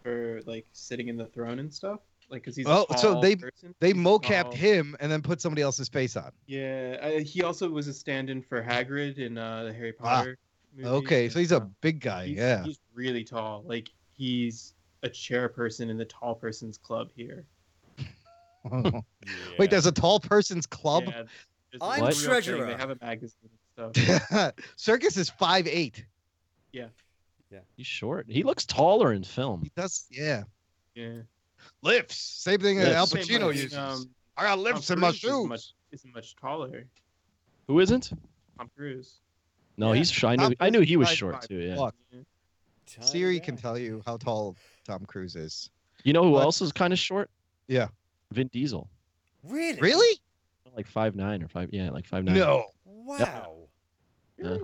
for like sitting in the throne and stuff. Like, cause he's a Oh, so they person. they He's mocapped tall. him and then put somebody else's face on. Yeah, uh, he also was a stand-in for Hagrid in uh, the Harry Ah, Potter. movie. Okay, so he's a big guy. He's, yeah. he's really tall. Like he's a chairperson in the tall person's club here. Wait, there's a tall person's club. Yeah, there's a I'm real thing. treasurer. They have a magazine and stuff. Serkis is five eight. Yeah. Yeah. He's short. He looks taller in film. He does. Yeah. Yeah. Lifts. Same thing that Al Pacino way, uses. um, I got lifts in my Cruise is shoes. Much, is much taller. Who isn't? Tom Cruise. No, he's sh- I knew I knew he was short too. Yeah. Look, Siri can tell you how tall Tom Cruise is. You know who But- else is kind of short? Yeah. Vin Diesel. Really? Really? Like five nine or five. Yeah, like five nine. No. Wow. Yeah.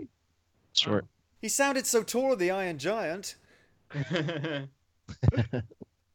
Short. He sounded so tall of the Iron Giant.